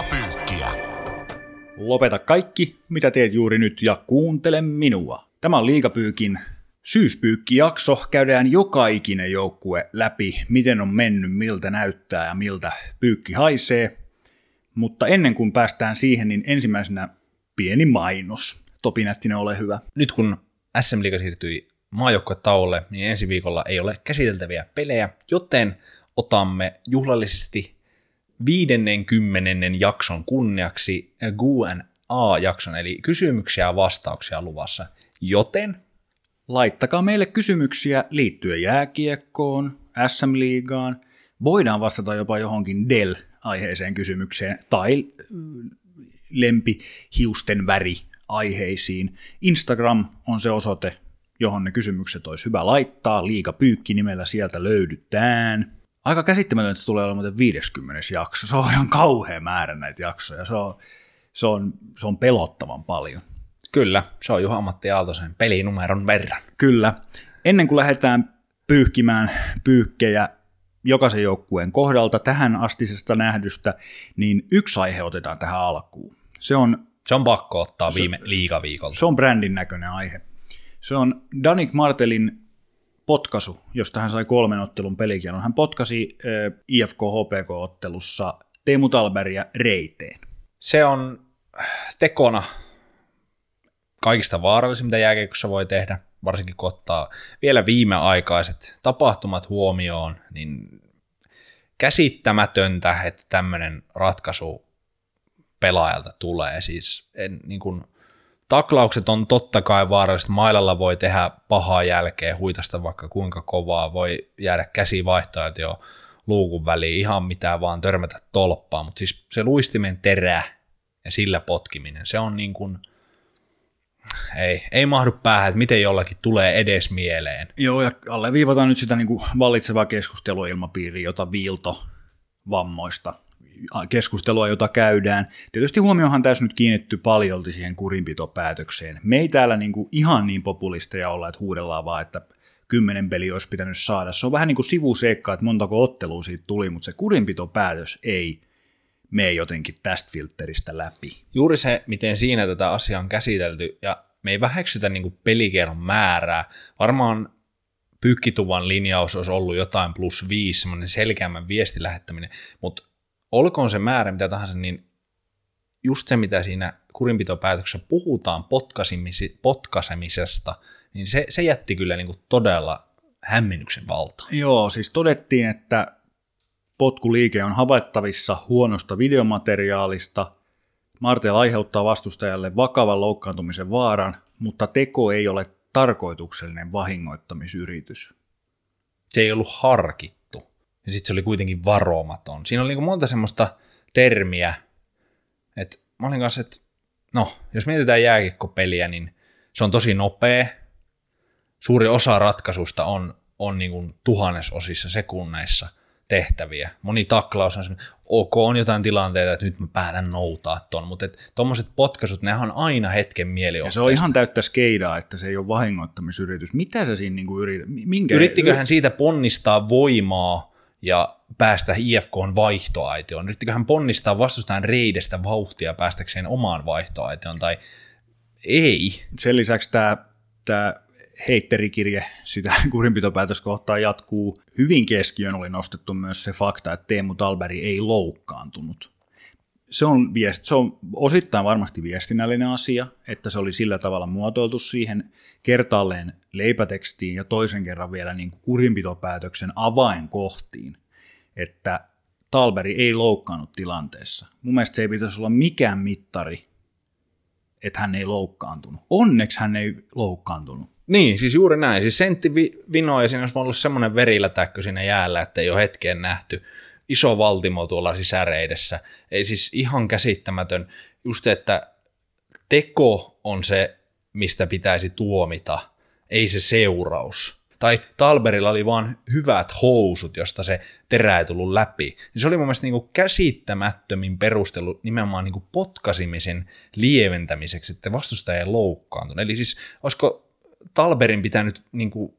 Liigapyykkiä. Lopeta kaikki, mitä teet juuri nyt ja kuuntele minua. Tämä on Liigapyykin syyspyykkijakso. Käydään joka ikinen joukkue läpi, miten on mennyt, miltä näyttää ja miltä pyykki haisee. Mutta ennen kuin päästään siihen, niin ensimmäisenä pieni mainos. Topi Nättinen, ole hyvä. Nyt kun SM Liiga siirtyi maajoukkuetauolle, niin ensi viikolla ei ole käsiteltäviä pelejä, joten otamme juhlallisesti 50. jakson kunniaksi Q&A-jakson, eli kysymyksiä ja vastauksia luvassa. Joten Laittakaa meille kysymyksiä liittyen jääkiekkoon, SM-liigaan. Voidaan vastata jopa johonkin Dell-aiheeseen kysymykseen tai mm, lempihiusten väri aiheisiin. Instagram on se osoite, johon ne kysymykset olisi hyvä laittaa. Liika pyykki nimellä sieltä löydytään. Aika käsittämätöntä, että se tulee olemaan 50. jakso. Se on ihan kauhea määrä näitä jaksoja. Se on, se on, se on pelottavan paljon. kyllä, se on Juha-Matti Aaltosen pelinumeron verran. Kyllä. Ennen kuin lähdetään pyyhkimään pyykkejä jokaisen joukkueen kohdalta tähän astisesta nähdystä, niin yksi aihe otetaan tähän alkuun. Se on, Se on pakko ottaa viime liigaviikolta. se on brändin näköinen aihe. Se on Danik Martelin potkaisu, josta hän sai kolmen ottelun pelikielon. Hän potkasi äh, IFK-HPK-ottelussa Teemu Talberia reiteen. Se on tekona kaikista vaarallisin, mitä jääkiekossa voi tehdä, varsinkin kun ottaa vielä viimeaikaiset tapahtumat huomioon, niin käsittämätöntä, että tämmöinen ratkaisu pelaajalta tulee. Siis en, niin kuin, taklaukset on totta kai vaaralliset, mailalla voi tehdä pahaa jälkeen, huitasta vaikka kuinka kovaa, voi jäädä käsivaihtoajat jo luukun väliin, ihan mitään vaan törmätä tolppaan, mutta siis se luistimen terä ja sillä potkiminen, se on niin kuin, ei, ei mahdu päähän, että miten jollakin tulee edes mieleen. Joo, ja alleviivataan nyt sitä niin kuin vallitsevaa keskusteluilmapiiriä, jota viilto vammoista keskustelua, jota käydään. Tietysti huomioonhan tässä nyt kiinnitty paljolti siihen kurinpitopäätökseen. Me ei täällä niin kuin ihan niin populisteja olla, että huudellaan vaan, että kymmenen peli olisi pitänyt saada. Se on vähän niin kuin sivuseikka, että montako ottelua siitä tuli, mutta se kurinpitopäätös ei mene jotenkin tästä filteristä läpi. Juuri se, miten siinä tätä asiaa on käsitelty, ja me ei väheksytä niin kuin pelikierron määrää. Varmaan pyykkituvan linjaus olisi ollut jotain plus viisi, semmoinen selkeämmän viestin lähettäminen, mutta olkoon se määrä mitä tahansa, niin just se, mitä siinä kurinpitopäätöksessä puhutaan potkasemisesta, niin se, se jätti kyllä niin kuin todella hämmennyksen valtaan. Joo, siis todettiin, että potkuliike on havaittavissa huonosta videomateriaalista. Martel aiheuttaa vastustajalle vakavan loukkaantumisen vaaran, mutta teko ei ole tarkoituksellinen vahingoittamisyritys. se ei ollut harkittu. Ja sitten se oli kuitenkin varomaton. Siinä oli niinku monta semmoista termiä, että mä olin kanssa, että no, jos mietitään jääkikkopeliä, niin se on tosi nopea. Suuri osa ratkaisusta on, on niinku tuhannesosissa sekunneissa tehtäviä. Moni taklaus on semmoinen, ok, on jotain tilanteita, että nyt mä päätän noutaa ton, mutta tuommoiset potkaisut, ne on aina hetken mieliotteista. se on ihan täyttä skeidaa, että se ei ole vahingoittamisyritys. Mitä sä siinä niinku yrität? Minkä, Yrittikö hän siitä ponnistaa voimaa ja päästä IFKn vaihtoaitioon? Yrittikö hän ponnistaa vastustajan reidestä vauhtia päästäkseen omaan vaihtoaitioon? Tai ei. Sen lisäksi tämä, tämä heitterikirje sitä kurinpitopäätöskohtaa jatkuu. Hyvin keskiön oli nostettu myös se fakta, että Teemu Talberi ei loukkaantunut. Se on, viest, se on osittain varmasti viestinnällinen asia, että se oli sillä tavalla muotoiltu siihen kertaalleen leipätekstiin ja toisen kerran vielä niin kuin kurinpitopäätöksen avainkohtiin, että Talberi ei loukkaannut tilanteessa. Mun mielestä se ei pitäisi olla mikään mittari, että hän ei loukkaantunut. Onneksi hän ei loukkaantunut. Niin, siis juuri näin. Siis sentti vi- vino ja siinä olisi ollut semmoinen verilätäkkö siinä jäällä, että ei ole hetkeen nähty. Iso valtimo tuolla sisäreidessä. Ei siis ihan käsittämätön. Just, että teko on se, mistä pitäisi tuomita, ei se seuraus. Tai Talberilla oli vaan hyvät housut, josta se terä ei tullut läpi. Niin se oli mun mielestä niin kuin käsittämättömin perustelu nimenomaan niin kuin potkasimisen lieventämiseksi, että vastustaja ei loukkaantunut. Eli siis olisiko Talberin pitänyt, niin kuin,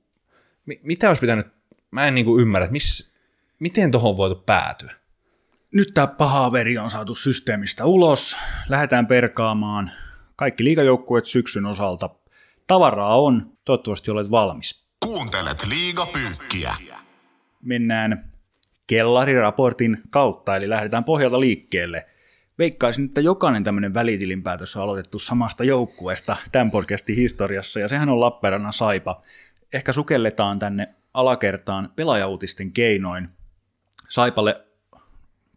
mi- mitä olisi pitänyt, mä en niin kuin ymmärrä, että miss, miten tuohon voitu päätyä. nyt tämä paha veri on saatu systeemistä ulos. Lähdetään perkaamaan kaikki liigajoukkueet syksyn osalta. Tavaraa on, toivottavasti olet valmis. Kuuntelet liigapyykkiä. Mennään kellariraportin kautta, eli lähdetään pohjalta liikkeelle. Veikkaisin, että jokainen tämmöinen välitilinpäätös on aloitettu samasta joukkueesta tämän podcastin historiassa, ja sehän on Lappeenrannan Saipa. Ehkä sukelletaan tänne alakertaan pelaajautisten keinoin. Saipalle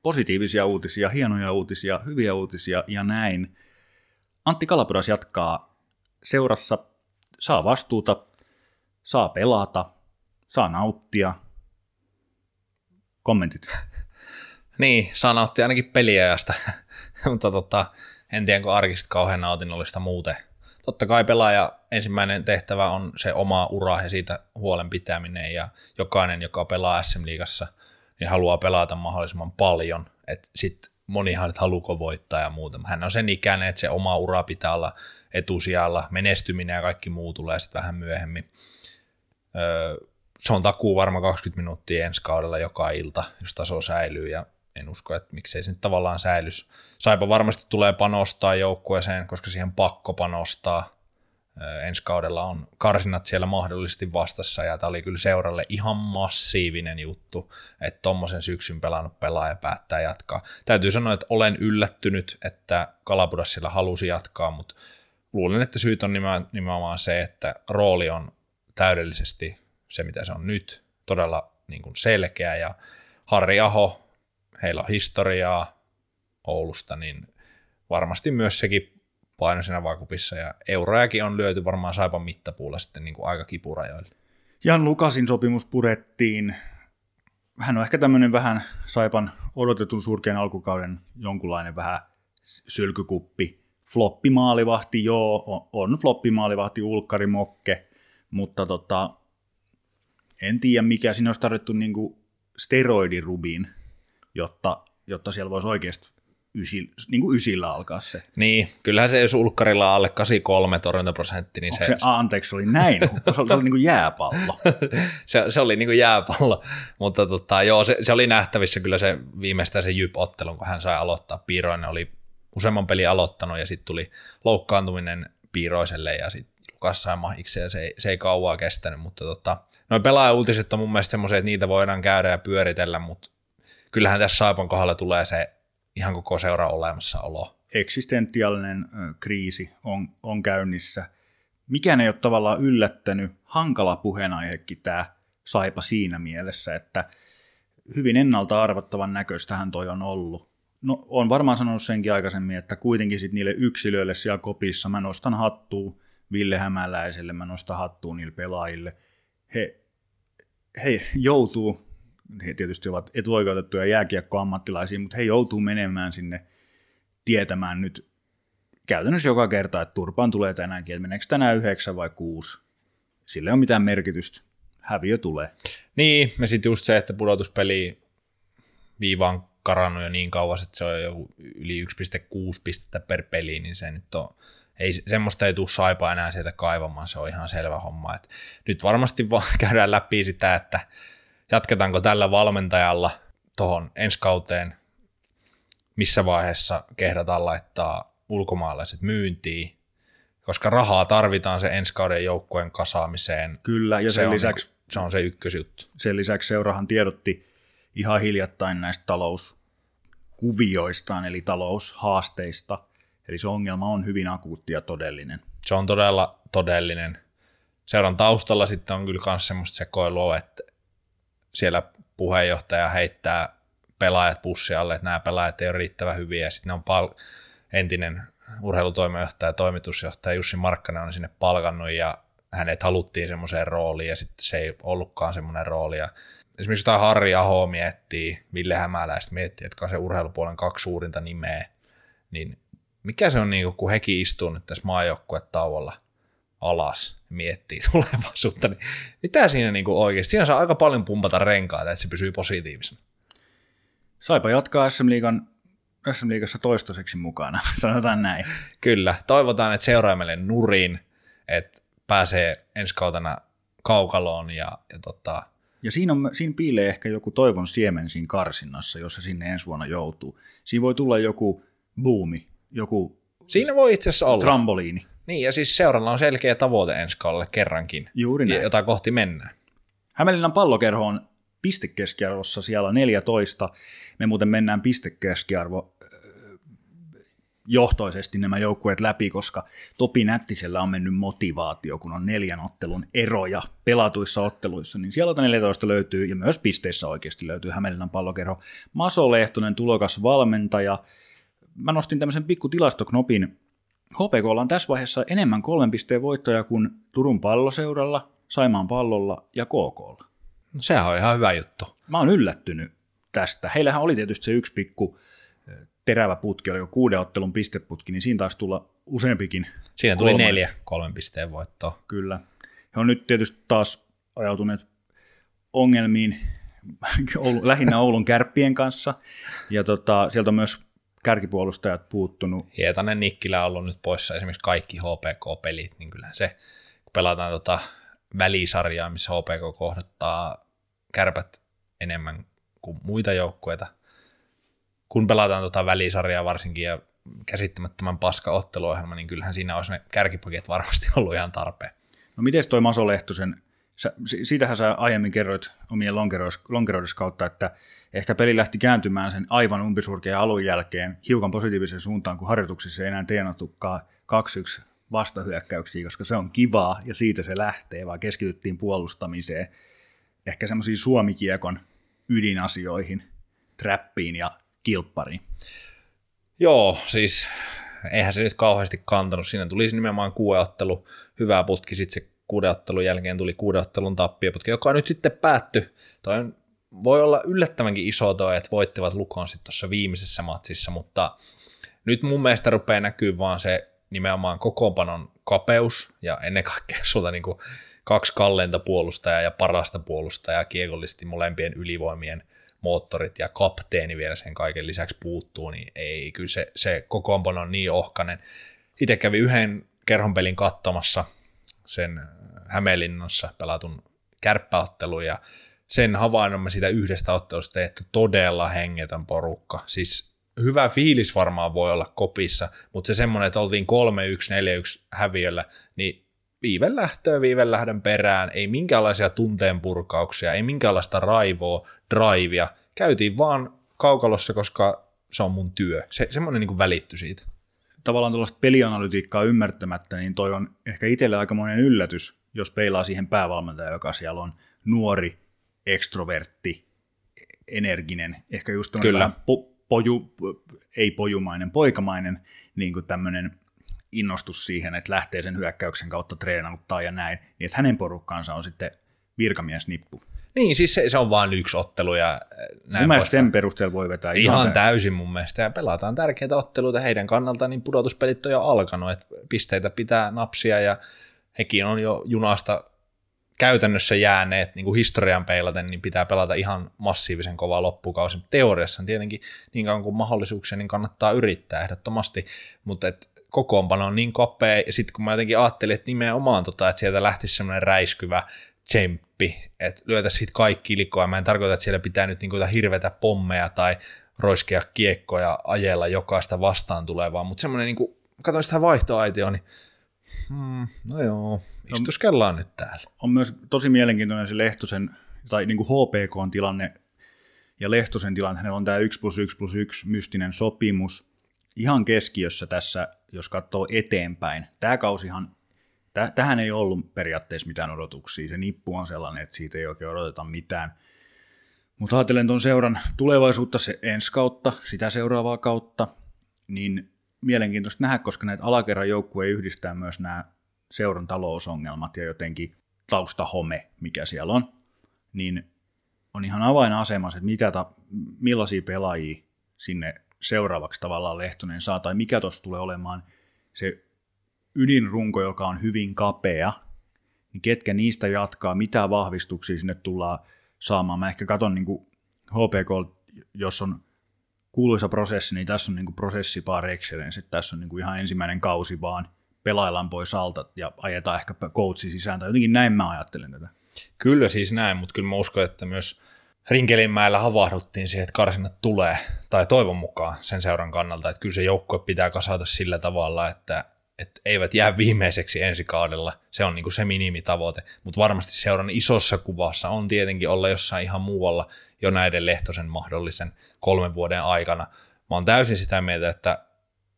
positiivisia uutisia, hienoja uutisia, hyviä uutisia ja näin. Antti Kalapuras jatkaa seurassa, saa vastuuta, saa pelata, saa nauttia. Kommentit. Niin, saa nauttia ainakin peliajasta, mutta tota, en tiedä, onko arkista kauhean nautinnollista muuten. Totta kai pelaaja ensimmäinen tehtävä on se oma ura ja siitä huolen pitäminen ja jokainen, joka pelaa SM-liigassa, niin haluaa pelata mahdollisimman paljon. Et sit monihan et haluuko voittaa ja muuta. Hän on sen ikäinen, että se oma ura pitää olla etusijalla, menestyminen ja kaikki muu tulee sitten vähän myöhemmin. Öö, se on takuu varma 20 minuuttia ensi kaudella joka ilta, jos taso säilyy ja en usko, että miksei se nyt tavallaan säilys. Saipa varmasti tulee panostaa joukkueeseen, koska siihen pakko panostaa. Ensi kaudella on karsinat siellä mahdollisesti vastassa, ja tämä oli kyllä seuralle ihan massiivinen juttu, että tuommoisen syksyn pelannut pelaaja päättää jatkaa. Täytyy sanoa, että olen yllättynyt, että Kalapudas siellä halusi jatkaa, mutta luulen, että syyt on nimenomaan se, että rooli on täydellisesti se, mitä se on nyt, todella niin kuin selkeä, ja Harri Aho heillä on historiaa Oulusta, niin varmasti myös sekin paino siinä vaakupissa, ja eurojakin on lyöty varmaan Saipan mittapuulla sitten niin kuin aika kipurajoille. Jan Lukasin sopimus purettiin. Hän on ehkä tämmöinen vähän Saipan odotetun surkean alkukauden jonkunlainen vähän sylkykuppi. Floppimaalivahti, joo, on floppimaalivahti Ulkkari Mokke, mutta tota, en tiedä mikä siinä olisi tarvittu niin steroidirubin jotta, jotta siellä voisi oikeasti ysi, niin kuin ysillä alkaa se. Niin, kyllähän se jos ulkkarilla alle 83 torjuntaprosentti, niin se... se... Anteeksi, se oli näin, se oli, se oli niin kuin jääpallo. se, se, oli niin kuin jääpallo, mutta tota, joo, se, se, oli nähtävissä kyllä se viimeistään se Jyp-ottelun, kun hän sai aloittaa. Piiroinen oli useamman pelin aloittanut ja sitten tuli loukkaantuminen Piiroiselle ja sitten Lukas sai mahiksi ja se ei, se ei kauaa kestänyt, mutta tota, noin pelaaja-uutiset on mun mielestä semmoisia, että niitä voidaan käydä ja pyöritellä, mutta kyllähän tässä Saipan kohdalla tulee se ihan koko seura olemassaolo. Eksistentiaalinen kriisi on, on käynnissä. Mikään ei ole tavallaan yllättänyt. Hankala puheenaihekin tämä Saipa siinä mielessä, että hyvin ennalta arvattavan näköistähän toi on ollut. No, on varmaan sanonut senkin aikaisemmin, että kuitenkin sit niille yksilöille siellä kopissa mä nostan hattua Ville Hämäläiselle, mä nostan hattua niille pelaajille. He, he joutuu he tietysti ovat etuoikeutettuja jääkiekkoammattilaisia, mutta he joutuu menemään sinne tietämään nyt käytännössä joka kerta, että turpaan tulee tänäänkin, että meneekö tänään yhdeksän vai kuusi. Sillä ei ole mitään merkitystä. Häviö tulee. Niin, ja sitten just se, että pudotuspeli viivaan karannut jo niin kauas, että se on jo yli 1,6 pistettä per peli, niin se nyt on, ei, semmoista ei tule saipa enää sieltä kaivamaan, se on ihan selvä homma. Et nyt varmasti vaan käydään läpi sitä, että jatketaanko tällä valmentajalla tuohon ensi kauteen, missä vaiheessa kehdataan laittaa ulkomaalaiset myyntiin, koska rahaa tarvitaan se ensi kauden joukkueen kasaamiseen. Kyllä, ja se sen on, lisäksi, se on se ykkösjuttu. Sen lisäksi seurahan tiedotti ihan hiljattain näistä talouskuvioistaan, eli taloushaasteista. Eli se ongelma on hyvin akuutti ja todellinen. Se on todella todellinen. Seuran taustalla sitten on kyllä myös semmoista sekoilua, että siellä puheenjohtaja heittää pelaajat pussialle, että nämä pelaajat ei ole riittävän hyviä, ja sitten ne on pal- entinen urheilutoimenjohtaja ja toimitusjohtaja Jussi Markkanen on sinne palkannut, ja hänet haluttiin semmoiseen rooliin, ja sitten se ei ollutkaan semmoinen rooli, ja esimerkiksi jotain Harri Aho miettii, Ville Hämäläistä miettii, että on se urheilupuolen kaksi suurinta nimeä, niin mikä se on, niin kun hekin istuu nyt tässä maajoukkuetauolla, alas miettii tulevaisuutta, niin mitä siinä niin kuin oikeasti? Siinä saa aika paljon pumpata renkaita, että se pysyy positiivisena. Saipa jatkaa SM Liigan SM Liigassa toistaiseksi mukana, sanotaan näin. Kyllä, toivotaan, että seuraamelle nurin, että pääsee ensi kautena kaukaloon ja, ja tota, Ja siinä, on, siinä piilee ehkä joku toivon siemen siinä karsinnassa, jos se sinne ensi vuonna joutuu. Siinä voi tulla joku buumi, joku Siinä voi itse asiassa olla. trampoliini. Niin, ja siis seuralla on selkeä tavoite ensi kaudelle kerrankin, Juuri näin. jota kohti mennään. Hämeenlinnan pallokerho on pistekeskiarvossa siellä 14. Me muuten mennään pistekeskiarvo ö, johtoisesti nämä joukkueet läpi, koska Topi Nättisellä on mennyt motivaatio, kun on neljän ottelun eroja pelatuissa otteluissa, niin sieltä 14 löytyy, ja myös pisteissä oikeasti löytyy Hämeenlinnan pallokerho. Maso Lehtonen, tulokas valmentaja. Mä nostin tämmöisen pikku tilastoknopin. HPK on tässä vaiheessa enemmän kolmen pisteen voittoja kuin Turun palloseuralla, Saimaan pallolla ja KKlla. No, sehän on ihan hyvä juttu. Mä oon yllättynyt tästä. Heillähän oli tietysti se yksi pikku terävä putki, oli kolmen ottelun pisteputki, niin siinä taisi tulla useampikin. Siinä tuli kolme. neljä kolmen pisteen voittoa. Kyllä. He on nyt tietysti taas ajautuneet ongelmiin Oulu, lähinnä Oulun kärppien kanssa, ja tota, sieltä on myös kärkipuolustajat puuttunut. Hietanen Nikkilä on ollut nyt poissa esimerkiksi kaikki HPK-pelit, niin kyllähän se, kun pelataan tota välisarjaa, missä HPK kohdattaa kärpät enemmän kuin muita joukkueita, kun pelataan tota välisarjaa varsinkin ja käsittämättömän paska otteluohjelma, niin kyllähän siinä olisi ne kärkipaket varmasti ollut ihan tarpeen. No miten toi Maso Lehtosen, sä, si- siitähän sä aiemmin kerroit omien lonkeroides kautta, että ehkä peli lähti kääntymään sen aivan umpisurkean alun jälkeen hiukan positiiviseen suuntaan, kun harjoituksissa ei enää teenattukaan 2-1 vastahyökkäyksiä, koska se on kivaa ja siitä se lähtee, vaan keskityttiin puolustamiseen, ehkä semmoisiin suomikiekon ydinasioihin, trappiin ja kilppariin. Joo, siis eihän se nyt kauheasti kantanut. Siinä tuli nimenomaan kuudeottelu, hyvä putki, sitten se kuudeottelun jälkeen tuli kuudeottelun tappioputki, joka nyt sitten päättyi. Toi on, voi olla yllättävänkin iso toi, että voittivat Lukon sitten tuossa viimeisessä matsissa, mutta nyt mun mielestä rupeaa näkyy vaan se nimenomaan kokoonpanon kapeus ja ennen kaikkea sulta niin kuin kaksi kalleinta puolustajaa ja parasta puolustajaa kiekollisesti molempien ylivoimien moottorit ja kapteeni vielä sen kaiken lisäksi puuttuu, niin ei, kyllä se, se kokoonpano on niin ohkainen. Itse kävin yhden kerhonpelin katsomassa sen Hämeenlinnassa pelatun kärppäottelun ja sen havainnon mä siitä yhdestä ottelusta, että todella hengetön porukka. Siis hyvä fiilis varmaan voi olla kopissa, mutta se semmoinen, että oltiin 3-1, 4-1 häviöllä, niin viiven lähtöä viiven lähdön perään, ei minkäänlaisia tunteenpurkauksia, ei minkäänlaista raivoa, drivea. Käytiin vaan kaukalossa, koska se on mun työ. Se, semmoinen niin välittyi siitä. Tavallaan tuollaista pelianalytiikkaa ymmärtämättä, niin toi on ehkä itselle aikamoinen yllätys, jos peilaa siihen päävalmentaja, joka siellä on nuori, ekstrovertti, energinen, ehkä just tämmöinen Kyllä. vähän po, poju, ei pojumainen, poikamainen niin kuin tämmöinen innostus siihen, että lähtee sen hyökkäyksen kautta treenauttaa ja näin, niin että hänen porukkaansa on sitten virkamiesnippu. Niin, siis se, se on vain yksi ottelu ja äh, näin Mun sen perusteella voi vetää Ihan tä- täysin mun mielestä, ja pelataan tärkeitä otteluita heidän kannaltaan, niin pudotuspelit on jo alkanut, että pisteitä pitää napsia, ja hekin on jo junasta käytännössä jääneet niin kuin historian peilaten, niin pitää pelata ihan massiivisen kovaa loppukausi. Teoriassa tietenkin niin kauan kuin mahdollisuuksia, niin kannattaa yrittää ehdottomasti, mutta et kokoonpano on niin kapea, ja sitten kun mä jotenkin ajattelin, että nimenomaan tota, että sieltä lähtisi semmoinen räiskyvä tsemppi, että lyötäisiin siitä kaikki likoa, mä en tarkoita, että siellä pitää nyt niin hirvetä pommeja tai roiskea kiekkoja ajella jokaista vastaan tulevaa, mutta semmoinen, niin kuin, katsoin sitä vaihtoaitioa, niin hmm, no joo, istuskellaan nyt täällä. on myös tosi mielenkiintoinen se Lehtosen, tai niin kuin HPK tilanne ja Lehtosen tilanne, hänellä on tämä 1 plus 1 plus 1 mystinen sopimus ihan keskiössä tässä, jos katsoo eteenpäin. Tämä kausihan, täh, tähän ei ollut periaatteessa mitään odotuksia, se nippu on sellainen, että siitä ei oikein odoteta mitään. Mutta ajattelen tuon seuran tulevaisuutta se ensi kautta, sitä seuraavaa kautta, niin mielenkiintoista nähdä, koska näitä alakerran joukkueja yhdistää myös nämä seuran talousongelmat ja jotenkin taustahome, mikä siellä on, niin on ihan avainasemassa, että mitä ta, millaisia pelaajia sinne seuraavaksi tavallaan Lehtonen saa, tai mikä tuossa tulee olemaan se ydinrunko, joka on hyvin kapea, niin ketkä niistä jatkaa, mitä vahvistuksia sinne tullaan saamaan. Mä ehkä katson niin HPK, jos on kuuluisa prosessi, niin tässä on niin prosessi par excellence, tässä on niin ihan ensimmäinen kausi vaan, pelaillaan pois alta ja ajetaan ehkä coachi sisään, tai jotenkin näin mä ajattelen tätä. Kyllä siis näin, mutta kyllä mä uskon, että myös Rinkelinmäellä havahduttiin siihen, että karsinnat tulee, tai toivon mukaan sen seuran kannalta, että kyllä se joukkue pitää kasata sillä tavalla, että, että eivät jää viimeiseksi ensi kaudella. Se on niin kuin se minimitavoite, mutta varmasti seuran isossa kuvassa on tietenkin olla jossain ihan muualla jo näiden Lehtosen mahdollisen kolmen vuoden aikana. Mä oon täysin sitä mieltä, että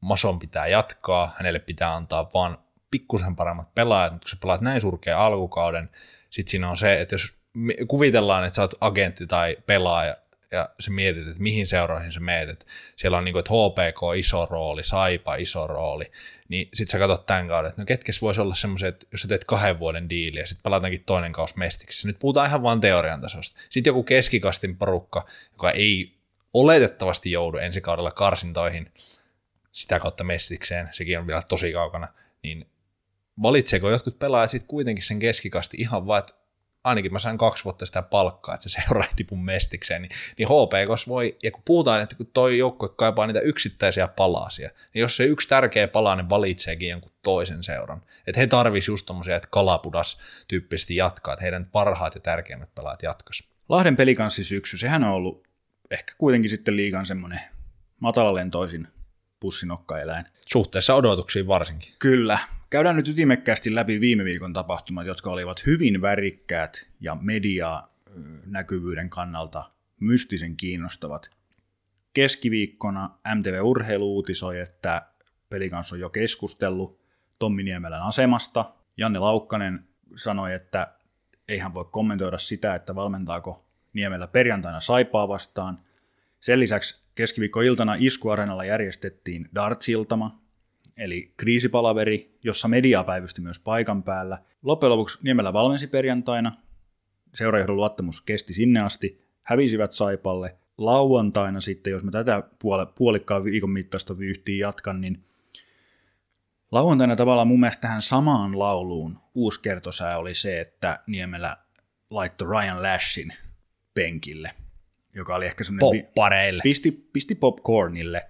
Mason pitää jatkaa, hänelle pitää antaa vaan pikkusen paremmat pelaajat, mutta kun sä pelaat näin surkea alkukauden, sitten siinä on se, että jos kuvitellaan, että sä oot agentti tai pelaaja, ja sä mietit, että mihin seuroihin sä meet, että siellä on niin kuin, että HPK iso rooli, Saipa iso rooli, niin sit sä katsot tämän kauden, että no ketkes voisi olla semmoiset, että jos sä teet kahden vuoden diili ja sitten pelataankin toinen kaus mestiksi, nyt puhutaan ihan vaan teorian tasosta. Sitten joku keskikastin porukka, joka ei oletettavasti joudu ensi kaudella karsintoihin sitä kautta mestikseen, sekin on vielä tosi kaukana, niin valitseeko jotkut pelaajat sitten kuitenkin sen keskikasti ihan vaan, että ainakin mä sain kaksi vuotta sitä palkkaa, että se seuraa tipun mestikseen, niin, niin HPKs voi, ja kun puhutaan, että kun toi joukkue kaipaa niitä yksittäisiä palasia, niin jos se yksi tärkeä palanen niin valitseekin jonkun toisen seuran, että he tarvisivat just tommosia, että kalapudas tyyppisesti jatkaa, että heidän parhaat ja tärkeimmät pelaajat jatkas. Lahden pelikanssi syksy, sehän on ollut ehkä kuitenkin sitten liigan semmoinen matalalentoisin pussinokkaeläin. Suhteessa odotuksiin varsinkin. Kyllä. Käydään nyt ytimekkäästi läpi viime viikon tapahtumat, jotka olivat hyvin värikkäät ja media näkyvyyden kannalta mystisen kiinnostavat. Keskiviikkona MTV Urheilu uutisoi, että pelikans on jo keskustellut Tommi Niemelän asemasta. Janne Laukkanen sanoi, että ei hän voi kommentoida sitä, että valmentaako Niemelä perjantaina Saipaa vastaan. Sen lisäksi keskiviikkoiltana Iskuarenalla järjestettiin dartsiltama, eli kriisipalaveri, jossa media päivysti myös paikan päällä. Loppujen lopuksi Niemelä valmensi perjantaina, seuraajohdon luottamus kesti sinne asti, hävisivät Saipalle. Lauantaina sitten, jos mä tätä puolikkaan viikon mittaista vyyhtiä jatkan, niin lauantaina tavallaan mun mielestä tähän samaan lauluun uusi kertosää oli se, että Niemelä laittoi Ryan Lashin penkille, joka oli ehkä semmoinen... Poppareille. Pisti, pisti popcornille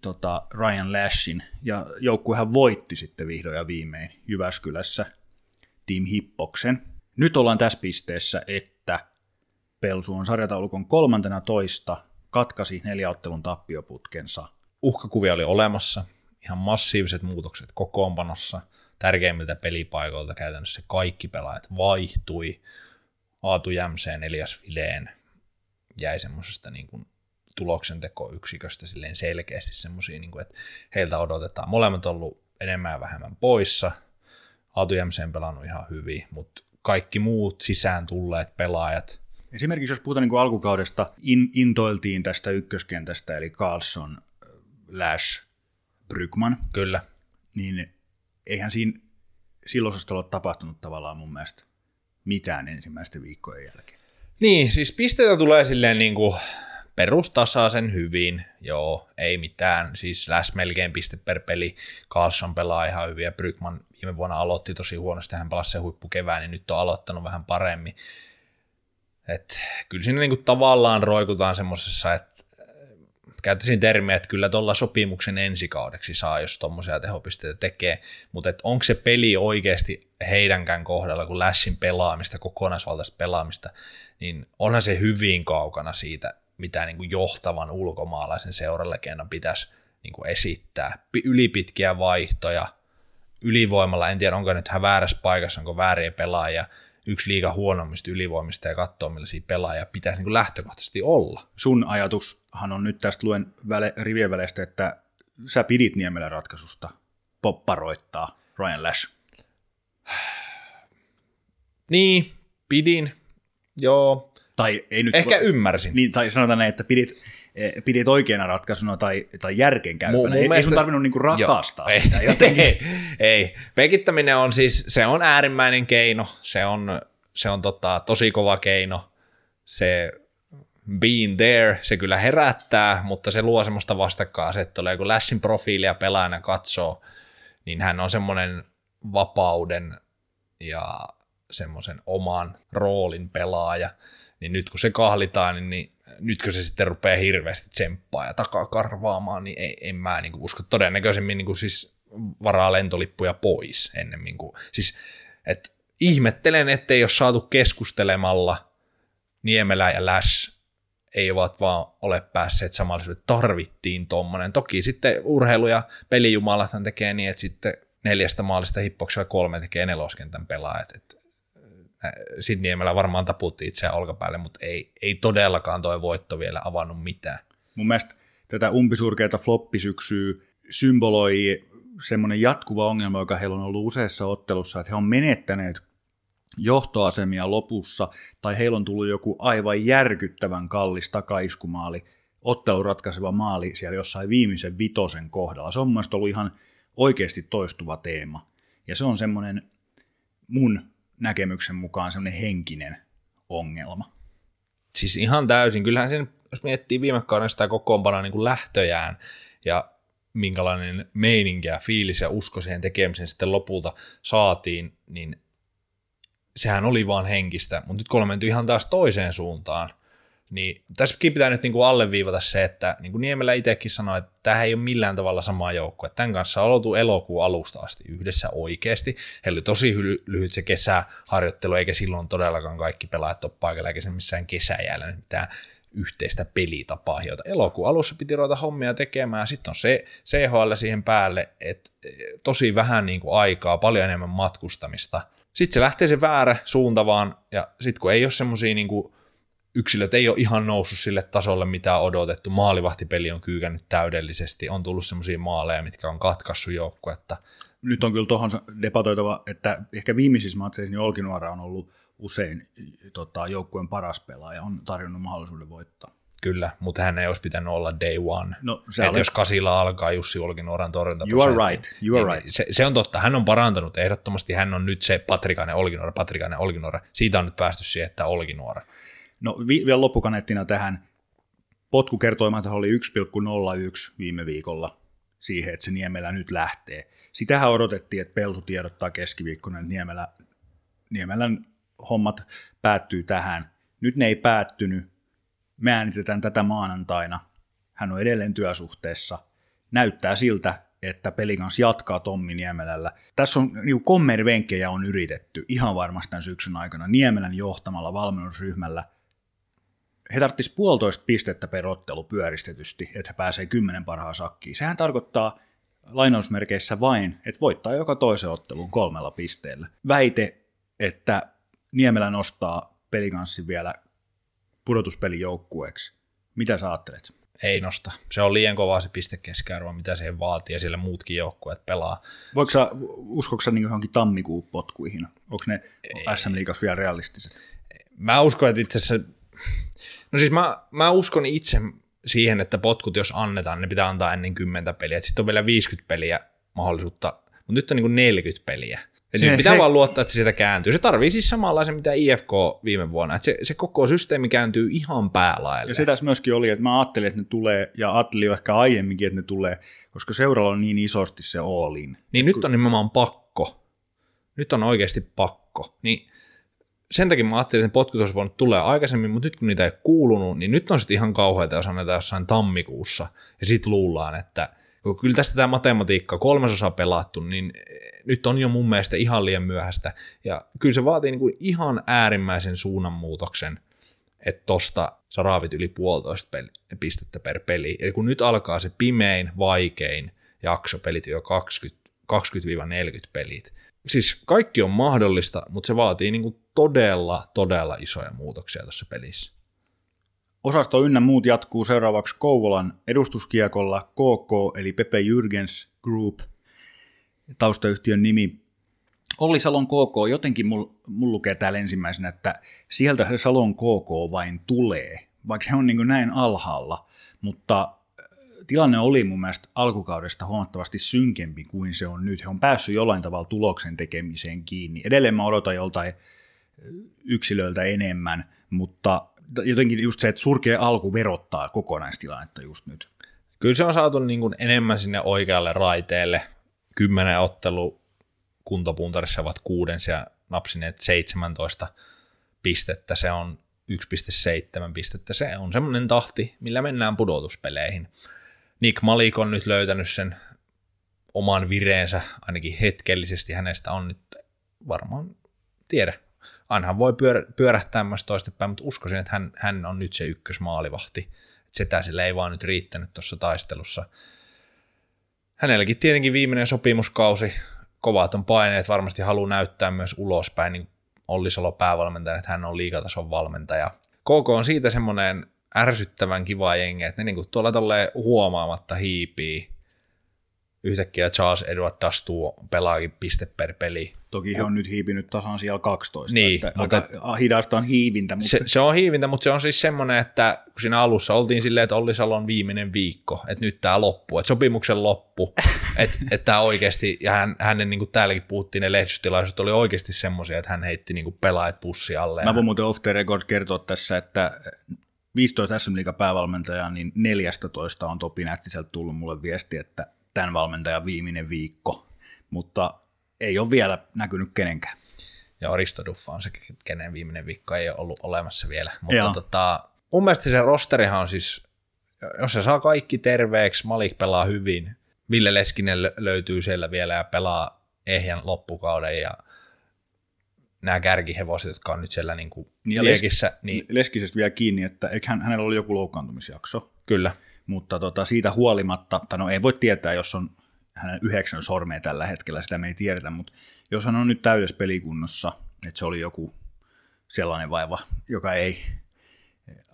tota, Ryan Lashin, ja joukkuehan voitti sitten vihdoin ja viimein Jyväskylässä Team Hippoksen. Nyt ollaan tässä pisteessä, että Pelsu on sarjataulukon kolmantena toista, katkasi neljäottelun tappioputkensa. Uhkakuvia oli olemassa, ihan massiiviset muutokset kokoonpanossa, tärkeimmiltä pelipaikoilta käytännössä kaikki pelaajat vaihtui. Aatu Jämseen, Elias Fileen jäi semmoisesta niin kuin tuloksentekoyksiköstä silleen selkeästi semmoisia, niin kuin, että heiltä odotetaan. Molemmat on ollut enemmän ja vähemmän poissa. Aatu Jämseen pelannut ihan hyvin, mutta kaikki muut sisään tulleet pelaajat. Esimerkiksi jos puhutaan niin kuin alkukaudesta, in, intoiltiin tästä ykköskentästä, eli Carlson, Lash, Brygman. Kyllä. Niin eihän siinä silloisesta ole tapahtunut tavallaan mun mielestä mitään ensimmäisten viikkojen jälkeen. Niin, siis pisteitä tulee silleen niin kuin perustasaisen hyvin, joo, ei mitään, siis läs melkein piste per peli, Carlson pelaa ihan hyvin ja Brygman viime vuonna aloitti tosi huonosti, hän pelasi se huippukevään, niin nyt on aloittanut vähän paremmin. Et, kyllä siinä niinku tavallaan roikutaan semmoisessa, että äh, käyttäisin termiä, että kyllä tuolla sopimuksen ensikaudeksi saa, jos tuommoisia tehopisteitä tekee, mutta onko se peli oikeasti heidänkään kohdalla, kun Lässin pelaamista, kokonaisvaltaista pelaamista, niin onhan se hyvin kaukana siitä, mitä niin kuin johtavan ulkomaalaisen seuralegendan pitäisi niin kuin esittää. Ylipitkiä vaihtoja, ylivoimalla, en tiedä onko nyt hän väärässä paikassa, onko vääriä pelaajia, yksi liiga huonommista ylivoimista ja katsoa, millaisia pelaajia pitäisi niin kuin lähtökohtaisesti olla. Sun ajatushan on nyt tästä luen väle, rivien väleistä, että sä pidit Niemelän ratkaisusta popparoittaa Ryan Lash. Niin, pidin. Joo, tai ei nyt Ehkä ymmärsin. Niin, tai sanotaan näin, että pidit, eh, pidit oikeana ratkaisuna tai, tai järkeenkäypänä. Ei, mielestä... ei sun tarvinnut niinku rakastaa Joo, sitä jotenkin. Ei, ei. Pekittäminen on siis, se on äärimmäinen keino, se on, se on tota, tosi kova keino. Se being there, se kyllä herättää, mutta se luo semmoista vastakkainasettelua. Kun Lässin profiilia pelaajana katsoo, niin hän on semmoinen vapauden ja semmoisen oman roolin pelaaja niin nyt kun se kahlitaan, niin, niin nytkö se sitten rupeaa hirveästi tsemppaa ja takaa karvaamaan, niin ei, en mä niin kuin usko. Todennäköisemmin niin kuin siis varaa lentolippuja pois ennemmin kuin, siis, et ihmettelen, ettei ole saatu keskustelemalla Niemelä ja Läs ei ovat vaan ole päässeet samalle, tarvittiin tuommoinen. Toki sitten urheilu- ja pelijumalathan tekee niin, että sitten neljästä maalista hippoksella kolme tekee neloskentän pelaajat. Et, äh, sitten Niemelä varmaan taputti itseään olkapäälle, mutta ei, ei todellakaan toi voitto vielä avannut mitään. Mun mielestä tätä umpisurkeita floppisyksyä symboloi semmoinen jatkuva ongelma, joka heillä on ollut useassa ottelussa, että he on menettäneet johtoasemia lopussa, tai heillä on tullut joku aivan järkyttävän kallis takaiskumaali, ottelun ratkaiseva maali siellä jossain viimeisen vitosen kohdalla. Se on mun ollut ihan oikeasti toistuva teema. Ja se on semmoinen mun näkemyksen mukaan semmoinen henkinen ongelma. Siis ihan täysin. Kyllähän sen, jos miettii viime kauden sitä kokoonpanoa niin lähtöjään ja minkälainen meininki ja fiilis ja usko siihen tekemiseen sitten lopulta saatiin, niin sehän oli vaan henkistä, mutta nyt kun ollaan menty ihan taas toiseen suuntaan, niin tässäkin pitää nyt niin kuin alleviivata se, että niin kuin Niemelä itsekin sanoi, että tämä ei ole millään tavalla sama. Että tämän kanssa on oltu elokuun alusta asti yhdessä oikeasti. Heillä oli tosi lyhyt se kesäharjoittelu, eikä silloin todellakaan kaikki pelaajat ole paikalla, eikä se missään kesäjäällä mitään yhteistä pelitapaa, jota elokuun alussa piti ruveta hommia tekemään. Sitten on se CHL siihen päälle, että tosi vähän niin kuin aikaa, paljon enemmän matkustamista – sitten se lähtee se väärä suunta vaan, ja sitten kun ei ole semmoisia niin yksilöt ei ole ihan noussut sille tasolle, mitä on odotettu. Maalivahtipeli on kyykännyt täydellisesti, on tullut semmoisia maaleja, mitkä on katkassut joukkuetta. Nyt on kyllä tuohon debatoitava, että ehkä viimeisissä matseissa niin Olkinuora on ollut usein tota, joukkueen paras pelaaja, on tarjonnut mahdollisuuden voittaa. Kyllä, mutta hän ei olisi pitänyt olla day one. No, se olet... Jos kasilla alkaa Jussi Olkinuoran torjunta. You are right, you are niin, right. Se, se, on totta, hän on parantanut ehdottomasti, hän on nyt se Patrikainen Olkinuora, Patrikainen Olkinuora. Siitä on nyt päästy siihen, että Olkinuora. No vi- vielä loppukaneettina tähän. Potkukertoimat oli 1,01 viime viikolla siihen, että se Niemelä nyt lähtee. Sitähän odotettiin, että Pelsu tiedottaa keskiviikkona, että Niemelä, Niemelän hommat päättyy tähän. Nyt ne ei päättynyt, me äänitetään tätä maanantaina. Hän on edelleen työsuhteessa. Näyttää siltä, että pelikans jatkaa Tommi Niemelällä. Tässä on niin kommervenkkejä on yritetty ihan varmasti tämän syksyn aikana Niemelän johtamalla valmennusryhmällä. He tarvitsisivat puolitoista pistettä per ottelu pyöristetysti, että he pääsee kymmenen parhaan sakkiin. Sehän tarkoittaa lainausmerkeissä vain, että voittaa joka toisen ottelun kolmella pisteellä. Väite, että Niemelä nostaa pelikanssin vielä pudotuspelijoukkueeksi. Mitä sä ajattelet? Ei nosta. Se on liian kova se pistekeskiarvo, mitä se vaatii, ja siellä muutkin joukkueet pelaa. Voiko sä, uskoiko sä niin johonkin tammikuun potkuihin? Onko ne SM Liigas vielä realistiset? Mä uskon, että itse asiassa, no siis mä, mä uskon itse siihen, että potkut jos annetaan, ne pitää antaa ennen 10 peliä. Sitten on vielä 50 peliä mahdollisuutta, mutta nyt on niin kuin 40 peliä. Et se, pitää se, vaan luottaa, että se sieltä kääntyy. Se tarvii siis samanlaisen, mitä IFK viime vuonna. Että se, se koko systeemi kääntyy ihan päälaille. Ja se tässä myöskin oli, että mä ajattelin, että ne tulee, ja ajattelin jo ehkä aiemminkin, että ne tulee, koska seuralla on niin isosti se all-in. Niin nyt on nimenomaan pakko. Nyt on oikeasti pakko. Niin sen takia mä ajattelin, että potkut olisi voinut tulla aikaisemmin, mutta nyt kun niitä ei kuulunut, niin nyt on sitten ihan kauheita, jos annetaan jossain tammikuussa, ja sitten luullaan, että – kun kyllä tästä tämä matematiikka kolmasosa pelattu, niin eh, nyt on jo mun mielestä ihan liian myöhäistä. Ja kyllä se vaatii niin kuin ihan äärimmäisen suunnanmuutoksen, että tosta sä raavit yli puolitoista peli, pistettä per peli. Eli kun nyt alkaa se pimein, vaikein jakso, pelit jo 20, 20-40 pelit. Siis kaikki on mahdollista, mutta se vaatii niin kuin todella, todella isoja muutoksia tässä pelissä. Osasto ynnä muut jatkuu seuraavaksi Kouvolan edustuskiekolla KK eli Pepe Jürgens Group, taustayhtiön nimi. Olli Salon KK, jotenkin mul, mul lukee täällä ensimmäisenä, että sieltä se Salon KK vain tulee, vaikka se on niin näin alhaalla, mutta äh, tilanne oli mun mielestä alkukaudesta huomattavasti synkempi kuin se on nyt. He on päässyt jollain tavalla tuloksen tekemiseen kiinni. Edelleen mä odotan joltain yksilöiltä enemmän, mutta jotenkin just se, että surkea alku verottaa kokonaistilannetta just nyt. Kyllä se on saatu niin kuin enemmän sinne oikealle raiteelle. Kymmenen ottelu kuntopuntarissa ovat kuuden ja napsineet 17 pistettä. Se on 1,7 pistettä. Se on semmoinen tahti, millä mennään pudotuspeleihin. Nick Malik on nyt löytänyt sen oman vireensä, ainakin hetkellisesti hänestä on nyt varmaan tiedä. Ainahan voi pyör, pyörähtää myös toistepäin, mutta uskoisin, että hän, hän on nyt se ykkösmaalivahti. Sitä sille ei vaan nyt riittänyt tuossa taistelussa. Hänelläkin tietenkin viimeinen sopimuskausi, kovat on paineet, varmasti haluaa näyttää myös ulospäin, niin Olli Salo päävalmentaja, että hän on liikatason valmentaja. KK on siitä semmoinen ärsyttävän kiva jengi, että ne niinku tuolla huomaamatta hiipii yhtäkkiä Charles Edward Dastu pelaakin piste per peli. Toki he on nyt hiipinyt tasan siellä 12. Niin, että mutta aika hidasta on hiivintä. Mutta... Se, se, on hiivintä, mutta se on siis semmoinen, että kun siinä alussa oltiin silleen, että Olli Salon viimeinen viikko, että nyt tämä loppuu, että sopimuksen loppu, että, että tämä oikeasti, ja hän, hänen niin kuin täälläkin puhuttiin, ne lehdistötilaisuudet oli oikeasti semmoisia, että hän heitti niin kuin pelaajat pussi alle. Mä voin muuten off the record kertoa tässä, että 15 SM päävalmentajaa, niin 14 on Topi Nättiseltä tullut mulle viesti, että tämän valmentajan viimeinen viikko, mutta ei ole vielä näkynyt kenenkään. Ja Aristo Duffa on se, kenen viimeinen viikko ei ole ollut olemassa vielä. Mutta tota, mun mielestä se rosterihan on siis, jos se saa kaikki terveeksi, Malik pelaa hyvin, Ville Leskinen löytyy siellä vielä ja pelaa ehjän loppukauden ja nämä kärkihevoset, jotka on nyt siellä niin kuin niin liekissä. niin... Leskisestä vielä kiinni, että eikö hän, hänellä oli joku loukkaantumisjakso. Kyllä. Mutta tota, siitä huolimatta, tai no ei voi tietää, jos on hänen yhdeksän sormea tällä hetkellä, sitä me ei tiedetä, mutta jos hän on nyt täydessä pelikunnossa, että se oli joku sellainen vaiva, joka ei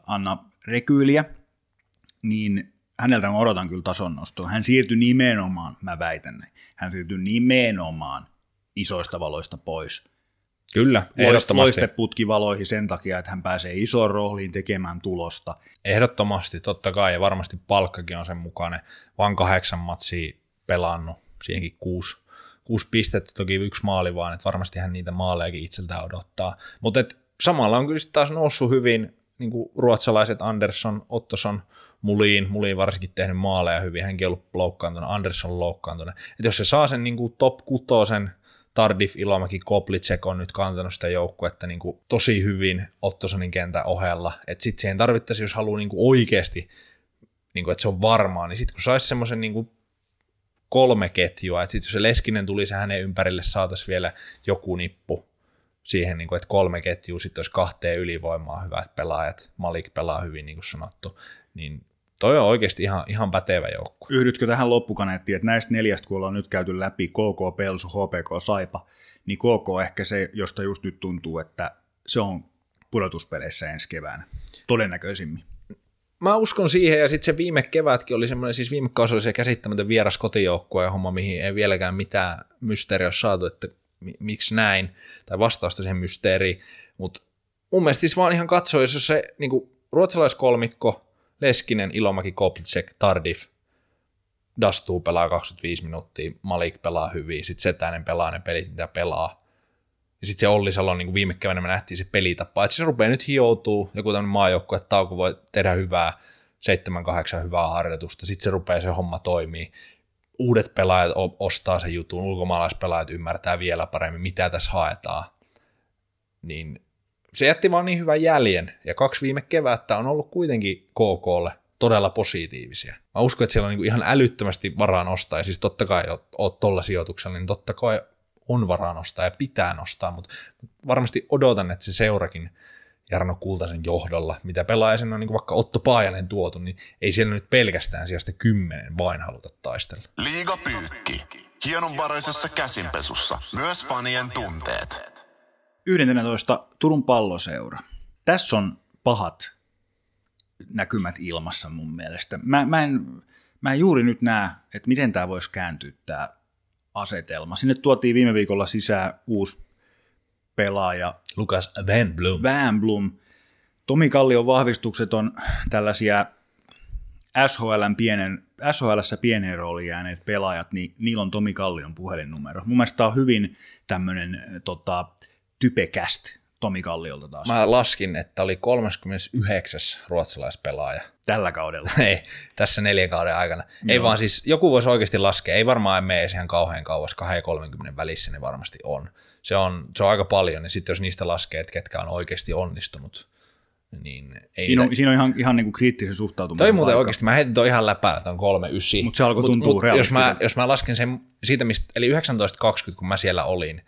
anna rekyyliä, niin häneltä mä odotan kyllä tason nostoa. Hän siirtyi nimenomaan, mä väitän hän siirtyi nimenomaan isoista valoista pois – Kyllä, ehdottomasti. putkivaloihin sen takia, että hän pääsee isoon rooliin tekemään tulosta. Ehdottomasti, totta kai, ja varmasti palkkakin on sen mukainen. Vaan kahdeksan matsia pelannut, siihenkin kuusi, kuusi pistettä, toki yksi maali vaan, että varmasti hän niitä maalejakin itseltään odottaa. Mutta samalla on kyllä taas noussut hyvin niin kuin ruotsalaiset Andersson, Ottosson, Muliin, Muliin varsinkin tehnyt maaleja hyvin, hänkin on ollut loukkaantunut, Andersson loukkaantunut. Että jos se saa sen niin kuin top kutosen Tardif, Ilomäki, Koplitsek on nyt kantanut sitä joukkuetta niin kuin tosi hyvin Ottosonin kentän ohella. Että sitten siihen tarvittaisiin, jos haluaa niin kuin oikeasti, niin kuin, että se on varmaa, niin sitten kun saisi semmoisen niin kolme ketjua, että sitten jos se Leskinen tulisi hänen ympärille, saataisiin vielä joku nippu siihen, niin kuin, että kolme ketjua, sitten olisi kahteen ylivoimaa hyvät pelaajat, Malik pelaa hyvin, niin kuin sanottu, niin toi on oikeasti ihan, ihan pätevä joukko. Yhdytkö tähän loppukaneettiin, että näistä neljästä, kun ollaan nyt käyty läpi KK, Pelsu, HPK, Saipa, niin KK ehkä se, josta just nyt tuntuu, että se on pudotuspeleissä ensi keväänä, todennäköisimmin. Mä uskon siihen, ja sitten se viime kevätkin oli semmoinen, siis viime kausi oli se käsittämätön vieras kotijoukkue ja homma, mihin ei vieläkään mitään mysteeriä ole saatu, että miksi näin, tai vastausta siihen mysteeriin, mutta mun mielestä siis vaan ihan katsoo, jos se niin ruotsalaiskolmikko, Leskinen, Ilomäki, Koplitsek, Tardif, Dastuu pelaa 25 minuuttia, Malik pelaa hyvin, sitten Setänen pelaa ne pelit, mitä pelaa. Ja sitten se Olli Salon, niin viime keväänä me nähtiin se pelitapa, että se rupeaa nyt hioutuu, joku tämmöinen maajoukkue, että tauko voi tehdä hyvää, 7-8 hyvää harjoitusta, sitten se rupeaa se homma toimii. Uudet pelaajat ostaa sen jutun, ulkomaalaispelaajat ymmärtää vielä paremmin, mitä tässä haetaan. Niin se jätti vaan niin hyvän jäljen, ja kaksi viime kevättä on ollut kuitenkin KKlle todella positiivisia. Mä uskon, että siellä on niin ihan älyttömästi varaa nostaa, ja siis totta kai oot tuolla sijoituksella, niin totta kai on varaa nostaa ja pitää nostaa, mutta varmasti odotan, että se seurakin Jarno Kultasen johdolla, mitä pelaaja on niin vaikka Otto Paajanen tuotu, niin ei siellä nyt pelkästään sijasta kymmenen vain haluta taistella. Liiga pyykki. Hienonvaraisessa käsinpesussa. Myös fanien tunteet. 11. Turun palloseura. Tässä on pahat näkymät ilmassa mun mielestä. Mä, mä, en, mä en juuri nyt näe, että miten tämä voisi kääntyä tämä asetelma. Sinne tuotiin viime viikolla sisään uusi pelaaja. Lukas Van Blum. Van Blum. Tomi Kallion vahvistukset on tällaisia SHLn pienen, SHLssä pieneen rooliin jääneet pelaajat, niin niillä on Tomi Kallion puhelinnumero. Mun mielestä tämä on hyvin tämmöinen tota, typekäst Tomi Kalliolta taas. Mä laskin, että oli 39. ruotsalaispelaaja. Tällä kaudella? ei, tässä neljän kauden aikana. Joo. Ei vaan siis, joku voisi oikeasti laskea, ei varmaan mene ihan kauhean kauas, 230 välissä ne varmasti on. Se on, se on aika paljon, ja sitten jos niistä laskee, että ketkä on oikeasti onnistunut, niin ei siinä, on, siinä on ihan, ihan niin kuin kriittisen suhtautuminen. Toi muuten oikeasti, mä heitin toi ihan läpää, että on kolme ysi. Mutta se alkoi tuntua mut, jos, mä, jos mä lasken sen siitä, mistä, eli 1920, kun mä siellä olin,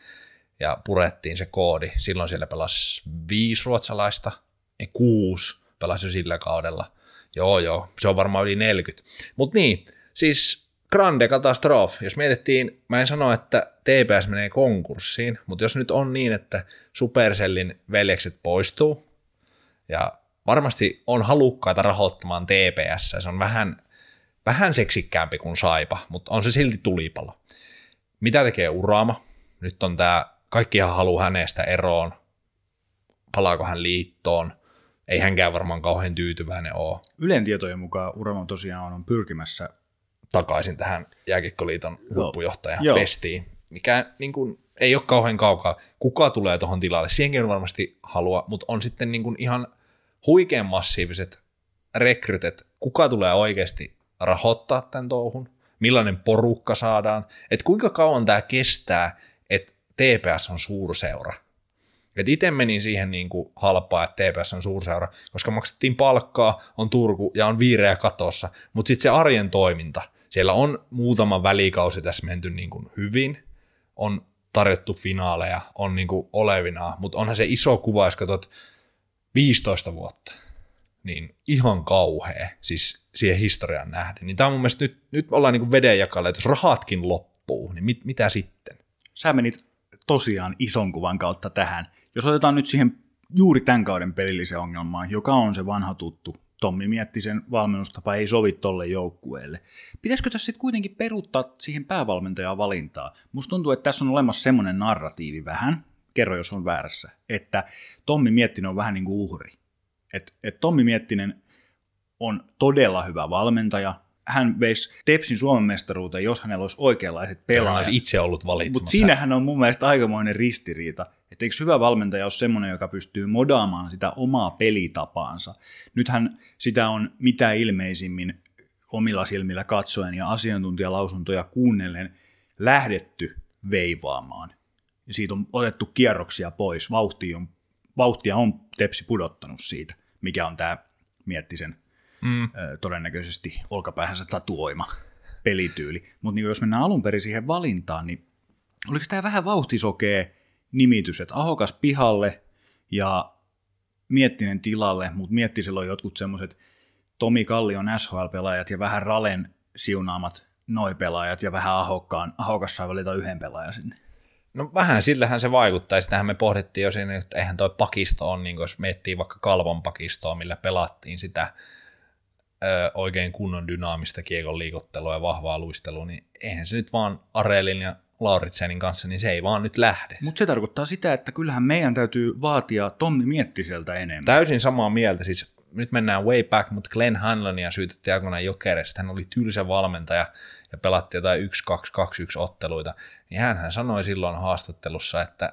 ja purettiin se koodi. Silloin siellä pelasi viisi ruotsalaista, ei kuusi pelasi jo sillä kaudella. Joo, joo, se on varmaan yli 40. Mutta niin, siis grande katastrof. Jos mietittiin, mä en sano, että TPS menee konkurssiin, mutta jos nyt on niin, että Supercellin veljekset poistuu, ja varmasti on halukkaita rahoittamaan TPS, se on vähän, vähän seksikkäämpi kuin Saipa, mutta on se silti tulipalo. Mitä tekee Uraama? Nyt on tämä, kaikkihan haluaa hänestä eroon, palaako hän liittoon, ei hänkään varmaan kauhean tyytyväinen ole. Ylen tietojen mukaan Urama tosiaan on pyrkimässä takaisin tähän jääkikkoliiton huippujohtajan Joo. pestiin, mikä niin kuin, ei ole kauhean kaukaa. Kuka tulee tuohon tilalle? Siihenkin on varmasti halua, mutta on sitten niin kuin ihan huikean massiiviset rekrytet. Kuka tulee oikeasti rahoittaa tämän touhun? Millainen porukka saadaan? Et kuinka kauan tämä kestää, TPS on suurseura? Et itse menin siihen niin kuin halpaa, että TPS on suurseura, koska maksettiin palkkaa, on Turku ja on viireä katossa, mutta sitten se arjen toiminta, siellä on muutama välikausi tässä menty niin kuin hyvin, on tarjottu finaaleja, on niin kuin olevinaan, mutta onhan se iso kuva, jos katsot 15 vuotta, niin ihan kauhea, siis siihen historiaan nähden. Niin tämä on mun mielestä nyt, nyt ollaan niin vedenjakalle, että jos rahatkin loppuu, niin mit, mitä sitten? Sä menit tosiaan ison kuvan kautta tähän. Jos otetaan nyt siihen juuri tämän kauden pelilliseen ongelmaan, joka on se vanha tuttu, Tommi mietti sen valmennustapa ei sovi tolle joukkueelle. Pitäisikö tässä sitten kuitenkin peruuttaa siihen päävalmentajan valintaa? Musta tuntuu, että tässä on olemassa semmoinen narratiivi vähän, kerro jos on väärässä, että Tommi Miettinen on vähän niin kuin uhri. Että et Tommi Miettinen on todella hyvä valmentaja, hän veisi Tepsin Suomen mestaruuteen, jos hänellä olisi oikeanlaiset Hän pelaajat. olisi itse ollut valitsemassa. Mutta siinähän on mun mielestä aikamoinen ristiriita. Että eikö hyvä valmentaja ole semmoinen, joka pystyy modaamaan sitä omaa pelitapaansa. Nythän sitä on mitä ilmeisimmin omilla silmillä katsoen ja asiantuntijalausuntoja kuunnellen lähdetty veivaamaan. Ja siitä on otettu kierroksia pois. Vauhtia on, vauhtia on Tepsi pudottanut siitä, mikä on tämä Miettisen mm. todennäköisesti olkapäähänsä tatuoima pelityyli. Mutta niin jos mennään alun perin siihen valintaan, niin oliko tämä vähän vauhtisokee nimitys, että Ahokas pihalle ja Miettinen tilalle, mutta Miettisellä on jotkut semmoiset Tomi Kallion SHL-pelaajat ja vähän Ralen siunaamat noi pelaajat ja vähän Ahokkaan, Ahokas saa valita yhden pelaajan sinne. No vähän sillähän se vaikuttaa. Sitähän me pohdittiin jo siinä, että eihän toi pakisto on, niin jos miettii vaikka Kalvon pakistoa, millä pelattiin sitä ö, oikein kunnon dynaamista kiekon liikottelua ja vahvaa luistelua, niin eihän se nyt vaan Arelin ja Lauritsenin kanssa, niin se ei vaan nyt lähde. Mutta se tarkoittaa sitä, että kyllähän meidän täytyy vaatia Tommi Miettiseltä enemmän. Täysin samaa mieltä, siis nyt mennään way back, mutta Glenn Hanlonia syytettiin aikoinaan jokereista, hän oli tylsä valmentaja ja pelatti jotain 1-2-2-1 otteluita, niin hän sanoi silloin haastattelussa, että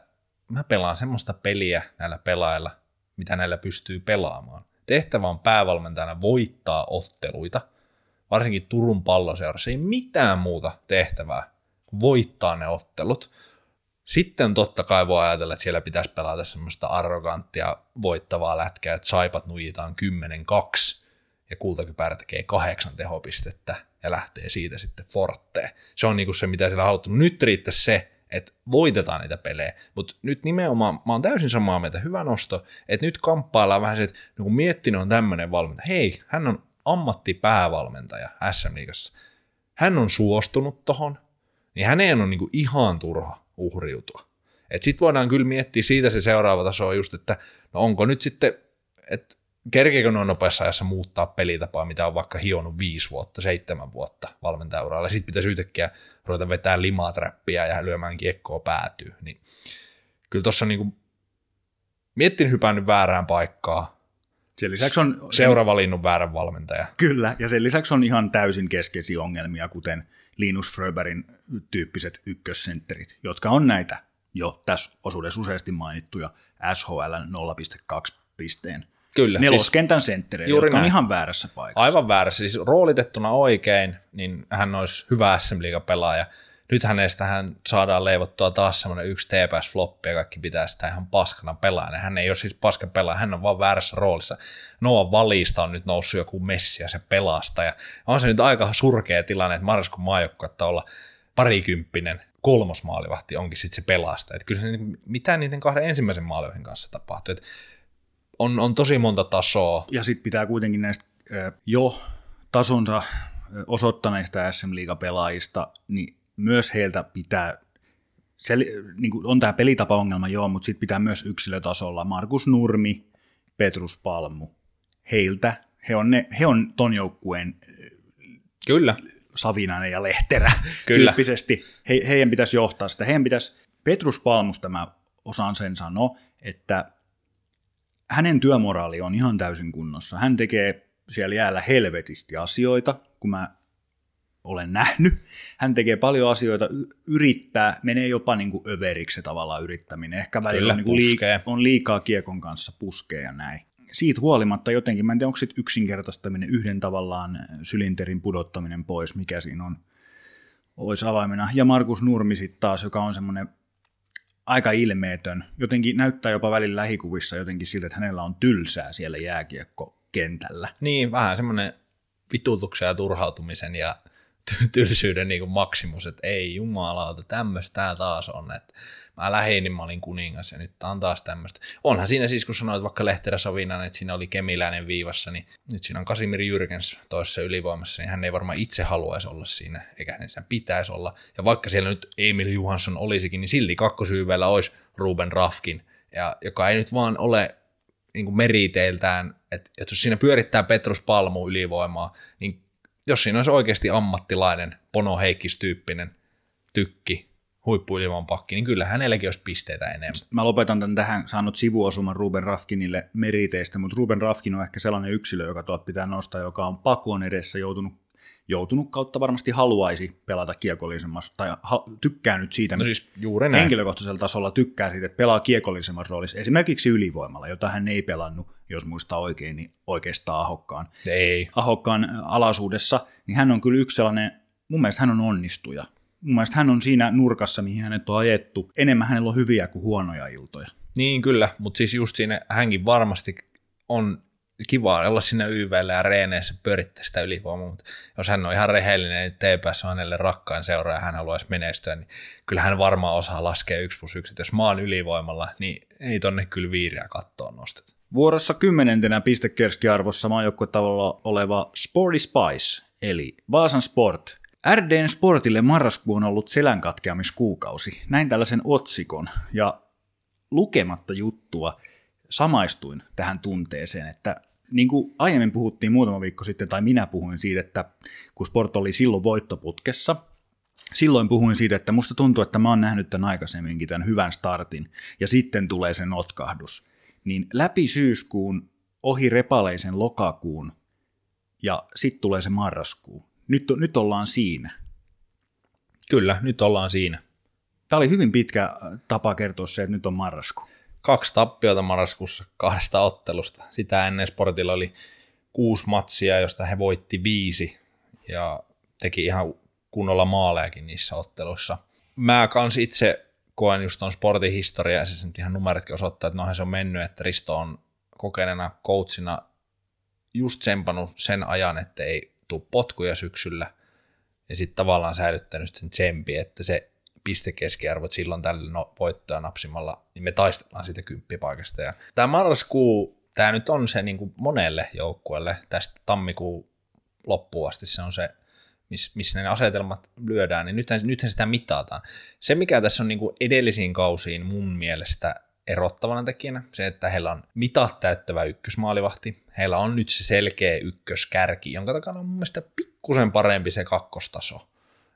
mä pelaan semmoista peliä näillä pelaajilla, mitä näillä pystyy pelaamaan. Tehtävä on päävalmentajana voittaa otteluita, varsinkin Turun palloseurassa, ei mitään muuta tehtävää kuin voittaa ne ottelut. Sitten totta kai voi ajatella, että siellä pitäisi pelata semmoista arroganttia voittavaa lätkää, että saipat nujitaan 10-2 ja kultakypärä tekee kahdeksan tehopistettä ja lähtee siitä sitten fortteen. Se on niinku se, mitä siellä haluttu. Nyt riittäisi se, että voitetaan niitä pelejä, mutta nyt nimenomaan, mä oon täysin samaa mieltä, hyvä nosto, että nyt kamppaillaan vähän se, että no kun Miettinen on tämmöinen valmentaja, hei, hän on ammattipäävalmentaja SM-liigassa, hän on suostunut tohon, niin häneen on niinku ihan turha uhriutua. Sitten voidaan kyllä miettiä siitä se seuraava taso just, että no onko nyt sitten, että kerkeekö noin nopeassa ajassa muuttaa pelitapaa, mitä on vaikka hionut viisi vuotta, seitsemän vuotta valmentajauralla. Sitten pitäisi yhtäkkiä ruveta vetää limatrappia ja lyömään kiekkoa päätyy. Niin kyllä tuossa niinku miettin hypännyt väärään paikkaa, Sen lisäksi on, seura valinnut väärän valmentaja. Kyllä, ja sen lisäksi on ihan täysin keskeisiä ongelmia, kuten Linus Fröberin tyyppiset ykkössentterit, jotka on näitä jo tässä osuudessa useasti mainittuja SHL 0,2 pisteen Kyllä, neloskentän senttereitä, juuri jotka on näin. ihan väärässä paikassa. Aivan väärässä, siis roolitettuna oikein, niin hän olisi hyvä SM pelaaja. Nyt hänestä hän saadaan leivottua taas semmoinen yksi TPS-floppi ja kaikki pitää sitä ihan paskana pelaajana. Hän ei ole siis paska pelaaja, hän on vaan väärässä roolissa. Noah Valista on nyt noussut joku messi ja se pelastaa. Ja on se nyt aika surkea tilanne, että marraskuun maajokkuetta olla parikymppinen kolmos maalivahti onkin sitten se pelasta. Että kyllä se, niinku, mitä niiden kahden ensimmäisen maalivahdin kanssa tapahtuu. Että on, on tosi monta tasoa. Ja sitten pitää kuitenkin näistä jo tasonsa osoittaneista SM Liiga-pelaajista, niin myös heiltä pitää, se, niin kuin on tämä pelitapaongelma joo, mutta sitten pitää myös yksilötasolla, Markus Nurmi, Petrus Palmu, heiltä, he on, ne, he on ton joukkueen Kyllä. Savinainen ja Lehterä Kyllä. tyyppisesti. He, heidän pitäisi johtaa sitä. Heidän pitäisi, Petrus Palmusta mä osaan sen sanoa, että hänen työmoraali on ihan täysin kunnossa. Hän tekee siellä jäällä helvetisti asioita, kun mä olen nähnyt. Hän tekee paljon asioita, yrittää, menee jopa niin kuin överiksi tavallaan yrittäminen. Ehkä välillä Kyllä, on, niin kuin liik- on liikaa kiekon kanssa puskea ja näin. Siitä huolimatta jotenkin, mä en tiedä, onko sit yksinkertaistaminen, yhden tavallaan sylinterin pudottaminen pois, mikä siinä on, olisi avaimena. Ja Markus Nurmi sitten taas, joka on semmoinen aika ilmeetön, jotenkin näyttää jopa välillä lähikuvissa jotenkin siltä, että hänellä on tylsää siellä jääkiekkokentällä. Niin, vähän semmoinen vitutuksen ja turhautumisen ja tylsyyden niin maksimus, että ei jumalauta, tämmöistä tää taas on, että mä lähdin, niin mä olin kuningas ja nyt tää on taas tämmöistä. Onhan siinä siis, kun sanoit vaikka Lehterä Savinan, että siinä oli kemiläinen viivassa, niin nyt siinä on Kasimir Jyrkens toisessa ylivoimassa, niin hän ei varmaan itse haluaisi olla siinä, eikä hänen sen pitäisi olla. Ja vaikka siellä nyt Emil Johansson olisikin, niin silti kakkosyyvällä olisi Ruben Rafkin, ja, joka ei nyt vaan ole niin kuin meriteiltään, että, että jos siinä pyörittää Petrus Palmu ylivoimaa, niin jos siinä olisi oikeasti ammattilainen, Pono Heikkis-tyyppinen tykki, huippuilman pakki, niin kyllä hänelläkin olisi pisteitä enemmän. Mä lopetan tämän tähän saanut sivuosuman Ruben Rafkinille meriteistä, mutta Ruben Rafkin on ehkä sellainen yksilö, joka tuot pitää nostaa, joka on pakon edessä joutunut, joutunut kautta varmasti haluaisi pelata kiekollisemmassa, tai ha, tykkää nyt siitä, No siis juuri näin. henkilökohtaisella tasolla tykkää siitä, että pelaa kiekollisemmassa roolissa, esimerkiksi ylivoimalla, jota hän ei pelannut, jos muistaa oikein, niin oikeastaan ahokkaan. Ei. Ahokkaan alaisuudessa, niin hän on kyllä yksi sellainen, mun mielestä hän on onnistuja. Mun mielestä hän on siinä nurkassa, mihin hänet on ajettu. Enemmän hänellä on hyviä kuin huonoja iltoja. Niin kyllä, mutta siis just siinä hänkin varmasti on kiva olla siinä YVllä ja reeneissä pyörittää sitä ylivoimaa, mutta jos hän on ihan rehellinen, että TPS on hänelle rakkain seura ja hän haluaisi menestyä, niin kyllä hän varmaan osaa laskea 1 plus 1. Jos mä oon ylivoimalla, niin ei tonne kyllä viiriä kattoon nosteta. Vuorossa kymmenentenä pistekeskiarvossa maajoukkuetavalla oleva Sporty Spice, eli Vaasan Sport. RDn Sportille marraskuu on ollut selänkatkeamiskuukausi. Näin tällaisen otsikon ja lukematta juttua samaistuin tähän tunteeseen, että niin kuin aiemmin puhuttiin muutama viikko sitten, tai minä puhuin siitä, että kun Sport oli silloin voittoputkessa, silloin puhuin siitä, että musta tuntuu, että mä oon nähnyt tämän aikaisemminkin, tämän hyvän startin, ja sitten tulee se notkahdus. Niin läpi syyskuun, ohi repaleisen lokakuun, ja sitten tulee se marraskuu. Nyt, nyt ollaan siinä. Kyllä, nyt ollaan siinä. Tämä oli hyvin pitkä tapa kertoa se, että nyt on marraskuu. Kaksi tappiota marraskuussa kahdesta ottelusta. Sitä ennen Sportilla oli kuusi matsia, josta he voitti viisi ja teki ihan kunnolla maalejakin niissä otteluissa. Mä kans itse koen just ton sportin historia, ja se nyt ihan numerotkin osoittaa, että noinhan se on mennyt, että Risto on kokeneena coachina just tsempannut sen ajan, että ei tule potkuja syksyllä, ja sitten tavallaan säilyttänyt sen tsempi, että se pistekeskiarvot silloin tällä no, voittoa napsimalla, niin me taistellaan siitä kymppipaikasta. Ja tämä marraskuu, tämä nyt on se niin kuin monelle joukkueelle tästä tammikuun loppuun asti, se on se, missä miss ne asetelmat lyödään, niin nythän, nythän sitä mitataan. Se, mikä tässä on niin kuin edellisiin kausiin mun mielestä erottavana tekijänä, se, että heillä on mitat täyttävä ykkösmaalivahti, heillä on nyt se selkeä ykköskärki, jonka takana on mun mielestä pikkusen parempi se kakkostaso.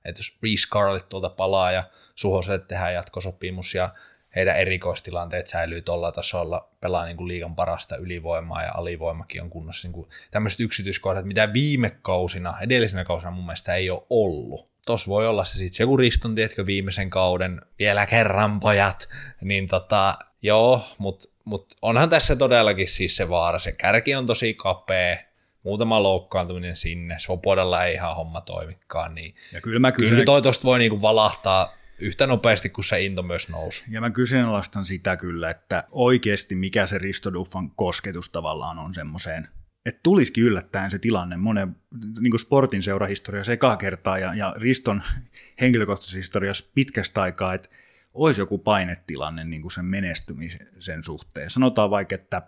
Että jos Reece Scarlett tuolta palaa ja Suhoselle tehdään jatkosopimus ja heidän erikoistilanteet säilyy tuolla tasolla, pelaa niin kuin liigan parasta ylivoimaa ja alivoimakin on kunnossa. Niin kuin tämmöiset yksityiskohdat, mitä viime kausina, edellisenä kausina mun mielestä ei ole ollut. Tos voi olla se sitten joku Riston, tiedätkö, viimeisen kauden, vielä kerran pojat, niin tota, joo, mutta mut onhan tässä todellakin siis se vaara. Se kärki on tosi kapea, muutama loukkaantuminen sinne, Svobodalla ei ihan homma toimikaan, niin Ja kyllä mä kysyn, kyllä toi tosta voi niinku valahtaa yhtä nopeasti kuin se into myös nousi. Ja mä kyseenalaistan sitä kyllä, että oikeasti mikä se Risto Duffan kosketus tavallaan on semmoiseen että tulisikin yllättäen se tilanne monen niin kuin sportin seurahistoriassa ekaa kertaa ja, ja Riston henkilökohtaisessa historiassa pitkästä aikaa, että olisi joku painetilanne niin kuin sen menestymisen suhteen. Sanotaan vaikka, että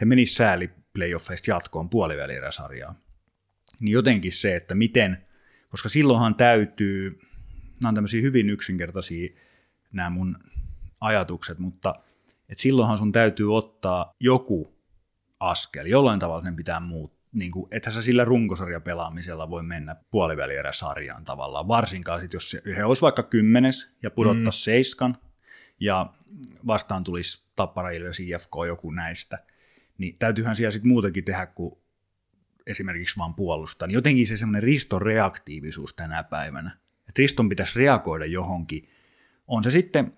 he menisivät sääli playoffeista jatkoon puolivälieräsarjaa. Niin jotenkin se, että miten, koska silloinhan täytyy, nämä on tämmöisiä hyvin yksinkertaisia nämä mun ajatukset, mutta että silloinhan sun täytyy ottaa joku askel, jollain tavalla sen pitää muuttaa. Niin kuin, että sä sillä runkosarjapelaamisella voi mennä puolivälieräsarjaan tavallaan, varsinkaan sit, jos he olisi vaikka kymmenes ja pudottaa mm. seiskan, ja vastaan tulisi Tappara Ilves IFK joku näistä, niin täytyyhän siellä sitten muutenkin tehdä kuin esimerkiksi vaan puolustaa. Niin jotenkin se semmoinen ristoreaktiivisuus tänä päivänä, että riston pitäisi reagoida johonkin, on se sitten,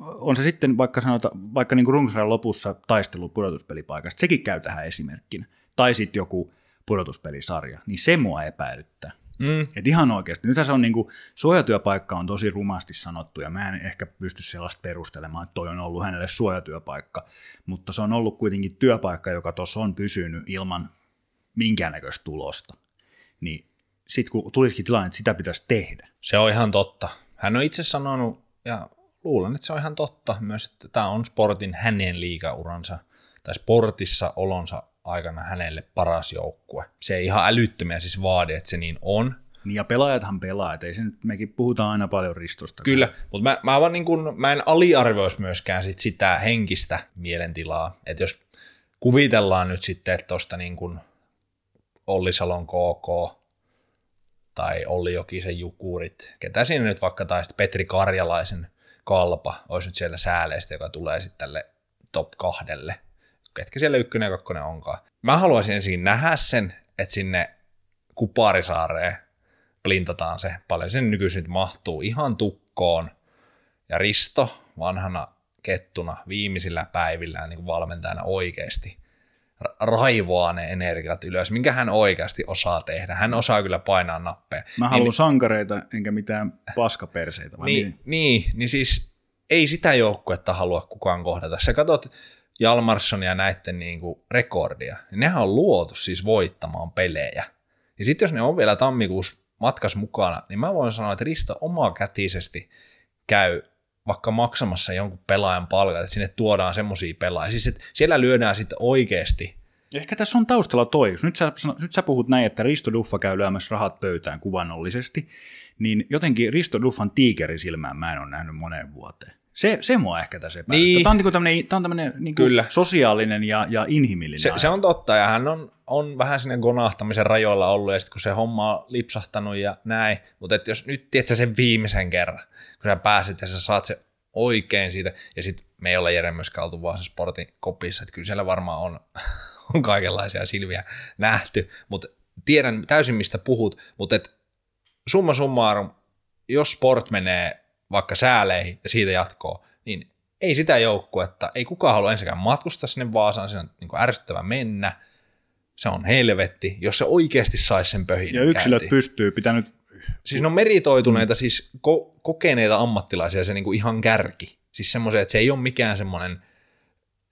on se sitten vaikka, sanota, vaikka niin runkosarjan lopussa taistelu pudotuspelipaikasta, sekin käy tähän esimerkkinä. Tai sitten joku pudotuspelisarja, niin se mua epäilyttää. Mm. Et ihan oikeasti. Nythän se on niin kuin, suojatyöpaikka on tosi rumasti sanottu, ja mä en ehkä pysty sellaista perustelemaan, että toi on ollut hänelle suojatyöpaikka, mutta se on ollut kuitenkin työpaikka, joka tuossa on pysynyt ilman minkäännäköistä tulosta. Niin sitten kun tulisikin tilanne, että sitä pitäisi tehdä. Se on ihan totta. Hän on itse sanonut ja luulen, että se on ihan totta myös, että tämä on sportin hänen liikauransa tai sportissa olonsa aikana hänelle paras joukkue. Se ei ihan älyttömiä siis vaadi, että se niin on. Niin ja pelaajathan pelaa, että ei se nyt, mekin puhutaan aina paljon ristosta. Kyllä, mutta mä, mä, vaan niin kun, mä en aliarvioisi myöskään sit sitä henkistä mielentilaa, että jos kuvitellaan nyt sitten, että tuosta niin kuin Olli Salon KK tai Olli Jokisen Jukurit, ketä siinä nyt vaikka tai sitten Petri Karjalaisen kalpa olisi nyt siellä sääleistä, joka tulee sitten tälle top kahdelle, ketkä siellä ykkönen ja kakkonen onkaan. Mä haluaisin ensin nähdä sen, että sinne Kuparisaareen plintataan se, paljon sen nykyisin mahtuu ihan tukkoon, ja Risto vanhana kettuna viimeisillä päivillään niin valmentajana oikeasti raivoaa ne energiat ylös, minkä hän oikeasti osaa tehdä. Hän osaa kyllä painaa nappeja. Mä haluan niin, sankareita, enkä mitään paskaperseitä. Vai niin, niin, niin siis ei sitä joukkuetta halua kukaan kohdata. Sä katsot Jalmarsson ja näiden niin kuin rekordia, niin nehän on luotu siis voittamaan pelejä. Ja sitten jos ne on vielä tammikuussa matkas mukana, niin mä voin sanoa, että Risto omakätisesti käy vaikka maksamassa jonkun pelaajan palkat, että sinne tuodaan semmoisia pelaajia. Siis että siellä lyödään sitten oikeasti. Ehkä tässä on taustalla toi. Nyt sä, nyt sä puhut näin, että Risto Duffa käy lyömässä rahat pöytään kuvannollisesti, niin jotenkin Risto Duffan tiikerisilmään mä en ole nähnyt moneen vuoteen. Se, se mua ehkä tässä epäilyttää. Niin. Tämä on, niin tämmöinen, tämä on tämmöinen niin Kyllä. sosiaalinen ja, ja inhimillinen. Se, se, on totta, ja hän on, on vähän sinne gonahtamisen rajoilla ollut, ja sitten kun se homma on lipsahtanut ja näin, mutta että jos nyt tiedät sen viimeisen kerran, kun sä pääset ja sä saat se oikein siitä, ja sitten me ei ole Jere myöskään oltu vaan se sportin kopissa, että kyllä siellä varmaan on, on kaikenlaisia silviä nähty, mutta tiedän täysin mistä puhut, mutta et summa summarum, jos sport menee vaikka sääleihin ja siitä jatkoo, niin ei sitä joukkuetta, ei kukaan halua ensinnäkään matkustaa sinne Vaasaan, sinne on niin ärsyttävä mennä, se on helvetti, jos se oikeasti saisi sen pöhin. Ja yksilöt käyntiin. pystyy, pitää nyt Siis ne on meritoituneita, mm. siis ko- kokeneita ammattilaisia se niinku ihan kärki. Siis semmoisia, että se ei ole mikään semmoinen,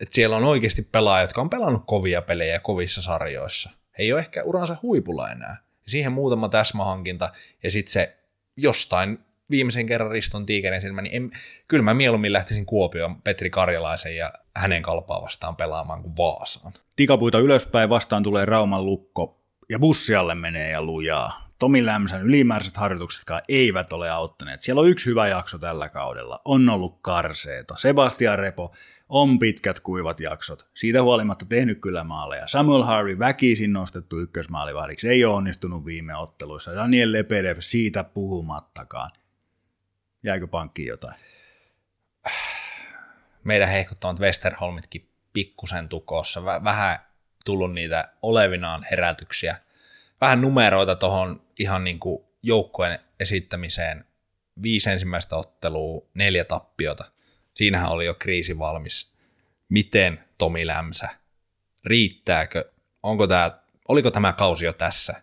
että siellä on oikeasti pelaajia, jotka on pelannut kovia pelejä kovissa sarjoissa. He ei ole ehkä uransa huipulla enää. Siihen muutama täsmähankinta ja sitten se jostain viimeisen kerran Riston tiikerin silmä, niin en, kyllä mä mieluummin lähtisin Kuopioon Petri Karjalaisen ja hänen kalpaa vastaan pelaamaan kuin Vaasaan. Tikapuita ylöspäin vastaan tulee Rauman lukko ja bussialle menee ja lujaa. Tomi Lämsän ylimääräiset harjoituksetkaan eivät ole auttaneet. Siellä on yksi hyvä jakso tällä kaudella. On ollut karseeta. Sebastian Repo on pitkät kuivat jaksot. Siitä huolimatta tehnyt kyllä maaleja. Samuel Harvey väkisin nostettu ykkösmaalivahdiksi. Ei ole onnistunut viime otteluissa. Daniel Lepedev siitä puhumattakaan. Jääkö pankkiin jotain? Meidän heikuttamat Westerholmitkin pikkusen tukossa. Vähän tullut niitä olevinaan herätyksiä – vähän numeroita tuohon ihan niin kuin joukkojen esittämiseen. Viisi ensimmäistä ottelua, neljä tappiota. Siinähän oli jo kriisi valmis. Miten Tomi Lämsä? Riittääkö? Onko tämä, oliko tämä kausi jo tässä?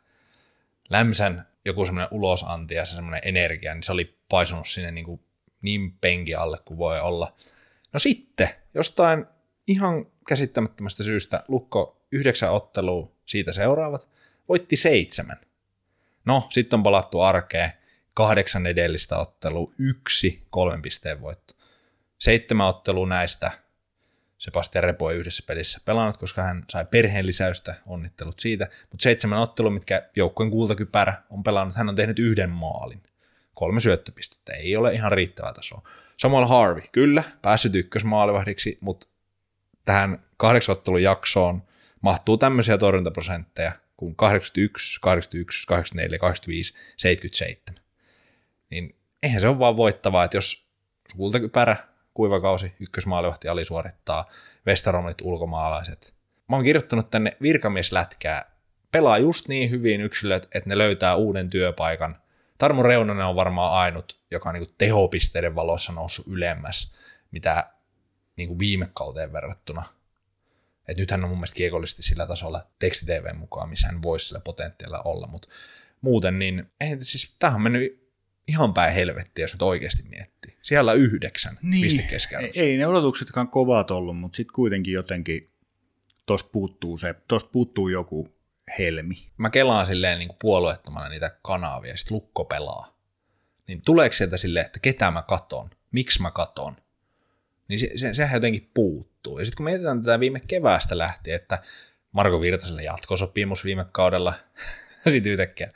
Lämsän joku semmoinen ulosanti ja se semmoinen energia, niin se oli paisunut sinne niin, kuin niin penki alle kuin voi olla. No sitten, jostain ihan käsittämättömästä syystä Lukko yhdeksän ottelua siitä seuraavat, voitti seitsemän. No, sitten on palattu arkeen, kahdeksan edellistä ottelua, yksi kolmen pisteen voitto. Seitsemän ottelua näistä Sebastian Repo ei yhdessä pelissä pelannut, koska hän sai perheen lisäystä, onnittelut siitä, mutta seitsemän ottelua, mitkä joukkueen kultakypärä on pelannut, hän on tehnyt yhden maalin. Kolme syöttöpistettä, ei ole ihan riittävää tasoa. Samuel Harvey, kyllä, päässyt ykkösmaalivahdiksi, mutta tähän kahdeksan jaksoon mahtuu tämmöisiä torjuntaprosentteja kuin 81, 81, 84, 85, 77. Niin eihän se ole vaan voittavaa, että jos kultakypärä, kuivakausi, ykkösmaalivahti alisuorittaa, Westeromit ulkomaalaiset. Mä oon kirjoittanut tänne virkamieslätkää, pelaa just niin hyvin yksilöt, että ne löytää uuden työpaikan. Tarmo Reunanen on varmaan ainut, joka on niin tehopisteiden valossa noussut ylemmäs, mitä niin kuin viime kauteen verrattuna. Et nythän on mun mielestä kiekollisesti sillä tasolla tekstitv mukaan, missä hän voisi sillä potentiaalilla olla, mutta muuten niin, ei, siis tämähän on mennyt ihan päin helvettiä, jos nyt oikeasti miettii. Siellä yhdeksän niin, ei, ei ne odotuksetkaan kovat ollut, mutta sitten kuitenkin jotenkin tosta puuttuu, se, tosta puuttuu joku helmi. Mä kelaan silleen niin puolueettomana niitä kanavia, sitten lukko pelaa. Niin tuleeko sieltä silleen, että ketä mä katon, miksi mä katon, niin se, se, sehän jotenkin puuttuu. Ja sitten kun mietitään tätä viime keväästä lähtien, että Marko Virtaselle jatkosopimus viime kaudella, sitten yhtäkkiä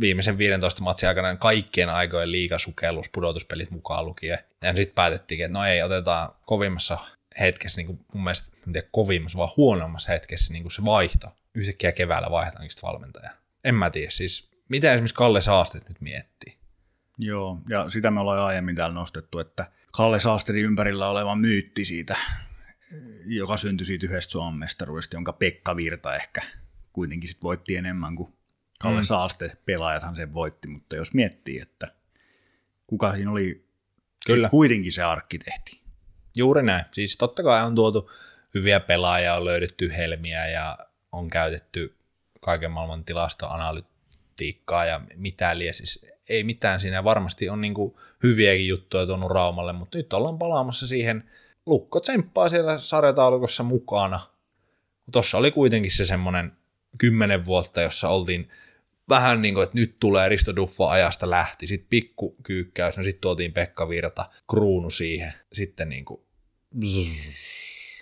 viimeisen 15 matsin aikana kaikkien aikojen liigasukellus, pudotuspelit mukaan lukien. Ja sitten päätettiin, että no ei, otetaan kovimmassa hetkessä, niin kuin mun mielestä, en tiedä kovimmassa, vaan huonommassa hetkessä niin kuin se vaihto. Yhtäkkiä keväällä vaihdetaankin sitten valmentaja. En mä tiedä, siis mitä esimerkiksi Kalle Saastet nyt miettii? Joo, ja sitä me ollaan aiemmin täällä nostettu, että Kalle Saasterin ympärillä oleva myytti siitä, joka syntyi siitä yhdestä Suomen mestaruudesta, jonka Pekka Virta ehkä kuitenkin sit voitti enemmän kuin Kalle mm. Saaste, pelaajathan sen voitti, mutta jos miettii, että kuka siinä oli Kyllä. kuitenkin se arkkitehti. Juuri näin. Siis totta kai on tuotu hyviä pelaajia, on löydetty helmiä ja on käytetty kaiken maailman tilastoanalytiikkaa ja mitä liian. Siis ei mitään siinä. Varmasti on niin hyviäkin juttuja tuonut Raumalle, mutta nyt ollaan palaamassa siihen. Lukko tsemppaa siellä sarjataulukossa mukana. Tuossa oli kuitenkin se semmoinen kymmenen vuotta, jossa oltiin vähän niin kuin, että nyt tulee Risto Duffo ajasta lähti, sitten pikku kyykkäys, no sitten tuotiin Pekka Virta, kruunu siihen, sitten niin kuin,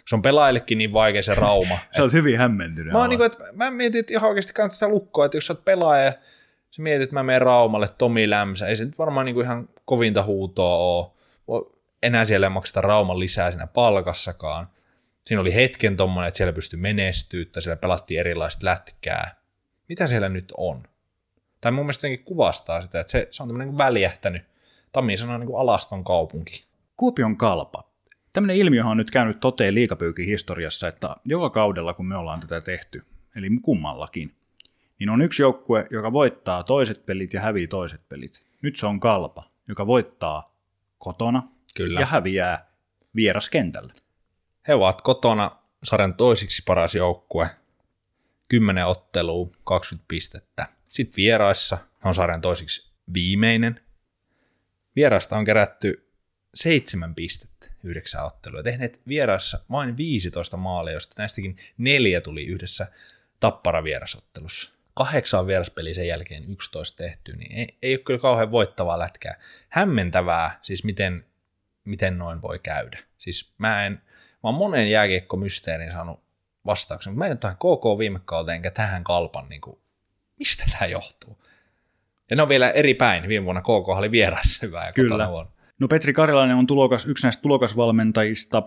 se on pelaajillekin niin vaikea se rauma. sä oot hyvin hämmentynyt. Mä, oon niin kuin, että, mä mietin, että ihan oikeasti kannattaa sitä lukkoa, että jos sä oot pelaaja, sä mietit, että mä menen Raumalle, Tomi Lämsä, ei se nyt varmaan niin kuin ihan kovinta huutoa ole. Enää siellä ei makseta Rauman lisää siinä palkassakaan. Siinä oli hetken tommonen, että siellä pystyi menestyä, siellä pelattiin erilaista lätkää. Mitä siellä nyt on? Tai mun mielestä kuvastaa sitä, että se, se on tämmöinen niin väljähtänyt. Tammi sanoo niin kuin alaston kaupunki. Kuopion kalpa. Tämmöinen ilmiö on nyt käynyt toteen liikapyykin historiassa, että joka kaudella kun me ollaan tätä tehty, eli kummallakin, niin on yksi joukkue, joka voittaa toiset pelit ja hävii toiset pelit. Nyt se on kalpa, joka voittaa kotona Kyllä. ja häviää vieraskentällä. He ovat kotona sarjan toisiksi paras joukkue. 10 ottelua, 20 pistettä. Sitten vieraissa on sarjan toisiksi viimeinen. Vierasta on kerätty seitsemän pistettä yhdeksän ottelua. Tehneet vieraissa vain 15 maalia, josta näistäkin neljä tuli yhdessä tappara vierasottelussa. Kahdeksan vieraspeliä sen jälkeen 11 tehty, niin ei, ei ole kyllä kauhean voittavaa lätkää. Hämmentävää, siis miten, miten noin voi käydä. Siis mä en, mä oon monen jääkiekko-mysteerin saanut vastauksen, mutta mä en tähän KK viime kauteen enkä tähän kalpan niin kuin Mistä tämä johtuu? Ja ne on vielä eri päin. Viime vuonna KK oli vieraassa hyvää ja Kyllä. No Petri Karilainen on tulokas, yksi näistä tulokasvalmentajista.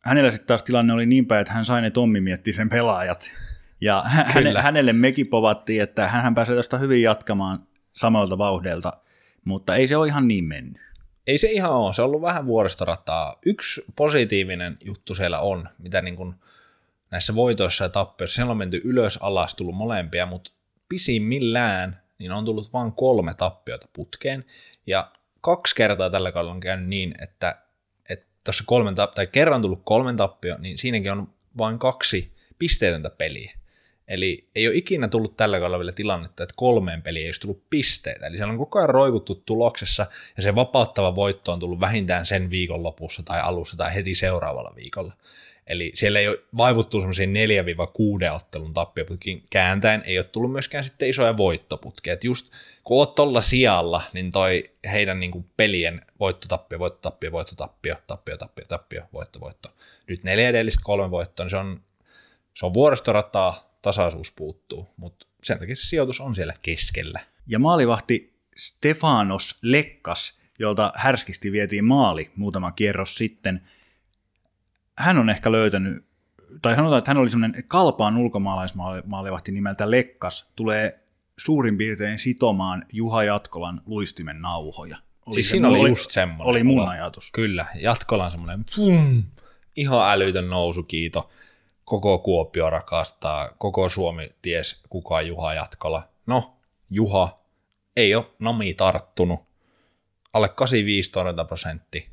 Hänellä sitten taas tilanne oli niin päin, että hän sai ne Tommi mietti sen pelaajat. Ja häne, hänelle mekin povattiin, että hän pääsee tästä hyvin jatkamaan samalta vauhdelta, mutta ei se ole ihan niin mennyt. Ei se ihan ole, se on ollut vähän vuoristorataa. Yksi positiivinen juttu siellä on, mitä niin kuin näissä voitoissa ja tappioissa, siellä on menty ylös, alas, tullut molempia, mutta pisimmillään niin on tullut vain kolme tappiota putkeen, ja kaksi kertaa tällä kaudella on käynyt niin, että, tuossa kolmen tappio, tai kerran tullut kolmen tappio, niin siinäkin on vain kaksi pisteetöntä peliä. Eli ei ole ikinä tullut tällä kaudella vielä tilannetta, että kolmeen peliin ei olisi tullut pisteitä. Eli siellä on koko ajan roikuttu tuloksessa, ja se vapauttava voitto on tullut vähintään sen viikon lopussa tai alussa tai heti seuraavalla viikolla. Eli siellä ei ole vaivuttu semmoisiin 4-6 ottelun tappioputkin kääntäen, ei ole tullut myöskään sitten isoja voittoputkia. Et just kun oot tuolla sijalla, niin toi heidän niin kuin pelien voittotappio, voittotappio, voittotappio, tappio, tappio, tappio, voitto, voitto. Nyt neljä edellistä kolme voittoa, niin se on, se on vuoristorataa, tasaisuus puuttuu, mutta sen takia se sijoitus on siellä keskellä. Ja maalivahti Stefanos Lekkas, jolta härskisti vietiin maali muutama kierros sitten, hän on ehkä löytänyt, tai sanotaan, että hän oli semmoinen kalpaan ulkomaalaismaalivahti nimeltä Lekkas, tulee suurin piirtein sitomaan Juha Jatkolan luistimen nauhoja. Oli siis siinä oli, oli just semmoinen. Oli mun ajatus. Kyllä, Jatkolan semmoinen pum, ihan älytön nousu, kiito. Koko Kuopio rakastaa, koko Suomi ties kuka Juha Jatkola. No, Juha ei ole nami tarttunut. Alle 85 prosentti.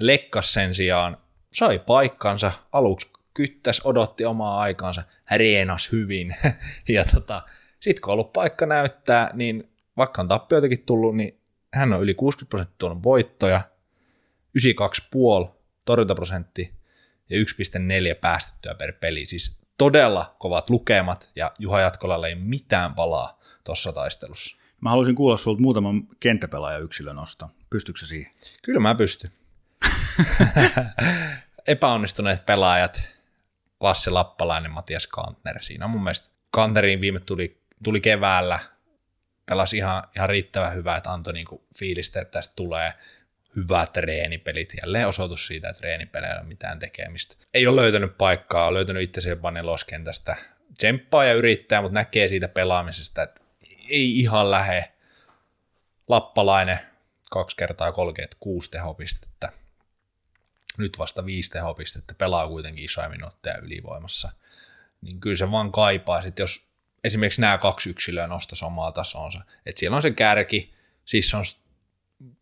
Lekkas sen sijaan sai paikkansa, aluksi kyttäs, odotti omaa aikaansa, reenas hyvin. ja tota, sitten kun on ollut paikka näyttää, niin vaikka on tappioitakin tullut, niin hän on yli 60 prosenttia tuonut voittoja, 92,5 torjuntaprosentti ja 1,4 päästettyä per peli. Siis todella kovat lukemat ja Juha Jatkolalle ei mitään palaa tuossa taistelussa. Mä haluaisin kuulla sinulta muutaman kenttäpelaajan yksilön nosto. Pystytkö siihen? Kyllä mä pystyn. Epäonnistuneet pelaajat, Lasse Lappalainen, Matias Kantner. Siinä on mun mielestä Kanteriin viime tuli, tuli keväällä, pelasi ihan, ihan riittävän hyvää, että antoi niinku fiilistä, että tästä tulee hyvät treenipelit. Jälleen osoitus siitä, että treenipeleillä ei ole mitään tekemistä. Ei ole löytänyt paikkaa, on löytänyt itse jopa neloskentästä. Tsemppaa ja yrittää, mutta näkee siitä pelaamisesta, että ei ihan lähe. Lappalainen kaksi kertaa 36 tehopistettä nyt vasta viisi tehopistettä, pelaa kuitenkin isoja minuutteja ylivoimassa, niin kyllä se vaan kaipaa, että jos esimerkiksi nämä kaksi yksilöä nostaisi omaa tasonsa, että siellä on se kärki, siis on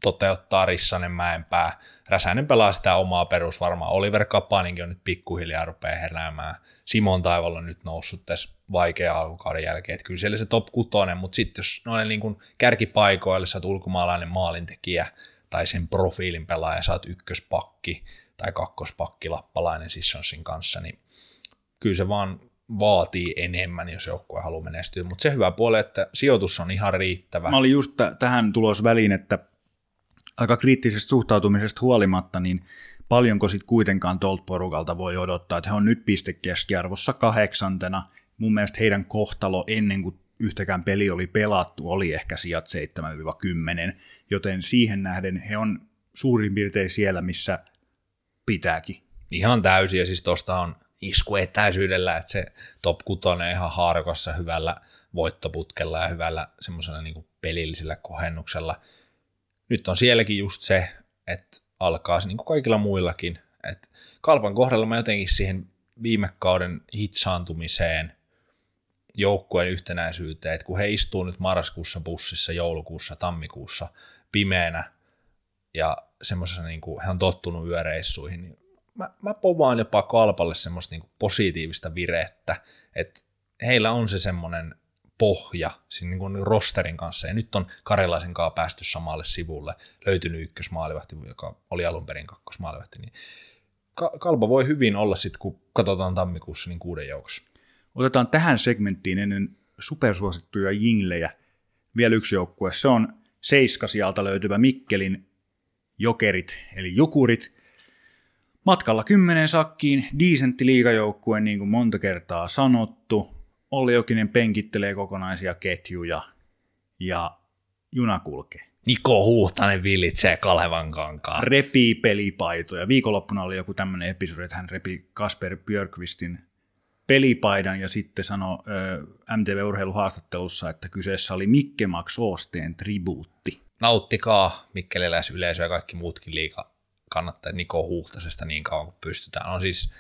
toteuttaa Rissanen Mäenpää. Räsänen pelaa sitä omaa perus varmaan. Oliver Kapaninkin on nyt pikkuhiljaa rupeaa heräämään. Simon Taivolla on nyt noussut tässä vaikea alkukauden jälkeen. Että kyllä siellä se top kutonen, mutta sitten jos noille niin kärkipaikoille sä oot ulkomaalainen maalintekijä tai sen profiilin pelaaja, oot ykköspakki, tai kakkospakki Lappalainen Sissonsin kanssa, niin kyllä se vaan vaatii enemmän, jos joukkue haluaa menestyä. Mutta se hyvä puoli, että sijoitus on ihan riittävä. Mä olin just t- tähän tulos väliin, että aika kriittisestä suhtautumisesta huolimatta, niin paljonko sitten kuitenkaan tuolta porukalta voi odottaa, että he on nyt pistekeskiarvossa kahdeksantena. Mun mielestä heidän kohtalo ennen kuin yhtäkään peli oli pelattu, oli ehkä sijat 7-10, joten siihen nähden he on suurin piirtein siellä, missä pitääkin. Ihan täysin, ja siis tuosta on isku etäisyydellä, että se top 6 on ihan haarukassa hyvällä voittoputkella ja hyvällä semmoisella niin pelillisellä kohennuksella. Nyt on sielläkin just se, että alkaa niin kuin kaikilla muillakin, että kalpan kohdalla mä jotenkin siihen viime kauden hitsaantumiseen, joukkueen yhtenäisyyteen, että kun he istuu nyt marraskuussa bussissa, joulukuussa, tammikuussa pimeänä ja semmoisessa, niin kuin, he on tottunut yöreissuihin, niin mä, mä povaan jopa kalpalle semmoista niin kuin positiivista virettä, että heillä on se semmoinen pohja siinä niin kuin rosterin kanssa, ja nyt on Karjalaisen kanssa päästy samalle sivulle, löytynyt ykkösmaalivahti, joka oli alun perin kakkosmaalivahti, niin Kalpa voi hyvin olla sitten, kun katsotaan tammikuussa, niin kuuden joukossa. Otetaan tähän segmenttiin ennen supersuosittuja jinglejä vielä yksi joukkue. Se on seiskasialta löytyvä Mikkelin jokerit, eli jukurit. Matkalla kymmenen sakkiin, diisentti liigajoukkue, niin kuin monta kertaa sanottu. Olli Jokinen penkittelee kokonaisia ketjuja ja juna kulkee. Niko Huhtanen villitsee Kalevan kankaan. Repii pelipaitoja. Viikonloppuna oli joku tämmöinen episodi, että hän repi Kasper Björkvistin pelipaidan ja sitten sanoi MTV-urheiluhaastattelussa, että kyseessä oli Mikke Max Oosteen tribuutti nauttikaa mikkeliläisyleisö ja kaikki muutkin liika kannattaa Niko Huhtasesta niin kauan kuin pystytään. On siis,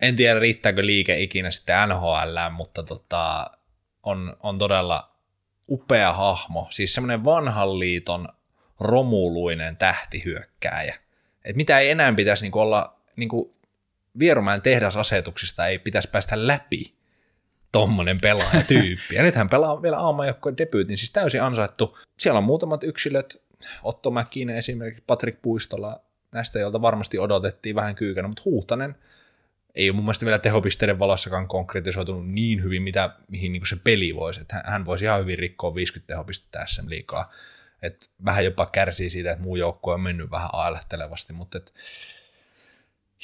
en tiedä riittääkö liike ikinä sitten NHL, mutta tota, on, on todella upea hahmo, siis semmoinen vanhan liiton romuluinen tähtihyökkääjä. Et mitä ei enää pitäisi niinku olla, niinku Vierumäen tehdasasetuksista ei pitäisi päästä läpi tommonen pelaajatyyppi. Ja nyt hän pelaa vielä aamajoukkojen debyytin, siis täysin ansaittu. Siellä on muutamat yksilöt, Otto Mäkinen esimerkiksi, Patrick Puistola, näistä, joilta varmasti odotettiin vähän kyykänä, mutta Huhtanen ei ole mun mielestä vielä tehopisteiden valossakaan konkretisoitunut niin hyvin, mitä, mihin niin se peli voisi. Että hän voisi ihan hyvin rikkoa 50 tehopistettä SM liikaa. Et vähän jopa kärsii siitä, että muu joukkue on mennyt vähän ailehtelevasti, mutta et,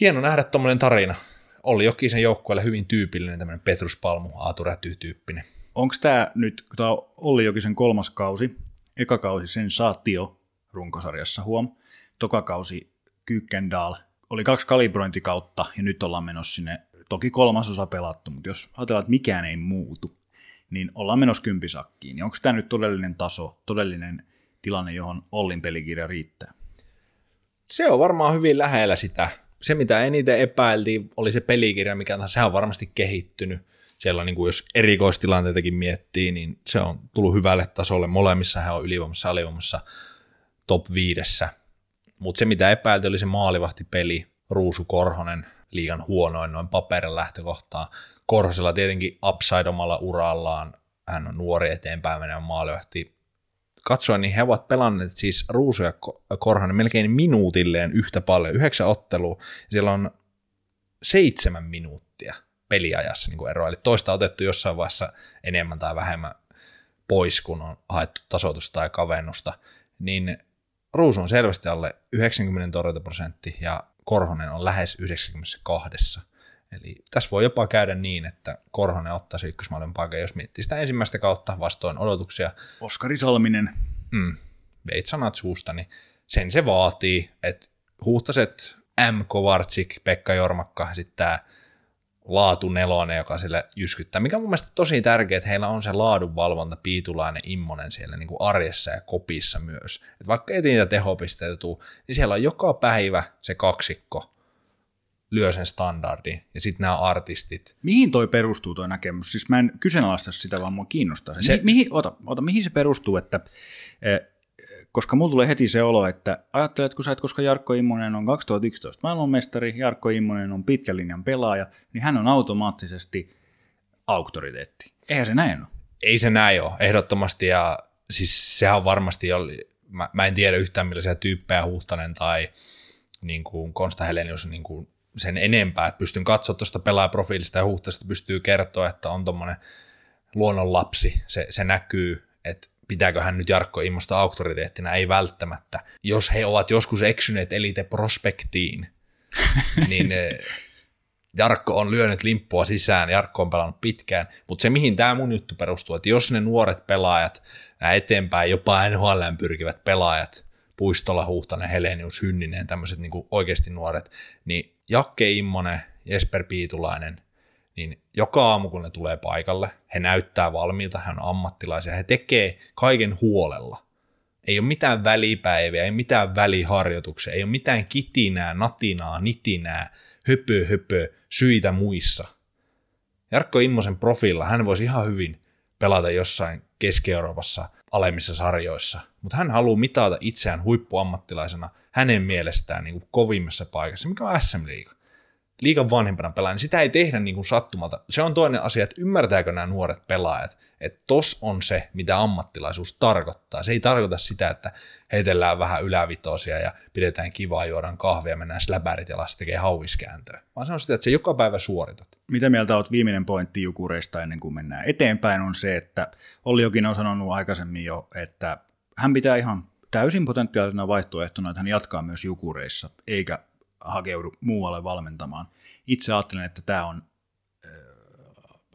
hieno nähdä tuommoinen tarina. Olli Jokisen joukkueelle hyvin tyypillinen tämmöinen Petrus Palmu, Aatu Räty-tyyppinen. Onko tämä nyt, kun tämä on Olli Jokisen kolmas kausi, eka kausi sensaatio runkosarjassa huom, toka kausi Kykkendal, oli kaksi kalibrointikautta ja nyt ollaan menossa sinne, toki kolmasosa pelattu, mutta jos ajatellaan, että mikään ei muutu, niin ollaan menossa kympisakkiin. Niin onko tämä nyt todellinen taso, todellinen tilanne, johon Ollin pelikirja riittää? Se on varmaan hyvin lähellä sitä. Se, mitä eniten epäiltiin, oli se pelikirja, mikä on, sehän on varmasti kehittynyt. Siellä niin kuin jos erikoistilanteitakin miettii, niin se on tullut hyvälle tasolle. Molemmissa hän on ylivoimassa alivoimassa top viidessä. Mutta se, mitä epäiltiin, oli se maalivahtipeli. Ruusu Korhonen, liigan huonoin noin paperin lähtökohtaa. Korhosella tietenkin upside omalla urallaan. Hän on nuori eteenpäin menevä maalivahti katsoin, niin he ovat pelanneet siis Ruusu ja Korhonen melkein minuutilleen yhtä paljon, yhdeksän ottelua, siellä on seitsemän minuuttia peliajassa niin eroa, eli toista otettu jossain vaiheessa enemmän tai vähemmän pois, kun on haettu tasoitusta tai kavennusta, niin Ruusu on selvästi alle 90 torjuntaprosentti ja Korhonen on lähes 92. Eli tässä voi jopa käydä niin, että Korhonen ottaisi ykkösmaalin paikan, jos miettii sitä ensimmäistä kautta vastoin odotuksia. Oskari Salminen. Mm, veit sanat suusta, niin sen se vaatii, että huhtaset M. Kovarczyk, Pekka Jormakka, sitten tämä laatu nelonen, joka sille jyskyttää, mikä on mun mielestä tosi tärkeää, että heillä on se laadunvalvonta, Piitulainen, Immonen siellä niin kuin arjessa ja kopissa myös. Et vaikka ei niitä tehopisteitä tuu, niin siellä on joka päivä se kaksikko, lyö sen standardin, ja sitten nämä artistit. Mihin toi perustuu toi näkemys? Siis mä en kyseenalaista sitä, vaan mua kiinnostaa. Se, Mi- mihin, ota, ota, mihin se perustuu, että eh, koska mulla tulee heti se olo, että ajatteletko sä, että koska Jarkko Immonen on 2011 maailmanmestari, Jarkko Immonen on pitkän linjan pelaaja, niin hän on automaattisesti auktoriteetti. Eihän se näin ole. Ei se näin ole, ehdottomasti, ja siis sehän on varmasti, oli, mä, mä en tiedä yhtään millaisia tyyppejä Huhtanen tai niin kuin Konsta Helenius niin kuin sen enempää, että pystyn katsoa tuosta pelaajaprofiilista ja huhtaista pystyy kertoa, että on tuommoinen luonnonlapsi, se, se näkyy, että pitääkö hän nyt Jarkko Immosta auktoriteettina, ei välttämättä. Jos he ovat joskus eksyneet Elite Prospektiin, niin eh, Jarkko on lyönyt limppua sisään, Jarkko on pelannut pitkään, mutta se mihin tämä mun juttu perustuu, että jos ne nuoret pelaajat, nämä eteenpäin jopa NHL pyrkivät pelaajat, Puistola, Huhtanen, Helenius, Hynninen, tämmöiset niin oikeasti nuoret, niin Jakke Immonen, Jesper Piitulainen, niin joka aamu kun ne tulee paikalle, he näyttää valmiilta, he on ammattilaisia, he tekee kaiken huolella. Ei ole mitään välipäiviä, ei mitään väliharjoituksia, ei ole mitään kitinää, natinaa, nitinää, höpö, höpö, syitä muissa. Jarkko Immosen profiilla hän voisi ihan hyvin pelata jossain Keski-Euroopassa alemmissa sarjoissa, mutta hän haluaa mitata itseään huippuammattilaisena hänen mielestään niin kuin kovimmassa paikassa, mikä on SM-liiga. Liikan vanhempana pelaaja, niin sitä ei tehdä niin kuin sattumalta. Se on toinen asia, että ymmärtääkö nämä nuoret pelaajat, että tos on se, mitä ammattilaisuus tarkoittaa. Se ei tarkoita sitä, että heitellään vähän ylävitosia ja pidetään kivaa, juodaan kahvia, mennään släbärit ja lassi tekee hauiskääntöä. Vaan se on sitä, että se joka päivä suoritat. Mitä mieltä olet viimeinen pointti Jukureista ennen kuin mennään eteenpäin on se, että Olli Jokin on sanonut aikaisemmin jo, että hän pitää ihan täysin potentiaalisena vaihtoehtona, että hän jatkaa myös Jukureissa, eikä hakeudu muualle valmentamaan. Itse ajattelen, että tämä on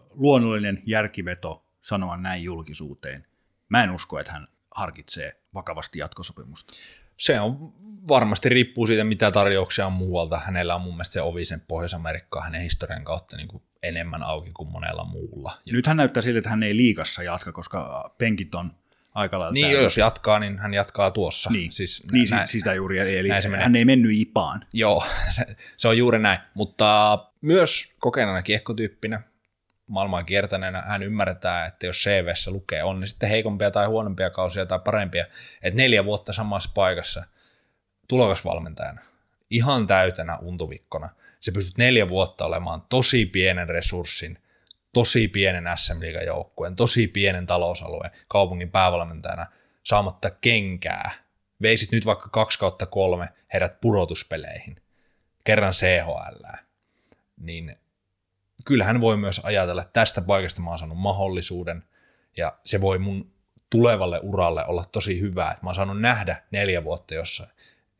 luonnollinen järkiveto sanoa näin julkisuuteen. Mä en usko, että hän harkitsee vakavasti jatkosopimusta. Se on varmasti riippuu siitä, mitä tarjouksia on muualta. Hänellä on mun mielestä se ovi sen Pohjois-Amerikkaan hänen historian kautta niin kuin enemmän auki kuin monella muulla. Nyt hän näyttää siltä, että hän ei liikassa jatka, koska penkit on aika lailla Niin, jos jatkaa, niin hän jatkaa tuossa. Niin, siis, niin näin, siis sitä juuri, eli hän ei mennyt ipaan. Joo, se, se on juuri näin, mutta myös kokeneena kiekkotyyppinä, maailmaa kiertäneenä hän ymmärtää, että jos CVssä lukee, on ne sitten heikompia tai huonompia kausia tai parempia, että neljä vuotta samassa paikassa tulokasvalmentajana, ihan täytänä untuvikkona, se pystyt neljä vuotta olemaan tosi pienen resurssin, tosi pienen SM joukkueen, tosi pienen talousalueen kaupungin päävalmentajana saamatta kenkää. Veisit nyt vaikka kaksi kautta kolme heidät pudotuspeleihin, kerran CHL, niin kyllähän voi myös ajatella, että tästä paikasta mä oon saanut mahdollisuuden, ja se voi mun tulevalle uralle olla tosi hyvä, että mä oon saanut nähdä neljä vuotta jossain,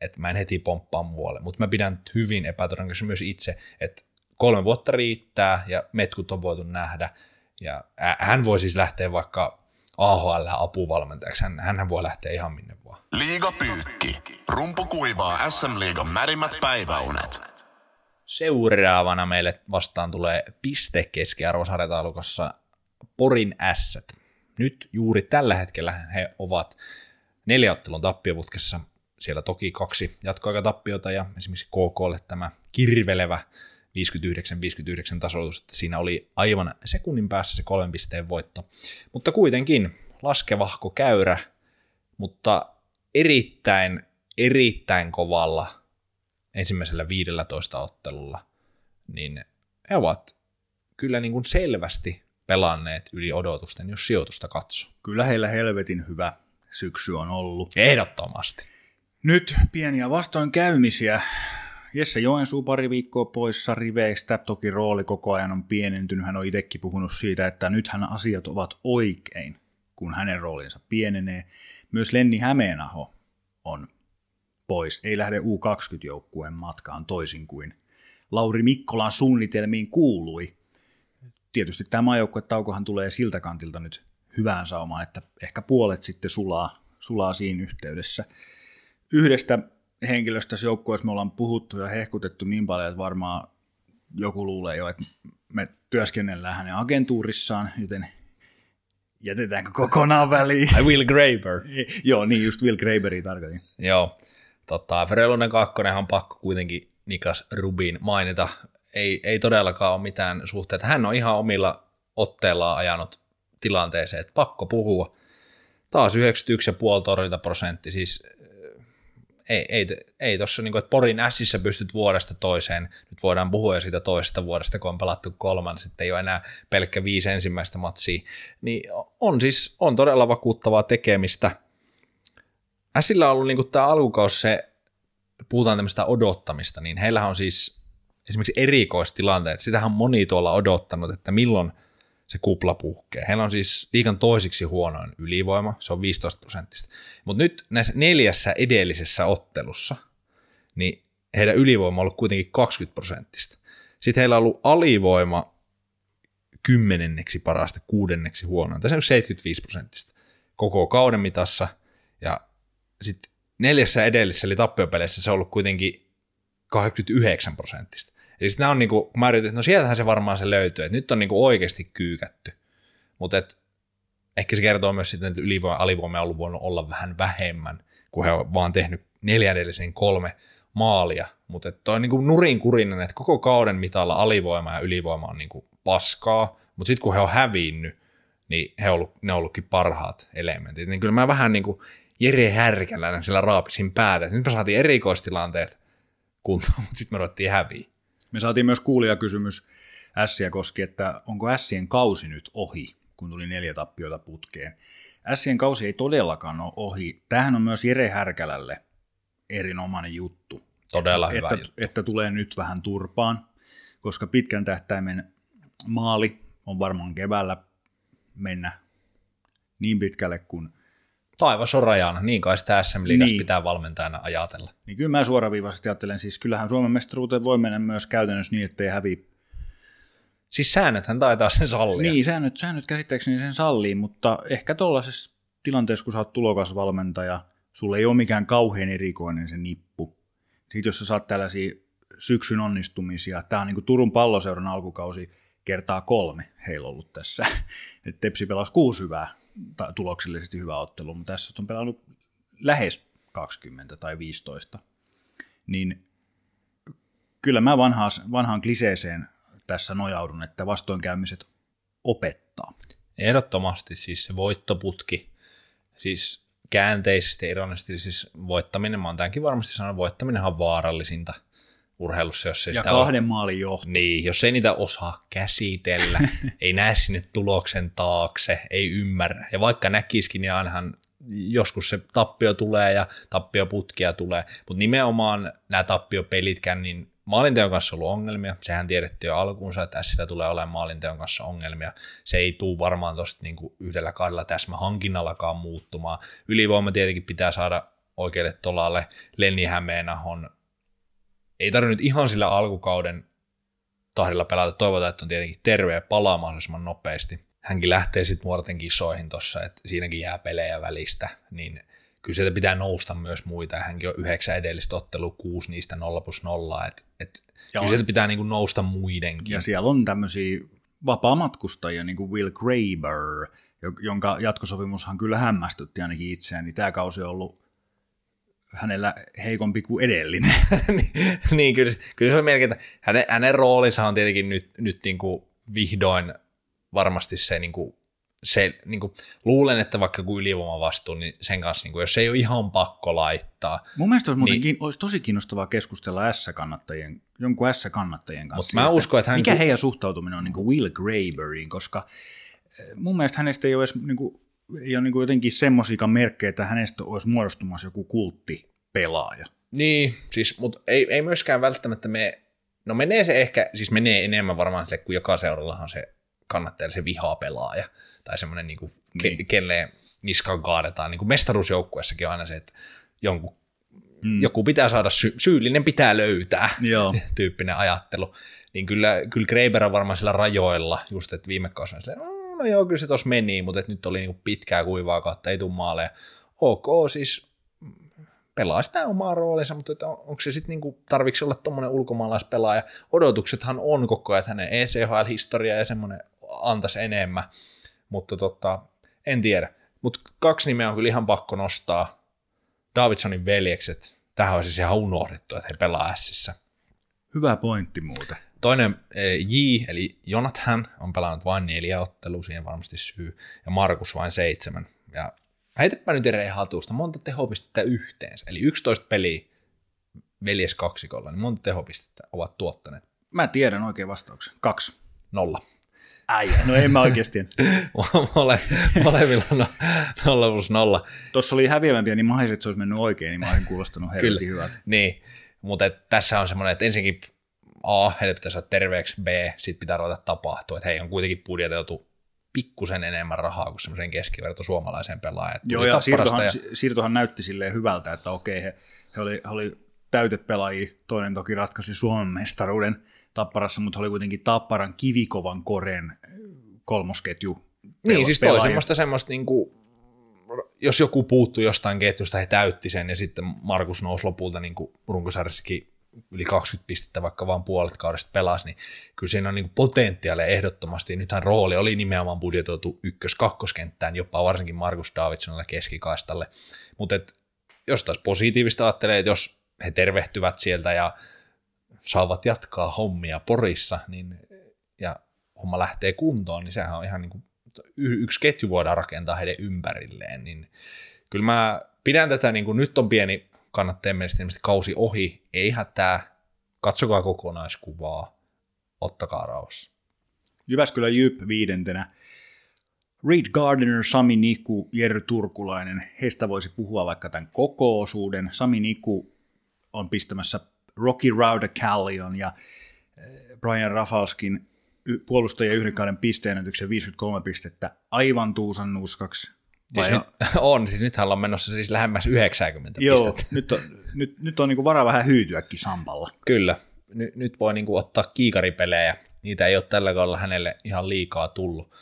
että mä en heti pomppaa muualle, mutta mä pidän hyvin epätodennäköisesti myös itse, että kolme vuotta riittää ja metkut on voitu nähdä, ja hän voi siis lähteä vaikka AHL apuvalmentajaksi, hän, hän voi lähteä ihan minne vaan. Liiga pyykki. Rumpu kuivaa SM-liigan märimmät päiväunet. Seuraavana meille vastaan tulee piste keskiarvosarjataulukossa Porin ässät. Nyt juuri tällä hetkellä he ovat neljäottelun tappioputkessa. Siellä toki kaksi jatkoaikatappiota ja esimerkiksi KKlle tämä kirvelevä 59-59 tasoitus, että siinä oli aivan sekunnin päässä se kolmen pisteen voitto. Mutta kuitenkin laskevahko käyrä, mutta erittäin, erittäin kovalla ensimmäisellä 15 ottelulla, niin he ovat kyllä niin kuin selvästi pelanneet yli odotusten, jos sijoitusta katsoo. Kyllä heillä helvetin hyvä syksy on ollut. Ehdottomasti. Nyt pieniä vastoinkäymisiä. Jesse Joensuu pari viikkoa poissa riveistä. Toki rooli koko ajan on pienentynyt. Hän on itsekin puhunut siitä, että nythän asiat ovat oikein, kun hänen roolinsa pienenee. Myös Lenni Hämeenaho on pois. Ei lähde U20-joukkueen matkaan toisin kuin Lauri Mikkolan suunnitelmiin kuului. Tietysti tämä taukohan tulee siltä kantilta nyt hyvään saumaan, että ehkä puolet sitten sulaa, sulaa siinä yhteydessä. Yhdestä henkilöstä joukkueessa me ollaan puhuttu ja hehkutettu niin paljon, että varmaan joku luulee jo, että me työskennellään hänen agentuurissaan, joten jätetäänkö kokonaan väliin? I Will Graber. Joo, niin just Will Graberi tarkoitin. Joo, tota, Frelunen kakkonen on pakko kuitenkin Nikas Rubin mainita. Ei, ei todellakaan ole mitään suhteita. Hän on ihan omilla otteillaan ajanut tilanteeseen, että pakko puhua. Taas 91,5 torjunta prosentti, siis ei, ei, ei tuossa, niin että Porin ässissä pystyt vuodesta toiseen, nyt voidaan puhua jo siitä toisesta vuodesta, kun on pelattu kolman, sitten ei ole enää pelkkä viisi ensimmäistä matsia, niin on siis, on todella vakuuttavaa tekemistä. Ässillä on ollut niin tämä alkukaus se, puhutaan tämmöistä odottamista, niin heillä on siis esimerkiksi erikoistilanteet, sitähän moni tuolla odottanut, että milloin – se kupla puhkee. Heillä on siis liikan toisiksi huonoin ylivoima, se on 15 prosenttista. Mutta nyt näissä neljässä edellisessä ottelussa, niin heidän ylivoima on ollut kuitenkin 20 prosenttista. Sitten heillä on ollut alivoima kymmenenneksi parasta, kuudenneksi huonoin. Tässä on 75 prosenttista koko kauden mitassa. Ja sitten neljässä edellisessä, eli tappiopeleissä, se on ollut kuitenkin 89 prosenttista. Eli sitten nämä on niinku, kun mä yritin, että no sieltähän se varmaan se löytyy, että nyt on niinku oikeasti kyykätty. Mutta ehkä se kertoo myös sitten, että ylivoima alivoima on ollut voinut olla vähän vähemmän, kun he on vaan tehnyt neljännellisen kolme maalia. Mutta toi on niinku nurinkurinen, että koko kauden mitalla alivoima ja ylivoima on niinku paskaa, mutta sitten kun he on hävinnyt, niin he on ollut, ne on ollutkin parhaat elementit. Niin kyllä mä vähän niin kuin Jere Härkäläinen siellä raapisin päätä. Nyt me saatiin erikoistilanteet kuntoon, mutta sitten me ruvettiin häviä. Me saatiin myös kuulijakysymys Ässiä koski, että onko Ässien kausi nyt ohi, kun tuli neljä tappiota putkeen. Ässien kausi ei todellakaan ole ohi. Tähän on myös Jere Härkälälle erinomainen juttu. Todella että, hyvä että, juttu. Että tulee nyt vähän turpaan, koska pitkän tähtäimen maali on varmaan keväällä mennä niin pitkälle kuin taivas on rajana, niin kai sitä SM Liigassa niin. pitää valmentajana ajatella. Niin kyllä mä suoraviivaisesti ajattelen, siis kyllähän Suomen mestaruuteen voi mennä myös käytännössä niin, ettei hävi. Siis säännöthän taitaa sen sallia. Niin, säännöt, säännöt käsittääkseni sen sallii, mutta ehkä tuollaisessa tilanteessa, kun sä oot tulokasvalmentaja, sulle ei ole mikään kauhean erikoinen se nippu. Sitten jos sä saat tällaisia syksyn onnistumisia, tämä on niin kuin Turun palloseuran alkukausi kertaa kolme heillä ollut tässä. Et Tepsi pelasi kuusi hyvää tuloksellisesti hyvä ottelu, mutta tässä on pelannut lähes 20 tai 15, niin kyllä mä vanhaan, vanhaan kliseeseen tässä nojaudun, että vastoinkäymiset opettaa. Ehdottomasti siis se voittoputki, siis käänteisesti ironisesti siis voittaminen, mä oon tämänkin varmasti sanonut, voittaminen on vaarallisinta – urheilussa, jos ei ja sitä kahden ole, maalin johto. Niin, jos ei niitä osaa käsitellä, ei näe sinne tuloksen taakse, ei ymmärrä. Ja vaikka näkisikin, niin ainahan joskus se tappio tulee ja tappioputkia tulee, mutta nimenomaan nämä tappiopelitkään, niin maalinteon kanssa ollut ongelmia. Sehän tiedettiin jo alkuunsa, että Sillä tulee olemaan maalinteon kanssa ongelmia. Se ei tule varmaan tuosta niinku yhdellä kahdella täsmähankinnallakaan muuttumaan. Ylivoima tietenkin pitää saada oikealle tolalle. Lenni Hämeenahon ei tarvinnut ihan sillä alkukauden tahdilla pelata. Toivotaan, että on tietenkin terve ja palaa mahdollisimman nopeasti. Hänkin lähtee sitten nuorten kisoihin tuossa, että siinäkin jää pelejä välistä, niin kyllä sieltä pitää nousta myös muita. Hänkin on yhdeksän edellistä ottelua, kuusi niistä 0 plus 0, että et, kyllä sieltä pitää niinku nousta muidenkin. Ja siellä on tämmöisiä vapaamatkustajia, niin kuin Will Graber, jonka jatkosopimushan kyllä hämmästytti ainakin itseään, niin tämä kausi on ollut hänellä heikompi kuin edellinen. niin, niin, kyllä, kyllä se on melkein, että hänen, hänen roolinsa on tietenkin nyt, nyt niin kuin vihdoin varmasti se, niin kuin, se niin kuin, luulen, että vaikka kuin ylivoima vastuu, niin sen kanssa, niin kuin, jos ei ole ihan pakko laittaa. Mun mielestä olisi, niin, olisi tosi kiinnostavaa keskustella S-kannattajien, jonkun S-kannattajien kanssa. Mutta mä uskon, että hän... Mikä heidän suhtautuminen on niin kuin Will Graberiin, koska eh, mun mielestä hänestä ei ole edes niin kuin, ei ole niin kuin jotenkin semmoisia merkkejä, että hänestä olisi muodostumassa joku kulttipelaaja. Niin, siis, mutta ei, ei myöskään välttämättä me, no menee se ehkä, siis menee enemmän varmaan sille, kun joka seurallahan se kannattaa se vihaa pelaaja, tai semmoinen, niin kuin, niin. Ke, kelle niskan kaadetaan, niin kuin mestaruusjoukkuessakin on aina se, että jonkun, mm. joku pitää saada, sy- syyllinen pitää löytää, Joo. tyyppinen ajattelu. Niin kyllä, kyllä Greiber on varmaan sillä rajoilla, just että viime kausina silleen, no joo, kyllä se tuossa meni, mutta nyt oli niin pitkää kuivaa kautta, ei tule maaleja. Ok, siis pelaa sitä omaa roolinsa, mutta että onko se sitten niinku, tarvitsi olla tuommoinen ulkomaalaispelaaja. Odotuksethan on koko ajan, että hänen ECHL-historia ja semmoinen antaisi enemmän, mutta tota, en tiedä. Mutta kaksi nimeä on kyllä ihan pakko nostaa. Davidsonin veljekset, tähän olisi siis ihan unohdettu, että he pelaa Sissä. Hyvä pointti muuten. Toinen eh, J, eli Jonathan, on pelannut vain neljä ottelua, siihen varmasti syy, ja Markus vain seitsemän. Ja heitäpä nyt eri hatusta, monta tehopistettä yhteensä, eli 11 peliä veljes kaksikolla, niin monta tehopistettä ovat tuottaneet? Mä tiedän oikein vastauksen. Kaksi. Nolla. Äijä, no en mä oikeasti. Mole, molemmilla no, nolla plus nolla. Tuossa oli häviävämpiä, niin mä että se olisi mennyt oikein, niin mä olisin kuulostanut helvetin hyvältä. Niin, mutta tässä on semmoinen, että ensinnäkin A, heille pitää saada terveeksi, B, sit pitää ruveta tapahtua, että hei, on kuitenkin budjetoitu pikkusen enemmän rahaa kuin semmoisen keskiverto suomalaiseen pelaajaan. Joo, ja siirtohan, ja siirtohan näytti silleen hyvältä, että okei, he, he oli, he oli täytepelaajia, toinen toki ratkaisi Suomen mestaruuden Tapparassa, mutta he oli kuitenkin Tapparan kivikovan koren kolmosketju. Niin, siis toi semmoista, semmoista niin kuin, jos joku puuttui jostain ketjusta, he täytti sen, ja sitten Markus nousi lopulta niin runkosarjassakin yli 20 pistettä, vaikka vain puolet kaudesta pelasi, niin kyllä siinä on niin potentiaalia ehdottomasti. Nythän rooli oli nimenomaan budjetoitu ykkös-kakkoskenttään, jopa varsinkin Markus Davidsonille keskikaistalle. Mutta jos taas positiivista ajattelee, että jos he tervehtyvät sieltä ja saavat jatkaa hommia Porissa, niin, ja homma lähtee kuntoon, niin sehän on ihan niin kuin, yksi ketju voidaan rakentaa heidän ympärilleen, niin kyllä mä pidän tätä, niin kuin nyt on pieni kannattaa mielestä kausi ohi, ei hätää, katsokaa kokonaiskuvaa, ottakaa rauhassa. Jyväskylä Jyp viidentenä. Reed Gardner, Sami Niku, Jerry Turkulainen, heistä voisi puhua vaikka tämän koko osuuden. Sami Niku on pistämässä Rocky Rauda Callion ja eh, Brian Rafalskin puolustajien yhden kauden pisteenätyksen 53 pistettä aivan tuusan nuskaksi Siis nyt, on, siis nythän ollaan menossa siis lähemmäs 90 Joo, pistettä. nyt on, nyt, nyt on niin varaa vähän hyytyäkin Sampalla. Kyllä, Ny, nyt voi niin kuin ottaa kiikaripelejä, niitä ei ole tällä kaudella hänelle ihan liikaa tullut.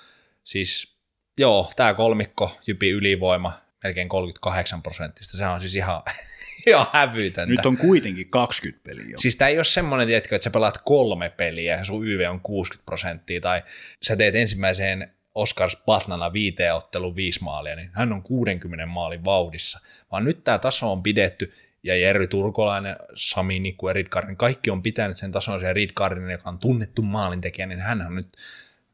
Siis joo, tämä kolmikko, Jypi ylivoima, melkein 38 prosenttista, se on siis ihan, ihan hävytöntä. Nyt on kuitenkin 20 peliä. Siis tämä ei ole semmoinen, tiedätkö, että sä pelaat kolme peliä ja sun YV on 60 prosenttia, tai sä teet ensimmäiseen Oskars Patnana viiteen ottelu viisi maalia, niin hän on 60 maalin vauhdissa. Vaan nyt tämä taso on pidetty, ja Jerry Turkolainen, Sami Nikku ja Ridkarin, kaikki on pitänyt sen tason, ja Ridkarin, joka on tunnettu maalintekijä, niin hän on nyt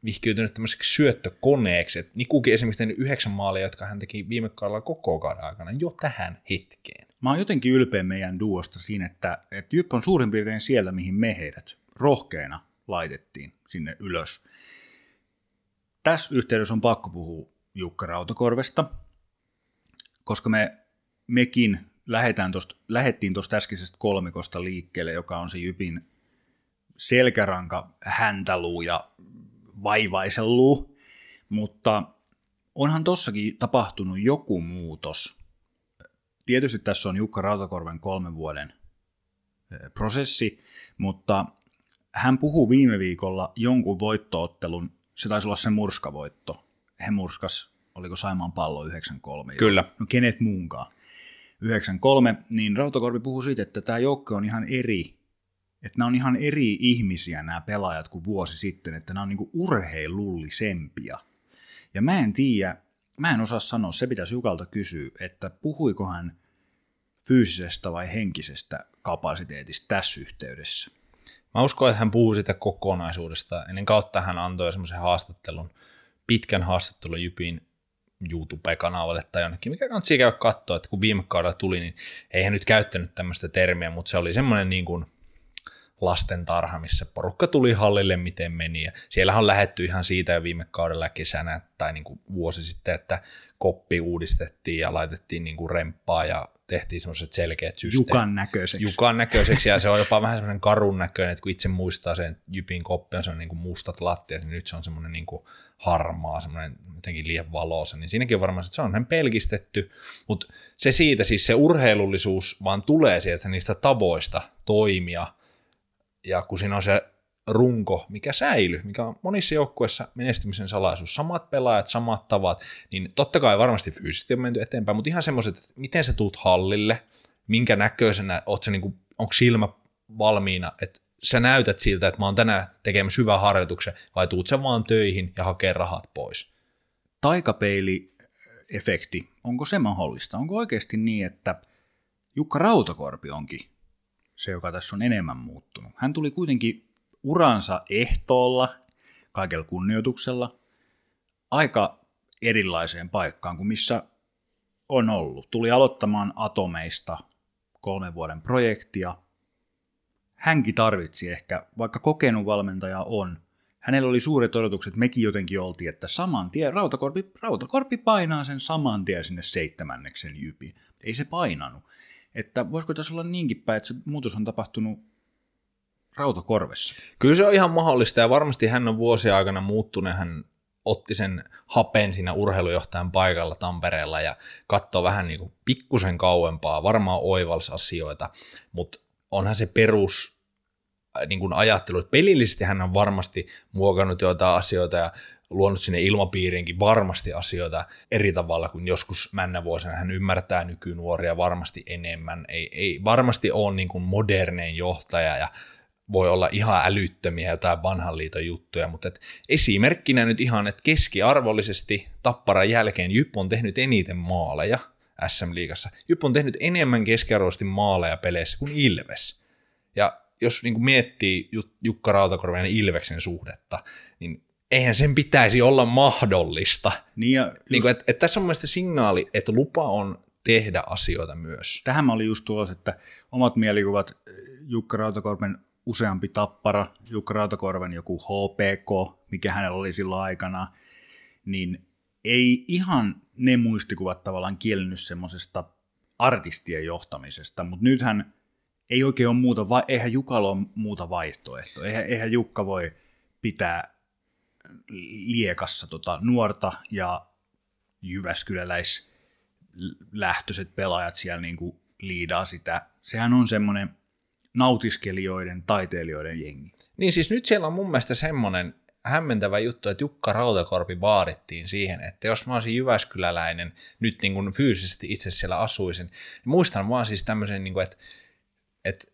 vihkiytynyt tämmöiseksi syöttökoneeksi, että Nikukin esimerkiksi tehnyt yhdeksän maalia, jotka hän teki viime kaudella koko kauden aikana, jo tähän hetkeen. Mä oon jotenkin ylpeä meidän duosta siinä, että, että Jyp on suurin piirtein siellä, mihin me heidät rohkeena laitettiin sinne ylös. Tässä yhteydessä on pakko puhua Jukka Rautakorvesta, koska me mekin lähetään tosta, lähettiin tuosta äskeisestä kolmikosta liikkeelle, joka on se Jypin selkäranka häntäluu ja vaivaiselluu, mutta onhan tossakin tapahtunut joku muutos. Tietysti tässä on Jukka Rautakorven kolmen vuoden eh, prosessi, mutta hän puhuu viime viikolla jonkun voittoottelun, se taisi olla se murskavoitto. He murskas, oliko Saimaan pallo 93? Kyllä. No kenet muunkaan. 93, niin Rautakorpi puhuu siitä, että tämä joukko on ihan eri, että nämä on ihan eri ihmisiä nämä pelaajat kuin vuosi sitten, että nämä on niinku urheilullisempia. Ja mä en tiedä, mä en osaa sanoa, se pitäisi Jukalta kysyä, että puhuiko hän fyysisestä vai henkisestä kapasiteetista tässä yhteydessä. Mä uskon, että hän puhuu sitä kokonaisuudesta. Ennen kautta hän antoi semmoisen haastattelun, pitkän haastattelun Jypin YouTube-kanavalle tai jonnekin, mikä kannattaa käydä katsoa, että kun viime kaudella tuli, niin ei hän nyt käyttänyt tämmöistä termiä, mutta se oli semmoinen niin kuin lasten tarha, missä porukka tuli hallille, miten meni. Ja siellähän on lähetty ihan siitä jo viime kaudella kesänä tai niin kuin vuosi sitten, että koppi uudistettiin ja laitettiin niin kuin remppaa ja tehtiin semmoiset selkeät systeemit. Jukan näköiseksi. Jukan näköiseksi, ja se on jopa vähän semmoinen karun näköinen, että kun itse muistaa sen Jypin koppi on semmoinen niin kuin mustat lattiat, niin nyt se on semmoinen niin kuin harmaa, semmoinen jotenkin liian valoisa, niin siinäkin on varmaan, että se on hän pelkistetty, mutta se siitä siis se urheilullisuus vaan tulee sieltä niistä tavoista toimia, ja kun siinä on se runko, mikä säilyy, mikä on monissa joukkueissa menestymisen salaisuus, samat pelaajat, samat tavat, niin totta kai varmasti fyysisesti on menty eteenpäin, mutta ihan semmoiset, että miten sä tuut hallille, minkä näköisenä, oot se niinku, onko silmä valmiina, että sä näytät siltä, että mä oon tänään tekemässä hyvän harjoituksen, vai tuut sä vaan töihin ja hakee rahat pois? Taikapeili-efekti, onko se mahdollista? Onko oikeasti niin, että Jukka Rautakorpi onkin se, joka tässä on enemmän muuttunut? Hän tuli kuitenkin uransa ehtoolla, kaikella kunnioituksella, aika erilaiseen paikkaan kuin missä on ollut. Tuli aloittamaan atomeista kolmen vuoden projektia. Hänkin tarvitsi ehkä, vaikka kokenut valmentaja on, hänellä oli suuret odotukset, mekin jotenkin oltiin, että saman tien Rautakorpi, Rautakorpi painaa sen saman tien sinne seitsemänneksen jypiin. Ei se painanut. Että voisiko tässä olla niinkin päin, että se muutos on tapahtunut rautakorvessa. Kyllä se on ihan mahdollista ja varmasti hän on vuosien aikana muuttunut. Hän otti sen hapen siinä urheilujohtajan paikalla Tampereella ja katsoi vähän niin kuin pikkusen kauempaa, varmaan oivalsasioita, mutta onhan se perus äh, niin kuin ajattelu, että pelillisesti hän on varmasti muokannut joitain asioita ja luonut sinne ilmapiiriinkin varmasti asioita eri tavalla kuin joskus männä vuosina. Hän ymmärtää nykynuoria varmasti enemmän. Ei, ei varmasti ole niin kuin modernein johtaja ja voi olla ihan älyttömiä jotain vanhan liiton juttuja, mutta et esimerkkinä nyt ihan, että keskiarvollisesti Tapparan jälkeen Jyp on tehnyt eniten maaleja SM-liigassa. Jyp on tehnyt enemmän keskiarvollisesti maaleja peleissä kuin Ilves. Ja jos niin miettii Jukka Rautakorven ja Ilveksen suhdetta, niin eihän sen pitäisi olla mahdollista. Niin ja just... niin kuin, että, että tässä on mielestäni signaali, että lupa on tehdä asioita myös. Tähän mä olin just tuossa, että omat mielikuvat Jukka Rautakorven useampi tappara, Jukka Rautakorven joku HPK, mikä hänellä oli silloin aikana, niin ei ihan ne muistikuvat tavallaan kielnyt semmoisesta artistien johtamisesta, mutta nythän ei oikein ole muuta, vai, eihän Jukalla ole muuta vaihtoehtoa, eihän, eihän Jukka voi pitää liekassa tota nuorta ja Jyväskyläläis lähtöiset pelaajat siellä niin kuin liidaa sitä. Sehän on semmoinen nautiskelijoiden, taiteilijoiden jengi. Niin siis nyt siellä on mun mielestä semmoinen hämmentävä juttu, että Jukka Rautakorpi vaadittiin siihen, että jos mä olisin Jyväskyläläinen, nyt niin kuin fyysisesti itse siellä asuisin, niin muistan vaan siis tämmöisen, niin kuin, että, että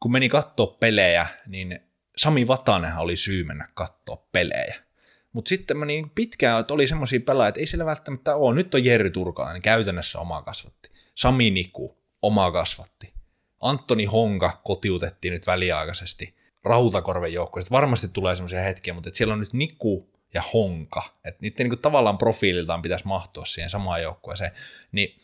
kun meni katsoa pelejä, niin Sami Vatanenhan oli syy mennä katsoa pelejä. Mutta sitten mä niin pitkään, että oli semmoisia pelaajia, että ei siellä välttämättä ole. Nyt on Jerry Turkalainen, käytännössä oma kasvatti. Sami Niku, oma kasvatti. Antoni Honka kotiutettiin nyt väliaikaisesti Rautakorven joukkueesta. Varmasti tulee semmoisia hetkiä, mutta siellä on nyt Niku ja Honka. Että niiden niin kuin, tavallaan profiililtaan pitäisi mahtua siihen samaan joukkueeseen. Niin,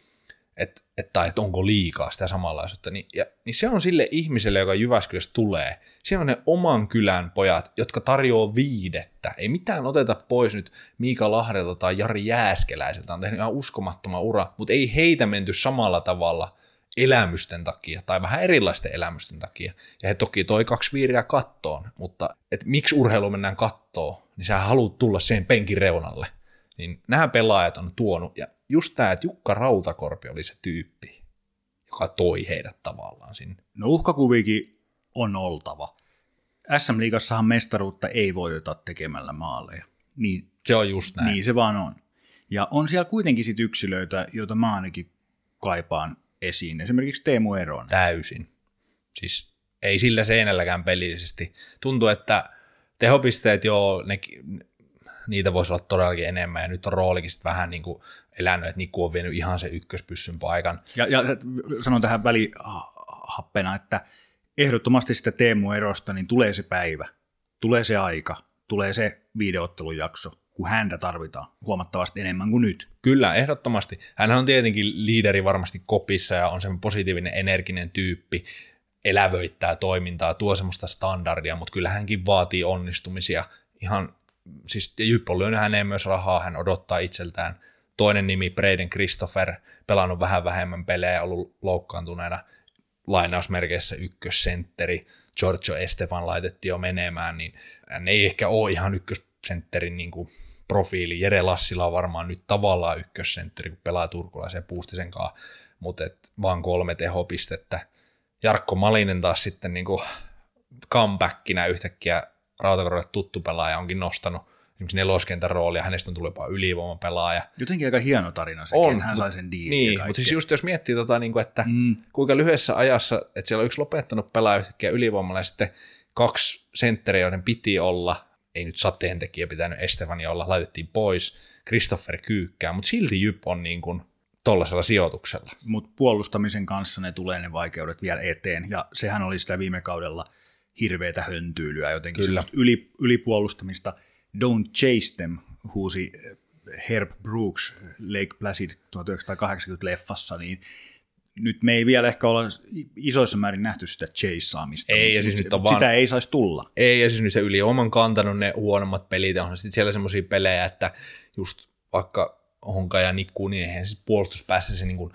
et, et, tai että onko liikaa sitä samanlaisuutta. Niin, ja, niin se on sille ihmiselle, joka Jyväskylästä tulee. Siellä on ne oman kylän pojat, jotka tarjoaa viidettä. Ei mitään oteta pois nyt Miika Lahdelta tai Jari Jääskeläiseltä. On tehnyt ihan uskomattoman ura, mutta ei heitä menty samalla tavalla – elämysten takia tai vähän erilaisten elämysten takia. Ja he toki toi kaksi viiriä kattoon, mutta et miksi urheilu mennään kattoon, niin sä haluat tulla siihen penkin reunalle. Niin nämä pelaajat on tuonut, ja just tämä, että Jukka Rautakorpi oli se tyyppi, joka toi heidät tavallaan sinne. No uhkakuvikin on oltava. SM-liigassahan mestaruutta ei voiteta tekemällä maaleja. Niin, Se on just näin. niin se vaan on. Ja on siellä kuitenkin sit yksilöitä, joita mä ainakin kaipaan esiin. Esimerkiksi Teemu Eron. Täysin. Siis ei sillä seinälläkään pelillisesti. Tuntuu, että tehopisteet joo, ne, niitä voisi olla todellakin enemmän, ja nyt on roolikin sit vähän niin kuin elänyt, että Niku on vienyt ihan se ykköspyssyn paikan. Ja, ja sanon tähän välihappena, että ehdottomasti sitä Teemu Erosta niin tulee se päivä, tulee se aika, tulee se videoottelun jakso, kun häntä tarvitaan huomattavasti enemmän kuin nyt. Kyllä, ehdottomasti. Hän on tietenkin liideri varmasti kopissa ja on semmoinen positiivinen, energinen tyyppi, elävöittää toimintaa, tuo semmoista standardia, mutta kyllä hänkin vaatii onnistumisia. Ihan, siis Jypp on lyönyt häneen myös rahaa, hän odottaa itseltään. Toinen nimi, Braden Christopher, pelannut vähän vähemmän pelejä, ollut loukkaantuneena lainausmerkeissä ykkössentteri. Giorgio Estefan laitettiin jo menemään, niin hän ei ehkä ole ihan ykkössentterin niin kuin profiili. Jere Lassila on varmaan nyt tavallaan ykkössentteri, kun pelaa turkulaisen puustisen kanssa, mutta et vaan kolme tehopistettä. Jarkko Malinen taas sitten niin kuin comebackinä yhtäkkiä Rautakorvalle tuttu pelaaja onkin nostanut esimerkiksi neloskentän roolia, hänestä on tullut jopa ylivoimapelaaja. Jotenkin aika hieno tarina sekin, On, että hän sai sen diilin. Niin, mutta siis just jos miettii, tota, niin kuin, että Mm, kuinka lyhyessä ajassa, että siellä on yksi lopettanut pelaaja yhtäkkiä ylivoimalla ja sitten kaksi sentteriä, joiden piti olla, ei nyt sateentekijä pitänyt Estefania olla, laitettiin pois, Christopher Kyykkää, mutta silti Jyp on niin kuin tollasella sijoituksella. mutta puolustamisen kanssa ne tulee ne vaikeudet vielä eteen, ja sehän oli sitä viime kaudella hirveätä höntyylyä, jotenkin Kyllä. yli, ylipuolustamista. Don't chase them, huusi Herb Brooks Lake Placid 1980-leffassa, niin nyt me ei vielä ehkä olla isoissa määrin nähty sitä chaseaamista. Ei, ja siis nyt on mut sitä vaan- ei saisi tulla. Ei, ja siis nyt se yli oman kantanut ne huonommat pelit, onhan sitten siellä semmoisia pelejä, että just vaikka Honka ja Nikku, niin eihän siis puolustuspäässä se niin kuin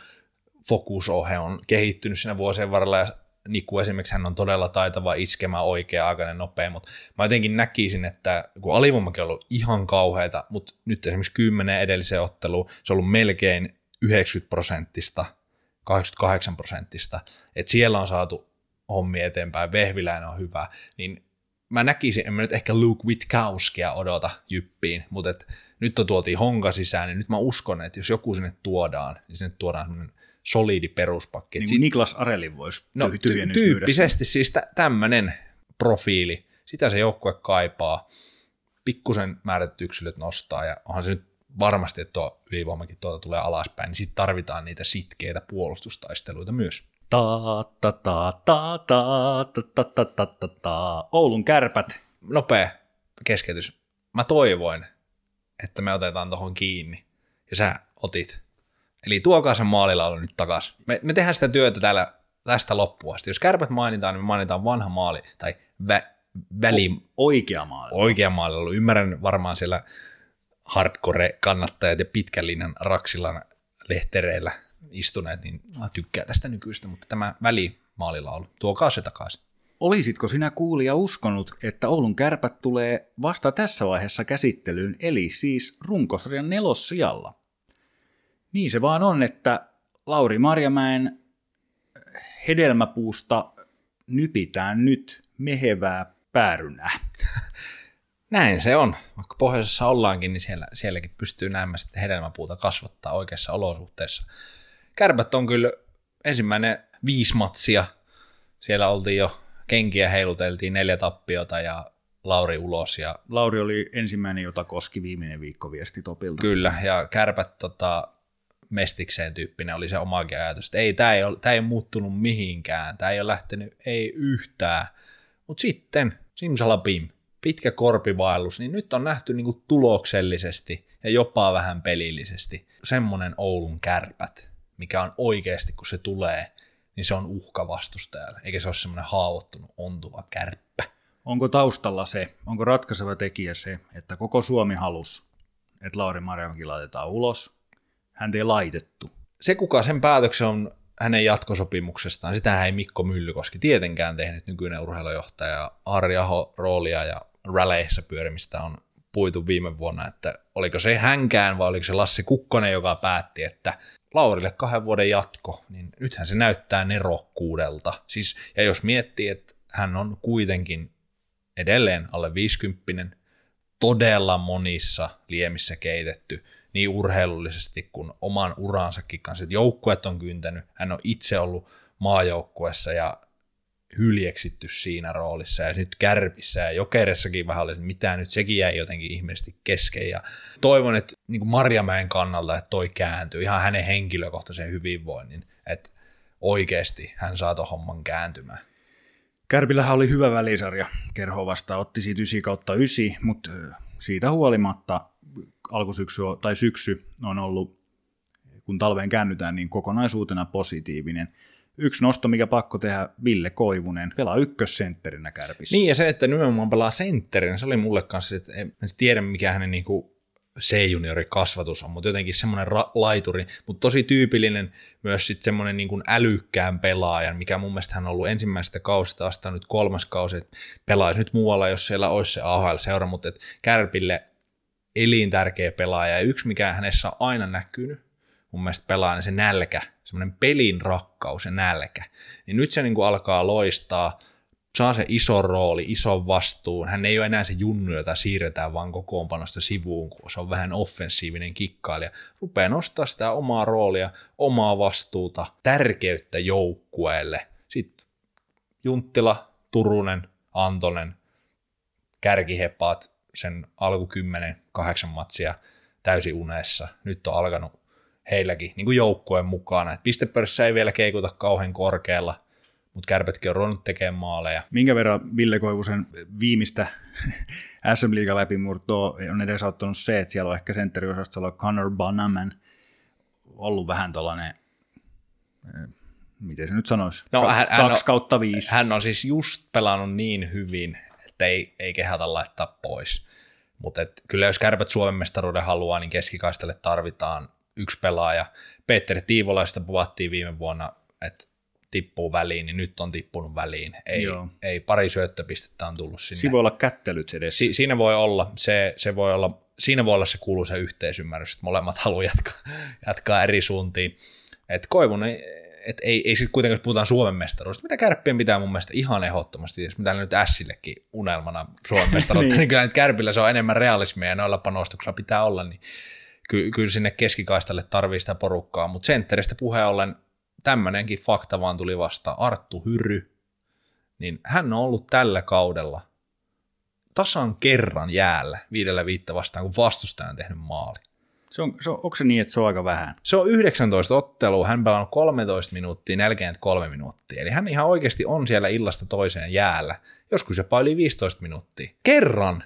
fokusohe on kehittynyt siinä vuosien varrella, ja Nikku esimerkiksi hän on todella taitava iskemään oikea-aikainen nopea, mutta mä jotenkin näkisin, että kun alivoimakin on ollut ihan kauheata, mutta nyt esimerkiksi 10 edelliseen otteluun se on ollut melkein 90 prosenttista, 88 prosenttista, että siellä on saatu hommi eteenpäin, Vehviläinen on hyvä, niin mä näkisin, en mä nyt ehkä Luke Witkowskia odota jyppiin, mutta et nyt on tuotiin honka sisään, niin nyt mä uskon, että jos joku sinne tuodaan, niin sinne tuodaan semmoinen solidi peruspakki. Niin kuin Niklas Arelin voisi No ty- tyyppisesti siis tä- tämmöinen profiili, sitä se joukkue kaipaa, pikkusen määrätyt yksilöt nostaa ja onhan se nyt varmasti, että tuo ylivoimakin tuolta tulee alaspäin, niin sitten tarvitaan niitä sitkeitä puolustustaisteluita myös. Ta, ta, ta, ta, ta, ta, ta, ta, ta, ta. Oulun kärpät. Nopea keskeytys. Mä toivoin, että me otetaan tuohon kiinni ja sä otit. Eli tuokaa sen maalilaulu nyt takas. Me, me tehdään sitä työtä täällä tästä loppuun asti. Jos kärpät mainitaan, niin me mainitaan vanha maali tai vä, väli, Oikea maali. oikea maalilaulu. Ymmärrän varmaan siellä hardcore-kannattajat ja pitkän linjan Raksilan lehtereillä istuneet, niin mä tykkään tästä nykyistä, mutta tämä välimaalilaulu, tuokaa se takaisin. Olisitko sinä kuulija uskonut, että Oulun kärpät tulee vasta tässä vaiheessa käsittelyyn, eli siis runkosarjan nelossijalla? Niin se vaan on, että Lauri Marjamäen hedelmäpuusta nypitään nyt mehevää päärynää. Näin se on. Vaikka pohjoisessa ollaankin, niin siellä, sielläkin pystyy näemään sitten hedelmäpuuta kasvattaa oikeassa olosuhteessa. Kärpät on kyllä ensimmäinen viisi matsia. Siellä oltiin jo kenkiä heiluteltiin neljä tappiota ja Lauri ulos ja Lauri oli ensimmäinen, jota koski viimeinen viikko viesti Topilta. Kyllä, ja kärpät tota, mestikseen tyyppinen oli se omakin ajatus, että ei, tämä ei, ole, tää ei ole muuttunut mihinkään, tämä ei ole lähtenyt, ei yhtään. Mutta sitten, simsalabim, pitkä korpivaellus, niin nyt on nähty niinku tuloksellisesti ja jopa vähän pelillisesti semmoinen Oulun kärpät, mikä on oikeasti, kun se tulee, niin se on uhka vastustajalle, eikä se ole semmoinen haavoittunut, ontuva kärppä. Onko taustalla se, onko ratkaiseva tekijä se, että koko Suomi halusi, että Lauri Marjamäki laitetaan ulos, häntä ei laitettu. se, kuka sen päätöksen on hänen jatkosopimuksestaan, sitä ei Mikko Myllykoski tietenkään tehnyt nykyinen urheilujohtaja. Ari Aho roolia ja ralleissa pyörimistä on puitu viime vuonna, että oliko se hänkään vai oliko se Lassi Kukkonen, joka päätti, että Laurille kahden vuoden jatko, niin nythän se näyttää nerokkuudelta. Siis, ja jos miettii, että hän on kuitenkin edelleen alle 50 todella monissa liemissä keitetty, niin urheilullisesti kuin oman uransakin kanssa. Joukkueet on kyntänyt, hän on itse ollut maajoukkuessa ja hyljeksitty siinä roolissa ja nyt kärpissä ja jokeressakin vähän oli, että mitä nyt, sekin jäi jotenkin ihmeellisesti kesken ja toivon, että niin Marjamäen kannalta, että toi kääntyy ihan hänen henkilökohtaisen hyvinvoinnin, että oikeasti hän saa tuon homman kääntymään. Kärpillähän oli hyvä välisarja Kerho vastaan, otti siitä 9 kautta 9, mutta siitä huolimatta alkusyksy tai syksy on ollut, kun talveen käännytään, niin kokonaisuutena positiivinen. Yksi nosto, mikä pakko tehdä, Ville Koivunen pelaa ykkössentterinä kärpissä. Niin ja se, että nimenomaan pelaa sentterinä, se oli mulle kanssa, että en tiedä mikä hänen niinku C-juniori kasvatus on, mutta jotenkin semmoinen ra- laituri, mutta tosi tyypillinen myös sitten semmoinen niin kuin älykkään pelaajan, mikä mun mielestä hän on ollut ensimmäisestä kausista asti nyt kolmas kausi, että pelaisi nyt muualla, jos siellä olisi se AHL-seura, mutta että Kärpille elintärkeä pelaaja, ja yksi mikä hänessä on aina näkynyt, mun mielestä pelaa, niin se nälkä, semmoinen pelin rakkaus ja nälkä, niin nyt se niin kuin alkaa loistaa, saa se iso rooli, ison vastuun. Hän ei ole enää se junnu, jota siirretään vaan kokoonpanosta sivuun, kun se on vähän offensiivinen kikkailija. Rupeaa nostaa sitä omaa roolia, omaa vastuuta, tärkeyttä joukkueelle. Sitten Junttila, Turunen, Antonen, kärkihepaat sen alku 10, kahdeksan matsia täysin unessa. Nyt on alkanut heilläkin niin kuin joukkueen mukana. Et pistepörssissä ei vielä keikuta kauhean korkealla, mutta kärpätkin on ruvennut tekemään maaleja. Minkä verran Ville Koivusen viimeistä SM Liiga läpimurtoa on edesauttanut se, että siellä on ehkä sentteriosastolla Connor Bannerman ollut vähän tällainen miten se nyt sanoisi, no, hän, kaksi hän on, kautta viisi. Hän on siis just pelannut niin hyvin, että ei, ei kehata laittaa pois. Mutta kyllä jos kärpät Suomen mestaruuden haluaa, niin keskikaistalle tarvitaan yksi pelaaja. Petteri Tiivolaista puhuttiin viime vuonna, että tippuu väliin, niin nyt on tippunut väliin. Ei, ei pari syöttöpistettä on tullut sinne. Siinä voi olla kättelyt edes. Si- siinä voi olla, se, se voi olla, siinä voi olla se kuuluisa yhteisymmärrys, että molemmat haluaa jatkaa, jatkaa eri suuntiin. Et Koivunen, et ei, ei sitten kuitenkaan, jos puhutaan Suomen mestaruudesta, mitä kärppien pitää mun mielestä ihan ehdottomasti, jos mitä nyt Ässillekin unelmana Suomen mestaruutta, niin. niin kyllä kärpillä se on enemmän realismia ja noilla panostuksilla pitää olla, niin ky- kyllä sinne keskikaistalle tarvii sitä porukkaa, mutta sentteristä puheen ollen tämmöinenkin fakta vaan tuli vasta Arttu Hyry, niin hän on ollut tällä kaudella tasan kerran jäällä viidellä viittä vastaan, kun vastustaja on tehnyt maali. Se on, se on, onko se niin, että se on aika vähän? Se on 19 ottelua, hän pelannut 13 minuuttia, 43 minuuttia. Eli hän ihan oikeasti on siellä illasta toiseen jäällä. Joskus se paili 15 minuuttia. Kerran!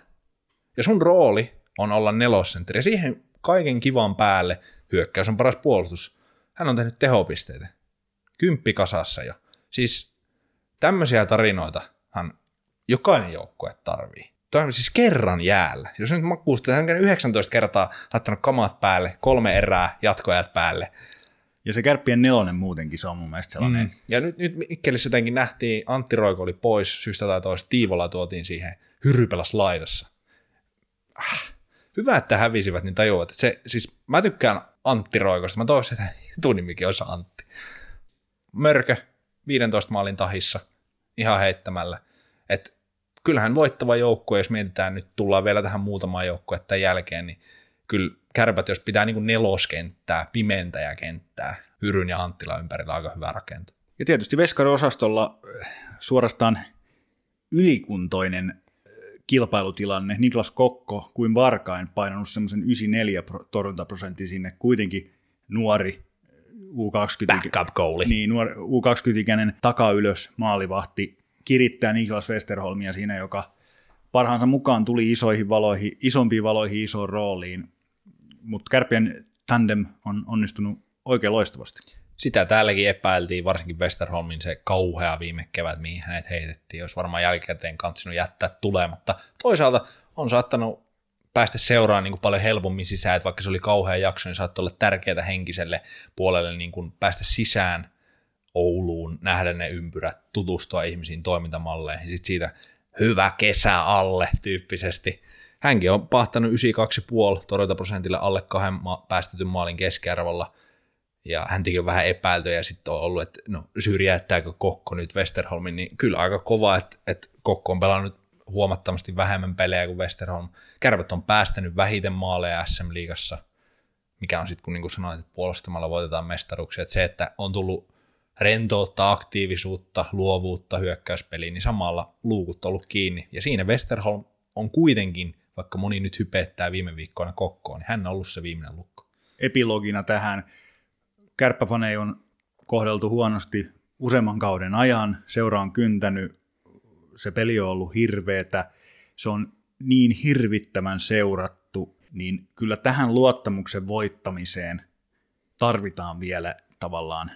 Ja sun rooli on olla nelosentteri. Ja siihen kaiken kivan päälle hyökkäys on paras puolustus. Hän on tehnyt tehopisteitä. Kymppi kasassa jo. Siis tämmöisiä tarinoitahan jokainen joukkue tarvii. Toi on siis kerran jäällä. Jos nyt makuusta, hän on 19 kertaa laittanut kamat päälle, kolme erää jatkojat päälle. Ja se kärppien nelonen muutenkin, se on mun mielestä sellainen. Mm. Ja nyt, nyt Mikkelissä jotenkin nähtiin, Antti Roiko oli pois, syystä tai toista, Tiivola tuotiin siihen, hyrypelas laidassa. Ah, hyvä, että hävisivät, niin tajuavat, että se, siis mä tykkään Antti Roikosta, mä toivoisin, että etunimikin olisi Antti. Mörkö, 15 maalin tahissa, ihan heittämällä. että kyllähän voittava joukkue, jos mietitään nyt, tullaan vielä tähän muutamaan joukkuetta jälkeen, niin kyllä kärpät, jos pitää niin neloskenttää, pimentäjäkenttää, Hyryn ja Anttila ympärillä aika hyvä rakenta. Ja tietysti Veskari-osastolla äh, suorastaan ylikuntoinen kilpailutilanne. Niklas Kokko kuin Varkain painanut semmoisen 94 torjuntaprosentti sinne, kuitenkin nuori U20. Backup goali. Niin, nuori U20-ikäinen takaylös maalivahti kirittää Niklas Westerholmia siinä, joka parhaansa mukaan tuli isoihin valoihin, isompiin valoihin isoon rooliin, mutta Kärpien tandem on onnistunut oikein loistavasti. Sitä täälläkin epäiltiin, varsinkin Westerholmin se kauhea viime kevät, mihin hänet heitettiin, olisi varmaan jälkikäteen kansinut jättää tulematta. Toisaalta on saattanut päästä seuraan niin kuin paljon helpommin sisään, että vaikka se oli kauhea jakso, niin saattoi olla tärkeää henkiselle puolelle niin kuin päästä sisään Ouluun, nähdä ne ympyrät, tutustua ihmisiin toimintamalleihin, sitten siitä hyvä kesä alle tyyppisesti. Hänkin on pahtanut 92,5 torjuntaprosentille alle kahden päästetyn maalin keskiarvolla, ja häntikin on vähän epäilty, ja sitten on ollut, että no syrjäyttääkö Kokko nyt Westerholmin, niin kyllä aika kova, että, että Kokko on pelannut huomattavasti vähemmän pelejä kuin Westerholm. Kärpät on päästänyt vähiten maaleja SM-liigassa, mikä on sitten, kun niin sanoit, että puolustamalla voitetaan mestaruksia. Että se, että on tullut rentoutta, aktiivisuutta, luovuutta hyökkäyspeliin, niin samalla luukut on ollut kiinni. Ja siinä Westerholm on kuitenkin, vaikka moni nyt hypettää viime viikkoina kokkoon, niin hän on ollut se viimeinen lukko. Epilogina tähän, kärppäfanei on kohdeltu huonosti useamman kauden ajan, seura on kyntänyt, se peli on ollut hirveetä, se on niin hirvittävän seurattu, niin kyllä tähän luottamuksen voittamiseen tarvitaan vielä tavallaan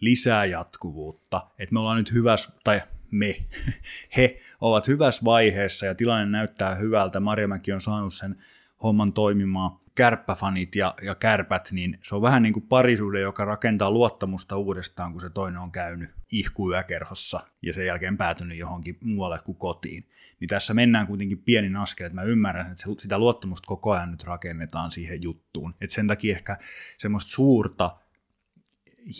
lisää jatkuvuutta. Että me ollaan nyt hyvässä, tai me, he ovat hyvässä vaiheessa ja tilanne näyttää hyvältä. Marjamäki on saanut sen homman toimimaan kärppäfanit ja, ja kärpät, niin se on vähän niin kuin parisuuden, joka rakentaa luottamusta uudestaan, kun se toinen on käynyt ihkuyökerhossa ja sen jälkeen päätynyt johonkin muualle kuin kotiin. Niin tässä mennään kuitenkin pienin askel, että mä ymmärrän, että sitä luottamusta koko ajan nyt rakennetaan siihen juttuun. Et sen takia ehkä semmoista suurta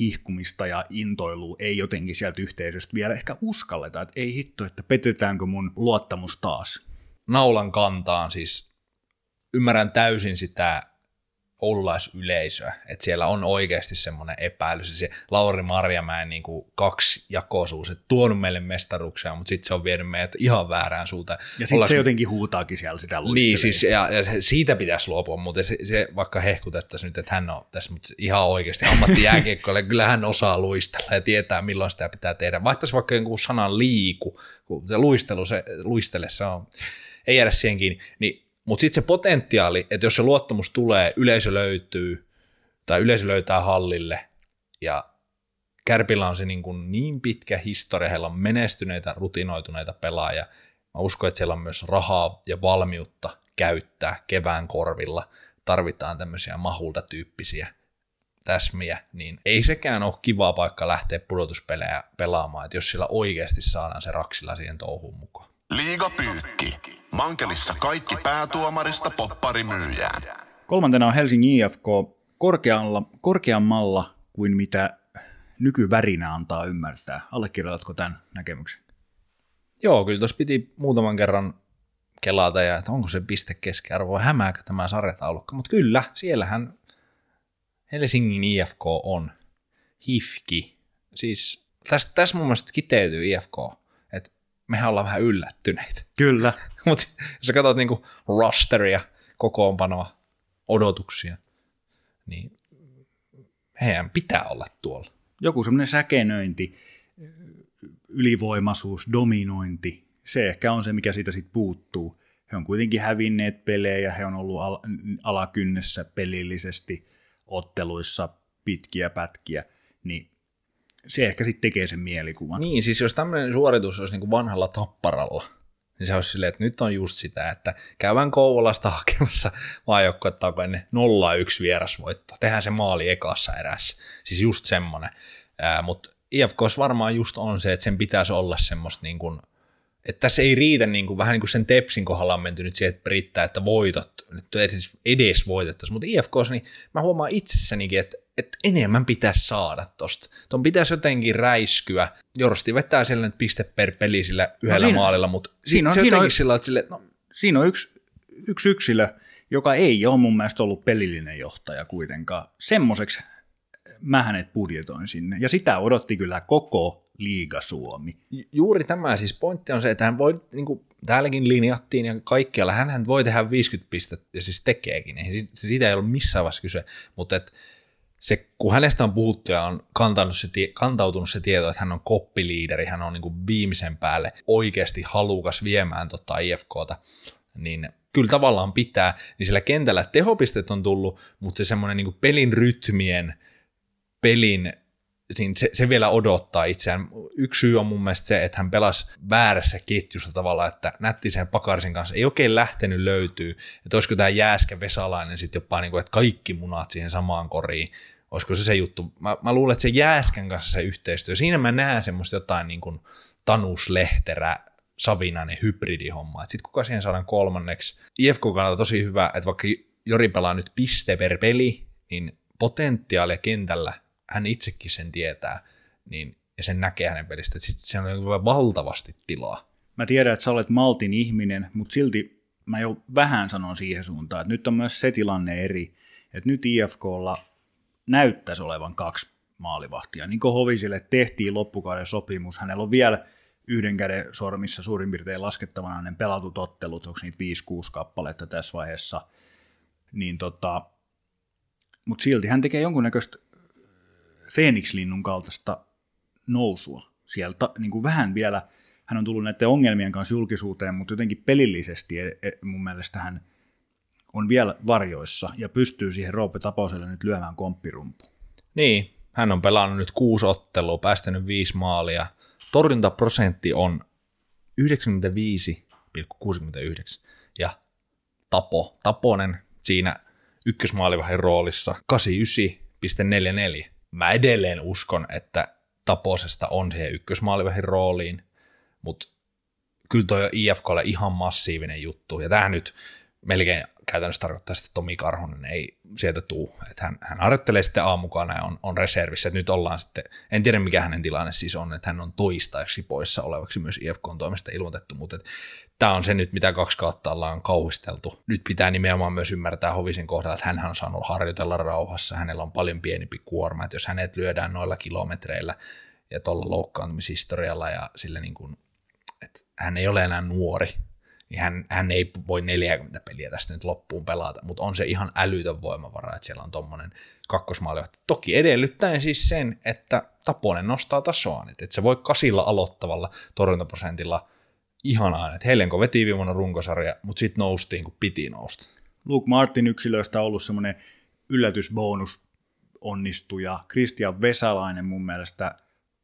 hihkumista ja intoilua ei jotenkin sieltä yhteisöstä vielä ehkä uskalleta, että ei hitto, että petetäänkö mun luottamus taas. Naulan kantaan siis ymmärrän täysin sitä oululaisyleisöä, että siellä on oikeasti semmoinen epäilys, se Lauri Marjamäen niin kuin kaksi jakoisuus, että tuonut meille mestaruksia, mutta sitten se on vienyt meidät ihan väärään suuntaan. Ja sitten se jotenkin huutaakin siellä sitä luistelee. Niin, siis, ja, ja se, siitä pitäisi luopua, mutta se, se vaikka hehkutettaisiin nyt, että hän on tässä mutta ihan oikeasti ammattijääkiekkoille, kyllä hän osaa luistella ja tietää, milloin sitä pitää tehdä. Vaihtaisi vaikka jonkun sanan liiku, kun se luistelu, se luistele, se on, ei jäädä siihen kiinni, niin mutta sitten se potentiaali, että jos se luottamus tulee, yleisö löytyy, tai yleisö löytää hallille, ja Kärpillä on se niin, kuin niin pitkä historia, heillä on menestyneitä, rutinoituneita pelaajia. Mä uskon, että siellä on myös rahaa ja valmiutta käyttää kevään korvilla. Tarvitaan tämmöisiä mahulta-tyyppisiä täsmiä, niin ei sekään ole kiva paikka lähteä pudotuspelejä pelaamaan, että jos sillä oikeasti saadaan se raksilla siihen touhuun mukaan. Liiga Pyykki. Mankelissa kaikki päätuomarista popparimyyjään. Kolmantena on Helsingin IFK korkealla, korkeammalla kuin mitä nykyvärinä antaa ymmärtää. Allekirjoitatko tämän näkemyksen? Joo, kyllä tuossa piti muutaman kerran kelata ja että onko se piste keskiarvo, hämääkö tämä sarjataulukko, mutta kyllä, siellähän Helsingin IFK on. Hifki. Siis tässä, tässä mun mielestä kiteytyy IFK mehän ollaan vähän yllättyneitä. Kyllä. Mutta jos sä katsot niinku rosteria, kokoonpanoa, odotuksia, niin heidän pitää olla tuolla. Joku semmoinen säkenöinti, ylivoimaisuus, dominointi, se ehkä on se, mikä siitä sitten puuttuu. He on kuitenkin hävinneet pelejä, he on ollut al- alakynnessä pelillisesti otteluissa pitkiä pätkiä, niin se ehkä sitten tekee sen mielikuvan. Niin, siis jos tämmöinen suoritus olisi niin vanhalla tapparalla, niin se olisi silleen, että nyt on just sitä, että käydään Kouvolasta hakemassa maajoukkuetta ennen 0-1 vierasvoitto. Tehdään se maali ekassa erässä. Siis just semmoinen. Mutta IFKs varmaan just on se, että sen pitäisi olla semmoista niin kuin, että tässä ei riitä niin kuin, vähän niin kuin sen Tepsin kohdalla on menty nyt siihen, että riittää, että voitot, nyt edes, edes voitettaisiin, mutta IFKs, niin mä huomaan itsessänikin, että että enemmän pitäisi saada tosta. Tuon pitäisi jotenkin räiskyä. Jorosti vetää siellä nyt piste per peli sillä no yhdellä no siinä, maalilla, mutta siinä on, se siinä on, sillä että sille, no, Siinä on yksi, yksi yksilö, joka ei ole mun mielestä ollut pelillinen johtaja kuitenkaan. Semmoiseksi mä hänet budjetoin sinne. Ja sitä odotti kyllä koko liiga Suomi. Juuri tämä siis pointti on se, että hän voi, niin kuin täälläkin linjattiin ja kaikkialla, hän voi tehdä 50 pistettä ja siis tekeekin. Ei, siitä ei ole missään vaiheessa kyse, mutta että se, kun hänestä on puhuttu ja on kantanut se, kantautunut se tieto, että hän on koppiliideri, hän on niin kuin viimeisen päälle oikeasti halukas viemään tota IFKta, niin kyllä tavallaan pitää, niin sillä kentällä tehopistet on tullut, mutta se semmoinen niin pelin rytmien, pelin, se, se vielä odottaa itseään. Yksi syy on mun mielestä se, että hän pelasi väärässä ketjussa tavalla, että Nättisen Pakarsin kanssa ei oikein lähtenyt löytyy, että olisiko tämä Jääskä Vesalainen sitten jopa niin kuin, että kaikki munat siihen samaan koriin, Olisiko se se juttu? Mä, mä luulen, että se Jääskän kanssa se yhteistyö. Siinä mä näen semmoista jotain niin kuin Tanus Lehterä, Savinainen hybridihomma. Sitten kuka siihen saadaan kolmanneksi. IFK kannalta tosi hyvä, että vaikka Jori pelaa nyt piste per peli, niin potentiaalia kentällä, hän itsekin sen tietää, niin, ja sen näkee hänen pelistä, sitten se on valtavasti tilaa. Mä tiedän, että sä olet Maltin ihminen, mutta silti mä jo vähän sanon siihen suuntaan, että nyt on myös se tilanne eri, että nyt IFKlla näyttäisi olevan kaksi maalivahtia. Niin kuin Hovisille tehtiin loppukauden sopimus, hänellä on vielä yhden käden sormissa suurin piirtein laskettavana ne pelatut ottelut, onko niitä 5-6 kappaletta tässä vaiheessa, niin tota, mutta silti hän tekee jonkunnäköistä Phoenix-linnun kaltaista nousua. Sieltä niin kuin vähän vielä, hän on tullut näiden ongelmien kanssa julkisuuteen, mutta jotenkin pelillisesti e, e, mun mielestä hän on vielä varjoissa ja pystyy siihen Roope Tapauselle nyt lyömään komppirumpu. Niin, hän on pelannut nyt kuusi ottelua, päästänyt viisi maalia. Torjuntaprosentti on 95,69 ja Tapo, Taponen siinä ykkösmaalivahin roolissa 89,44. Mä edelleen uskon, että Taposesta on siihen ykkösmaalivahin rooliin, mutta kyllä toi on IFKlle ihan massiivinen juttu. Ja tähän nyt melkein käytännössä tarkoittaa, että Tomi Karhonen ei sieltä tuu. Että hän, hän harjoittelee sitten aamukana ja on, on reservissä. Että nyt ollaan sitten, en tiedä mikä hänen tilanne siis on, että hän on toistaiseksi poissa olevaksi myös IFK on toimesta ilmoitettu, mutta tämä on se nyt, mitä kaksi kautta ollaan kauhisteltu. Nyt pitää nimenomaan myös ymmärtää Hovisen kohdalla, että hän on saanut harjoitella rauhassa, hänellä on paljon pienempi kuorma, että jos hänet lyödään noilla kilometreillä ja tuolla loukkaantumishistorialla ja sillä niin kuin, että hän ei ole enää nuori, niin hän, hän ei voi 40 peliä tästä nyt loppuun pelata, mutta on se ihan älytön voimavara, että siellä on tuommoinen kakkosmaali. Toki edellyttäen siis sen, että Taponen nostaa tasoaan, että, se voi kasilla aloittavalla torjuntaprosentilla ihanaa, että Helenko veti viime runkosarja, mutta sitten noustiin, kun piti nousta. Luke Martin yksilöistä on ollut semmoinen yllätysbonus onnistuja. Christian Vesalainen mun mielestä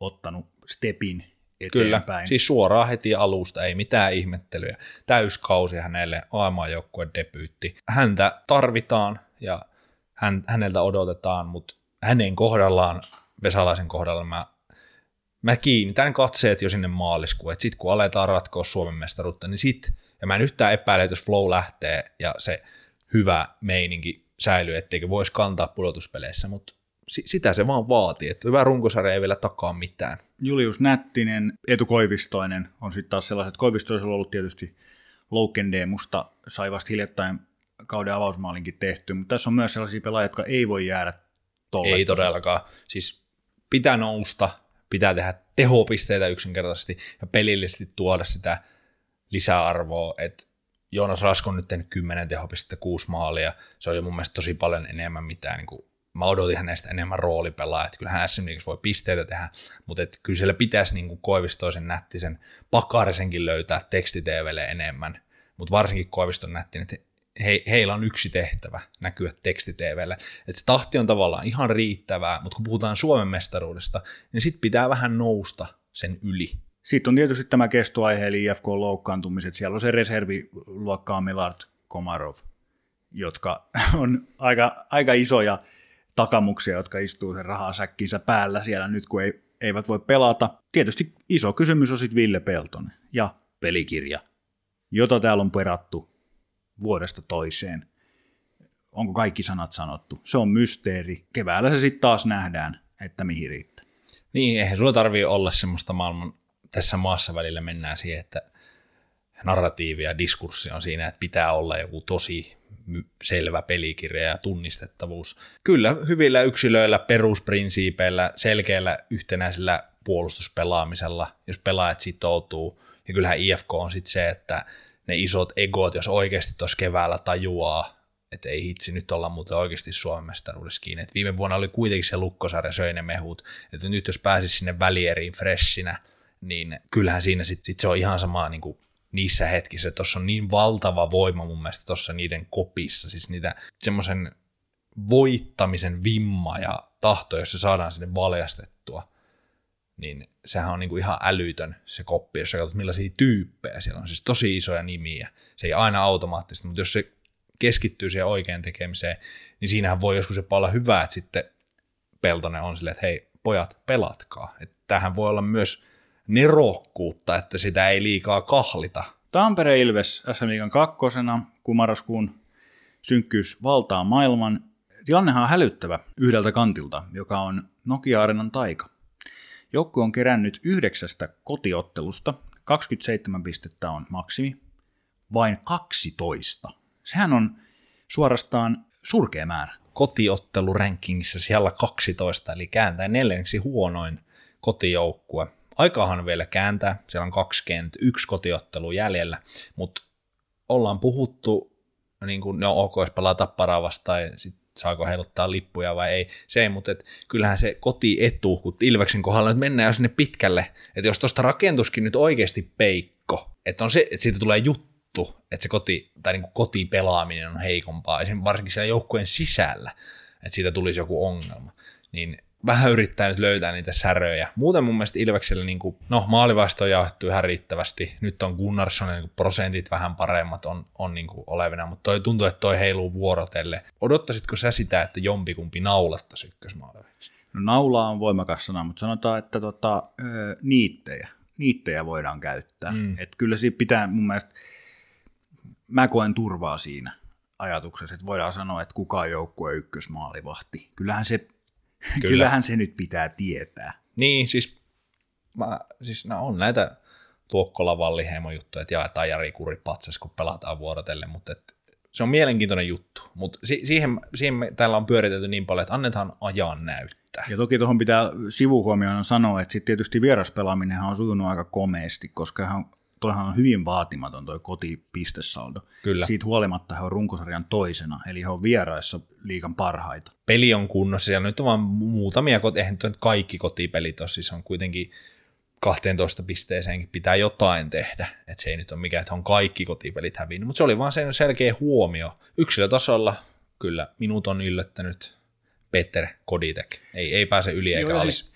ottanut stepin eteenpäin. Kyllä, siis suoraan heti alusta, ei mitään ihmettelyä. Täyskausi hänelle, maailmanjoukkueen debyytti. Häntä tarvitaan ja hän, häneltä odotetaan, mutta hänen kohdallaan, Vesalaisen kohdalla mä, mä kiinnitän katseet jo sinne maaliskuun, että sitten kun aletaan ratkoa Suomen mestaruutta, niin sit, ja mä en yhtään epäile, että jos flow lähtee ja se hyvä meininki säilyy, etteikö voisi kantaa pudotuspeleissä, mutta sitä se vaan vaatii, että hyvä runkosarja ei vielä takaa mitään. Julius Nättinen, Etu Koivistoinen on sitten taas sellaiset, Koivistoisella on ollut tietysti Loukendeemusta, sai vasta hiljattain kauden avausmaalinkin tehty, mutta tässä on myös sellaisia pelaajia, jotka ei voi jäädä tolle. Ei todellakaan. Siis pitää nousta, pitää tehdä tehopisteitä yksinkertaisesti ja pelillisesti tuoda sitä lisäarvoa, että Joonas Rasko on nyt tehnyt 10 tehopistettä, 6 maalia, se on jo mun mielestä tosi paljon enemmän mitään niin kuin mä odotin hänestä enemmän roolipelaa, että kyllähän esimerkiksi voi pisteitä tehdä, mutta että kyllä siellä pitäisi niin kuin Koivistoisen nättisen pakarisenkin löytää tekstitvlle enemmän, mutta varsinkin Koiviston nätti, että he, heillä on yksi tehtävä näkyä tekstitvlle, että tahti on tavallaan ihan riittävää, mutta kun puhutaan Suomen mestaruudesta, niin sitten pitää vähän nousta sen yli. Sitten on tietysti tämä kestoaihe, eli IFK-loukkaantumiset. Siellä on se reserviluokkaa Milard Komarov, jotka on aika, aika isoja takamuksia, jotka istuu sen rahasäkkinsä päällä siellä nyt, kun ei, eivät voi pelata. Tietysti iso kysymys on sitten Ville Peltonen ja pelikirja, jota täällä on perattu vuodesta toiseen. Onko kaikki sanat sanottu? Se on mysteeri. Keväällä se sitten taas nähdään, että mihin riittää. Niin, eihän sulla tarvii olla semmoista maailman tässä maassa välillä mennään siihen, että narratiivi ja diskurssi on siinä, että pitää olla joku tosi selvä pelikirja ja tunnistettavuus. Kyllä hyvillä yksilöillä, perusprinsiipeillä, selkeällä yhtenäisellä puolustuspelaamisella, jos pelaajat sitoutuu. Ja kyllähän IFK on sitten se, että ne isot egot, jos oikeasti tuossa keväällä tajuaa, että ei hitsi, nyt olla muuten oikeasti Suomen mestaruudessa kiinni. Et viime vuonna oli kuitenkin se lukkosarja söi ne mehut, että nyt jos pääsisi sinne välieriin freshinä, niin kyllähän siinä sitten sit se on ihan sama niin kuin niissä hetkissä. Tuossa on niin valtava voima mun mielestä tuossa niiden kopissa, siis niitä semmoisen voittamisen vimma ja tahto, jos se saadaan sinne valjastettua, niin sehän on niinku ihan älytön se koppi, jos sä katsot millaisia tyyppejä siellä on, siis tosi isoja nimiä. Se ei aina automaattisesti, mutta jos se keskittyy siihen oikein tekemiseen, niin siinähän voi joskus jopa olla hyvä, että sitten Peltonen on silleen, että hei pojat, pelatkaa. Että tämähän voi olla myös nerokkuutta, että sitä ei liikaa kahlita. Tampere Ilves SM Liigan kakkosena, kun marraskuun synkkyys valtaa maailman. Tilannehan on hälyttävä yhdeltä kantilta, joka on Nokia-arenan taika. Joukko on kerännyt yhdeksästä kotiottelusta, 27 pistettä on maksimi, vain 12. Sehän on suorastaan surkea määrä. Kotiottelurankingissa siellä 12, eli kääntää neljänneksi huonoin kotijoukkue. Aikaahan vielä kääntää, siellä on 21 kotiottelu jäljellä, mutta ollaan puhuttu, niin kuin, no ok, jos pelaa tapparaa vastaan, sit saako heiluttaa lippuja vai ei, se ei, mutta et, kyllähän se kotietu, kun Ilveksen kohdalla nyt mennään jo sinne pitkälle, että jos tuosta rakentuskin nyt oikeasti peikko, että on se, että siitä tulee juttu, että se koti, tai niin kuin kotipelaaminen on heikompaa, varsinkin siellä joukkueen sisällä, että siitä tulisi joku ongelma, niin vähän yrittää nyt löytää niitä säröjä. Muuten mun mielestä Ilveksellä, niin kuin, no maalivaisto on jaettu ihan riittävästi, nyt on Gunnarssonin niin prosentit vähän paremmat on, on niin kuin olevina, mutta toi tuntuu, että toi heiluu vuorotelle. Odottaisitko sä sitä, että jompikumpi naulattaisi ykkösmaalivaisto? No naula on voimakas sana, mutta sanotaan, että tota, niittejä, niittejä voidaan käyttää. Mm. Et kyllä siinä pitää mun mielestä, mä koen turvaa siinä ajatuksessa, että voidaan sanoa, että kuka on joukkue ykkösmaalivahti. Kyllähän se Kyllä. Kyllähän se nyt pitää tietää. Niin, siis, mä, siis no on näitä Tuokkola Valliheimo juttuja, että jaetaan Jari Kuri patsas, kun pelataan vuorotelle, mutta et, se on mielenkiintoinen juttu, mutta si- siihen, siihen me täällä on pyöritelty niin paljon, että annetaan ajan näyttää. Ja toki tuohon pitää sivuhuomioon sanoa, että sitten tietysti vieraspelaaminen on sujunut aika komeasti, koska ihan toihan on hyvin vaatimaton toi kotipistesaldo. Kyllä. Siitä huolimatta he on runkosarjan toisena, eli he on vieraissa liikan parhaita. Peli on kunnossa, ja nyt on vain muutamia, eihän nyt kaikki kotipelit ole, siis on kuitenkin 12 pisteeseenkin pitää jotain tehdä, että se ei nyt ole mikään, että on kaikki kotipelit hävinnyt, mutta se oli vaan sen selkeä huomio. Yksilötasolla kyllä minut on yllättänyt Peter Koditek, ei, ei pääse yli eikä Joo, siis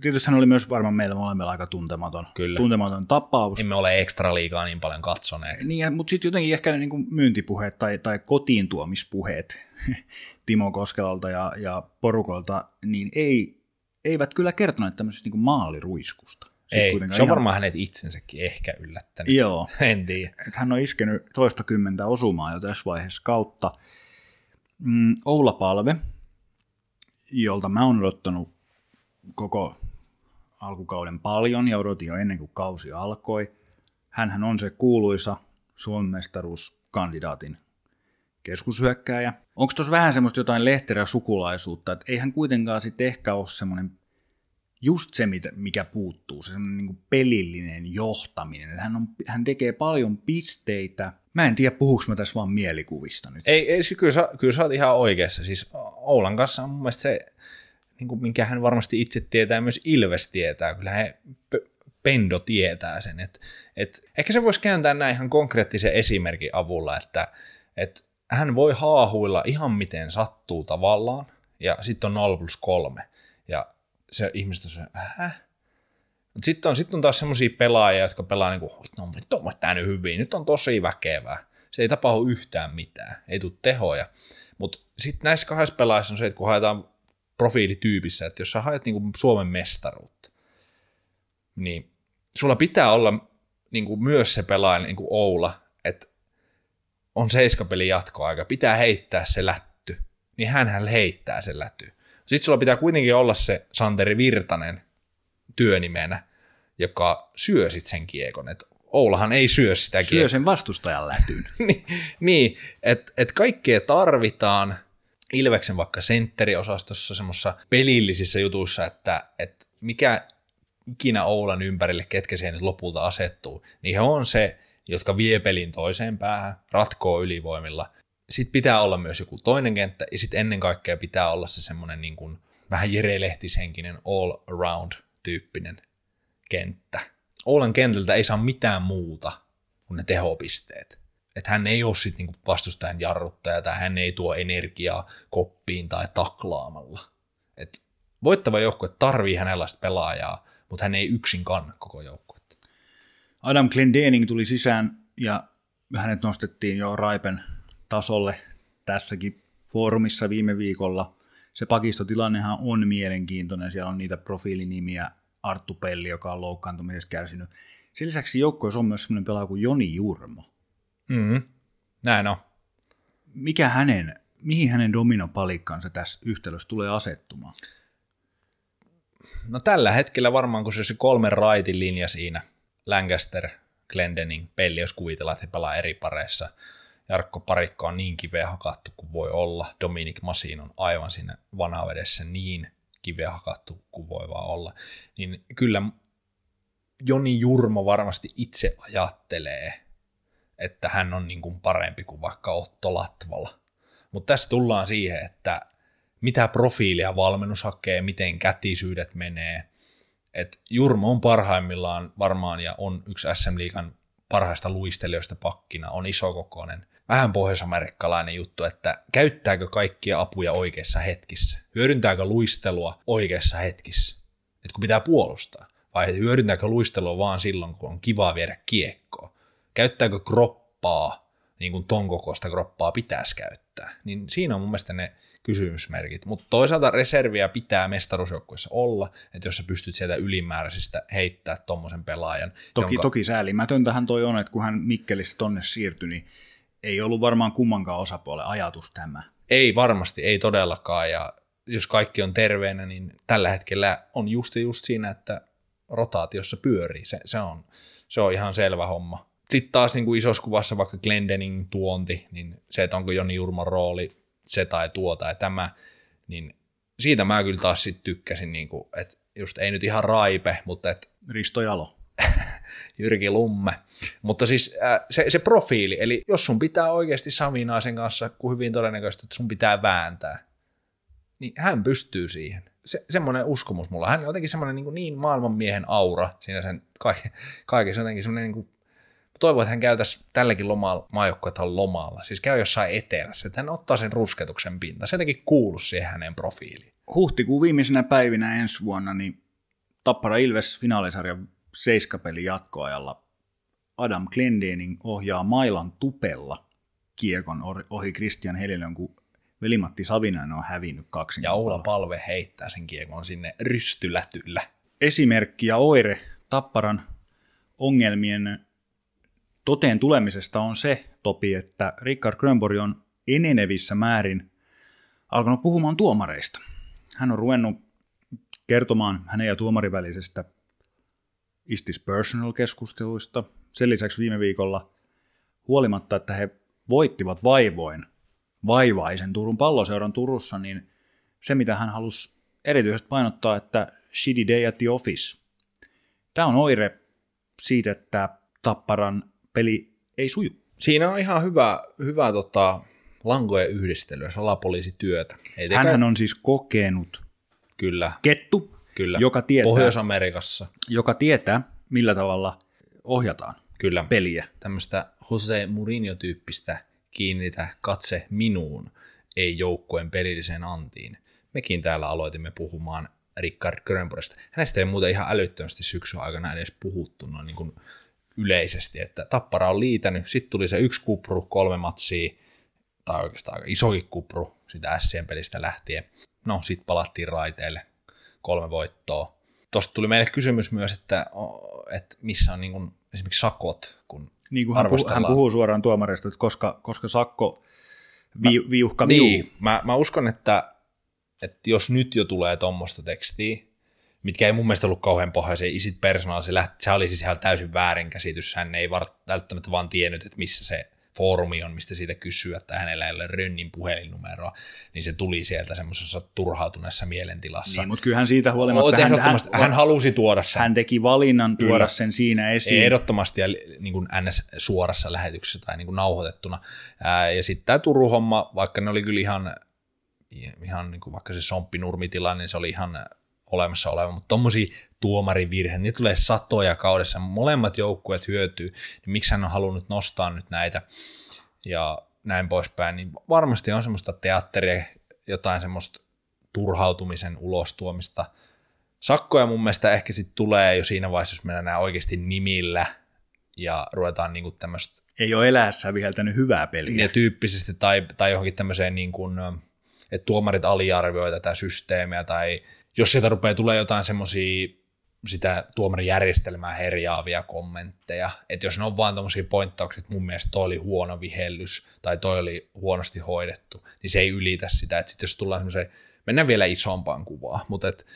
tietysti hän oli myös varmaan meillä molemmilla aika tuntematon, Kyllä. tuntematon tapaus. Emme ole ekstra liikaa niin paljon katsoneet. Niin, mutta sitten jotenkin ehkä niin kuin myyntipuheet tai, tai kotiin tuomispuheet Timo Koskelalta ja, ja porukolta, niin ei, eivät kyllä kertoneet tämmöisestä niin kuin maaliruiskusta. ei, se on ihan... varmaan hänet itsensäkin ehkä yllättänyt. Joo. en tiedä. Et hän on iskenyt toista kymmentä osumaa jo tässä vaiheessa kautta. Mm, Oula Palve, jolta mä oon odottanut koko alkukauden paljon ja odotin jo ennen kuin kausi alkoi. Hänhän on se kuuluisa Suomen mestaruuskandidaatin keskushyökkääjä. Onko tuossa vähän semmoista jotain lehterä sukulaisuutta, että eihän kuitenkaan sitten ehkä ole semmoinen just se, mikä puuttuu, se semmoinen niin pelillinen johtaminen. Hän, on, hän tekee paljon pisteitä. Mä en tiedä, puhuuko mä tässä vaan mielikuvista nyt. Ei, ei kyllä, sä, kyllä sä oot ihan oikeassa. Siis Oulan kanssa on mun mielestä se niin kuin minkä hän varmasti itse tietää, myös Ilves tietää, kyllä he Pendo tietää sen. Et, et, ehkä se voisi kääntää näin ihan konkreettisen esimerkin avulla, että et hän voi haahuilla ihan miten sattuu tavallaan, ja sitten on 0 plus 3, ja se ihmiset on se, äh? Sitten on, sit on taas semmoisia pelaajia, jotka pelaa kuin, no vittu on tämä nyt hyvin, nyt on tosi väkevää. Se ei tapahdu yhtään mitään, ei tule tehoja. Mutta sitten näissä kahdessa pelaajassa on se, että kun haetaan profiilityypissä, että jos sä haet niin kuin Suomen mestaruutta, niin sulla pitää olla niin kuin myös se pelaaja niin kuin Oula, että on seiskapeli jatkoaika, pitää heittää se lätty, niin hän heittää sen lätty. Sitten sulla pitää kuitenkin olla se Santeri Virtanen työnimenä, joka syö sit sen kiekon. Et Oulahan ei syö sitä kiekon. Syö sen vastustajan lätyn. niin, niin että et kaikkea tarvitaan – Ilveksen vaikka sentteriosastossa semmoisessa pelillisissä jutuissa, että, että mikä ikinä Oulan ympärille, ketkä siihen nyt lopulta asettuu, niin he on se, jotka vie pelin toiseen päähän, ratkoo ylivoimilla. Sitten pitää olla myös joku toinen kenttä, ja sitten ennen kaikkea pitää olla se semmoinen niin kuin vähän Jere Lehtishenkinen all-around-tyyppinen kenttä. Oulan kentältä ei saa mitään muuta kuin ne tehopisteet että hän ei ole sitten niinku vastustajan jarruttaja tai hän ei tuo energiaa koppiin tai taklaamalla. Et voittava joukkue tarvii hänenlaista pelaajaa, mutta hän ei yksin kanna koko joukkuetta. Adam Glendening tuli sisään ja hänet nostettiin jo Raipen tasolle tässäkin foorumissa viime viikolla. Se pakistotilannehan on mielenkiintoinen, siellä on niitä profiilinimiä, Arttu Pelli, joka on loukkaantumisesta kärsinyt. Sen lisäksi joukkueessa on myös sellainen pelaaja kuin Joni Jurmo. Mm. Näin on. Mikä hänen, mihin hänen dominopalikkansa tässä yhtälössä tulee asettumaan? No tällä hetkellä varmaan, kun se on se kolmen raitin linja siinä, Lancaster, Glendening, Pelli, jos kuvitellaan, että he pelaa eri pareissa. Jarkko Parikko on niin kiveä hakattu kuin voi olla. Dominic Masin on aivan siinä vanavedessä niin kiveä hakattu kuin voi vaan olla. Niin kyllä Joni Jurmo varmasti itse ajattelee, että hän on niin kuin parempi kuin vaikka Otto Latvala. Mutta tässä tullaan siihen, että mitä profiilia valmennus hakee, miten kätisyydet menee. Et Jurmo on parhaimmillaan varmaan ja on yksi SM Liigan parhaista luistelijoista pakkina, on isokokoinen, vähän pohjoisamerikkalainen juttu, että käyttääkö kaikkia apuja oikeissa hetkissä, hyödyntääkö luistelua oikeissa hetkissä, että kun pitää puolustaa, vai hyödyntääkö luistelua vaan silloin, kun on kivaa viedä kiekkoa, käyttääkö kroppaa, niin kuin ton kokoista kroppaa pitäisi käyttää, niin siinä on mun mielestä ne kysymysmerkit. Mutta toisaalta reserviä pitää mestaruusjoukkueessa olla, että jos sä pystyt sieltä ylimääräisistä heittää tuommoisen pelaajan. Toki, jonka... toki säälimätöntähän toi on, että kun hän Mikkelistä tonne siirtyi, niin ei ollut varmaan kummankaan osapuolen ajatus tämä. Ei varmasti, ei todellakaan. Ja jos kaikki on terveenä, niin tällä hetkellä on just just siinä, että rotaatiossa pyörii. Se, se, on, se on ihan selvä homma. Sitten taas niin kuin isossa kuvassa vaikka Glendening tuonti, niin se, että onko Joni Jurman rooli se tai tuo tai tämä, niin siitä mä kyllä taas sit tykkäsin, niin kuin, että just ei nyt ihan raipe, mutta että Risto Jalo. Jyrki Lumme. Mutta siis äh, se, se profiili, eli jos sun pitää oikeasti Savinaisen kanssa, kun hyvin todennäköisesti, että sun pitää vääntää, niin hän pystyy siihen. Se, semmoinen uskomus mulla. Hän on jotenkin semmoinen niin, niin maailmanmiehen aura siinä sen kaikessa jotenkin semmoinen niin kuin toivon, että hän käytäisi tälläkin lomalla, maajoukkuetaan lomalla, siis käy jossain etelässä, että hän ottaa sen rusketuksen pinta. Se jotenkin kuuluu siihen hänen profiiliin. Huhtikuun viimeisenä päivinä ensi vuonna, niin Tappara Ilves finaalisarjan seiskapeli jatkoajalla Adam Glendening ohjaa mailan tupella kiekon ohi Christian Helilön, kun Velimatti Savinainen on hävinnyt kaksi. Ja Oula Palve heittää sen kiekon sinne rystylätyllä. Esimerkki ja oire Tapparan ongelmien toteen tulemisesta on se, Topi, että Richard Grönborg on enenevissä määrin alkanut puhumaan tuomareista. Hän on ruvennut kertomaan hänen ja tuomarin välisestä Is This Personal-keskusteluista. Sen lisäksi viime viikolla huolimatta, että he voittivat vaivoin vaivaisen Turun palloseuran Turussa, niin se mitä hän halusi erityisesti painottaa, että shitty day at the office. Tämä on oire siitä, että Tapparan peli ei suju. Siinä on ihan hyvä, hyvä tota, lankojen yhdistelyä, salapoliisityötä. Ei Hänhän on siis kokenut Kyllä. kettu, Kyllä. Joka tietää, Pohjois-Amerikassa. Joka tietää, millä tavalla ohjataan Kyllä. peliä. Tämmöistä Jose Mourinho-tyyppistä kiinnitä katse minuun, ei joukkueen pelilliseen antiin. Mekin täällä aloitimme puhumaan Rickard Grönborgista. Hänestä ei muuten ihan älyttömästi syksyn aikana edes puhuttu noin niin kuin yleisesti, että Tappara on liitänyt, sitten tuli se yksi kupru, kolme matsia, tai oikeastaan aika isokin kupru sitä Sien pelistä lähtien. No, sitten palattiin raiteille, kolme voittoa. Tuosta tuli meille kysymys myös, että, että missä on niin kuin esimerkiksi sakot, kun niin kuin hän, puhuu, hän puhuu suoraan tuomarista, että koska, koska sakko vi, mä, viuhka viu. Niin, mä, mä uskon, että, että jos nyt jo tulee tuommoista tekstiä, mitkä ei mun mielestä ollut kauhean pohjaisia. Isit Personal, se, lähti, se oli siis ihan täysin väärinkäsitys. Hän ei välttämättä vaan tiennyt, että missä se foorumi on, mistä siitä kysyä, että hänellä ei ole Rönnin puhelinnumeroa, niin se tuli sieltä semmoisessa turhautuneessa mielentilassa. Niin, mutta kyllähän siitä huolimatta hän, hän, hän, halusi tuoda sen. Hän teki valinnan tuoda Kyllä. sen siinä esiin. Ehdottomasti ja niin kuin NS suorassa lähetyksessä tai niin kuin nauhoitettuna. Ää, ja sitten tämä Turun homma, vaikka ne oli kyllä ihan, ihan niin kuin vaikka se somppinurmitilanne, niin se oli ihan olemassa oleva, mutta tuommoisia tuomarivirheitä, niitä tulee satoja kaudessa, molemmat joukkueet hyötyy, niin miksi hän on halunnut nostaa nyt näitä ja näin poispäin, niin varmasti on semmoista teatteria, jotain semmoista turhautumisen ulostuomista. Sakkoja mun mielestä ehkä sitten tulee jo siinä vaiheessa, jos mennään oikeasti nimillä ja ruvetaan niinku tämmöistä... Ei ole eläessä viheltänyt hyvää peliä. Ja tyyppisesti tai, tai johonkin tämmöiseen niin kuin, että tuomarit aliarvioi tätä systeemiä tai jos sieltä rupeaa tulee jotain semmoisia sitä tuomarijärjestelmää herjaavia kommentteja, että jos ne on vaan tommosia pointtauksia, että mun mielestä toi oli huono vihellys tai toi oli huonosti hoidettu, niin se ei ylitä sitä, että sit jos tullaan semmoiseen, mennään vielä isompaan kuvaan, mutta et,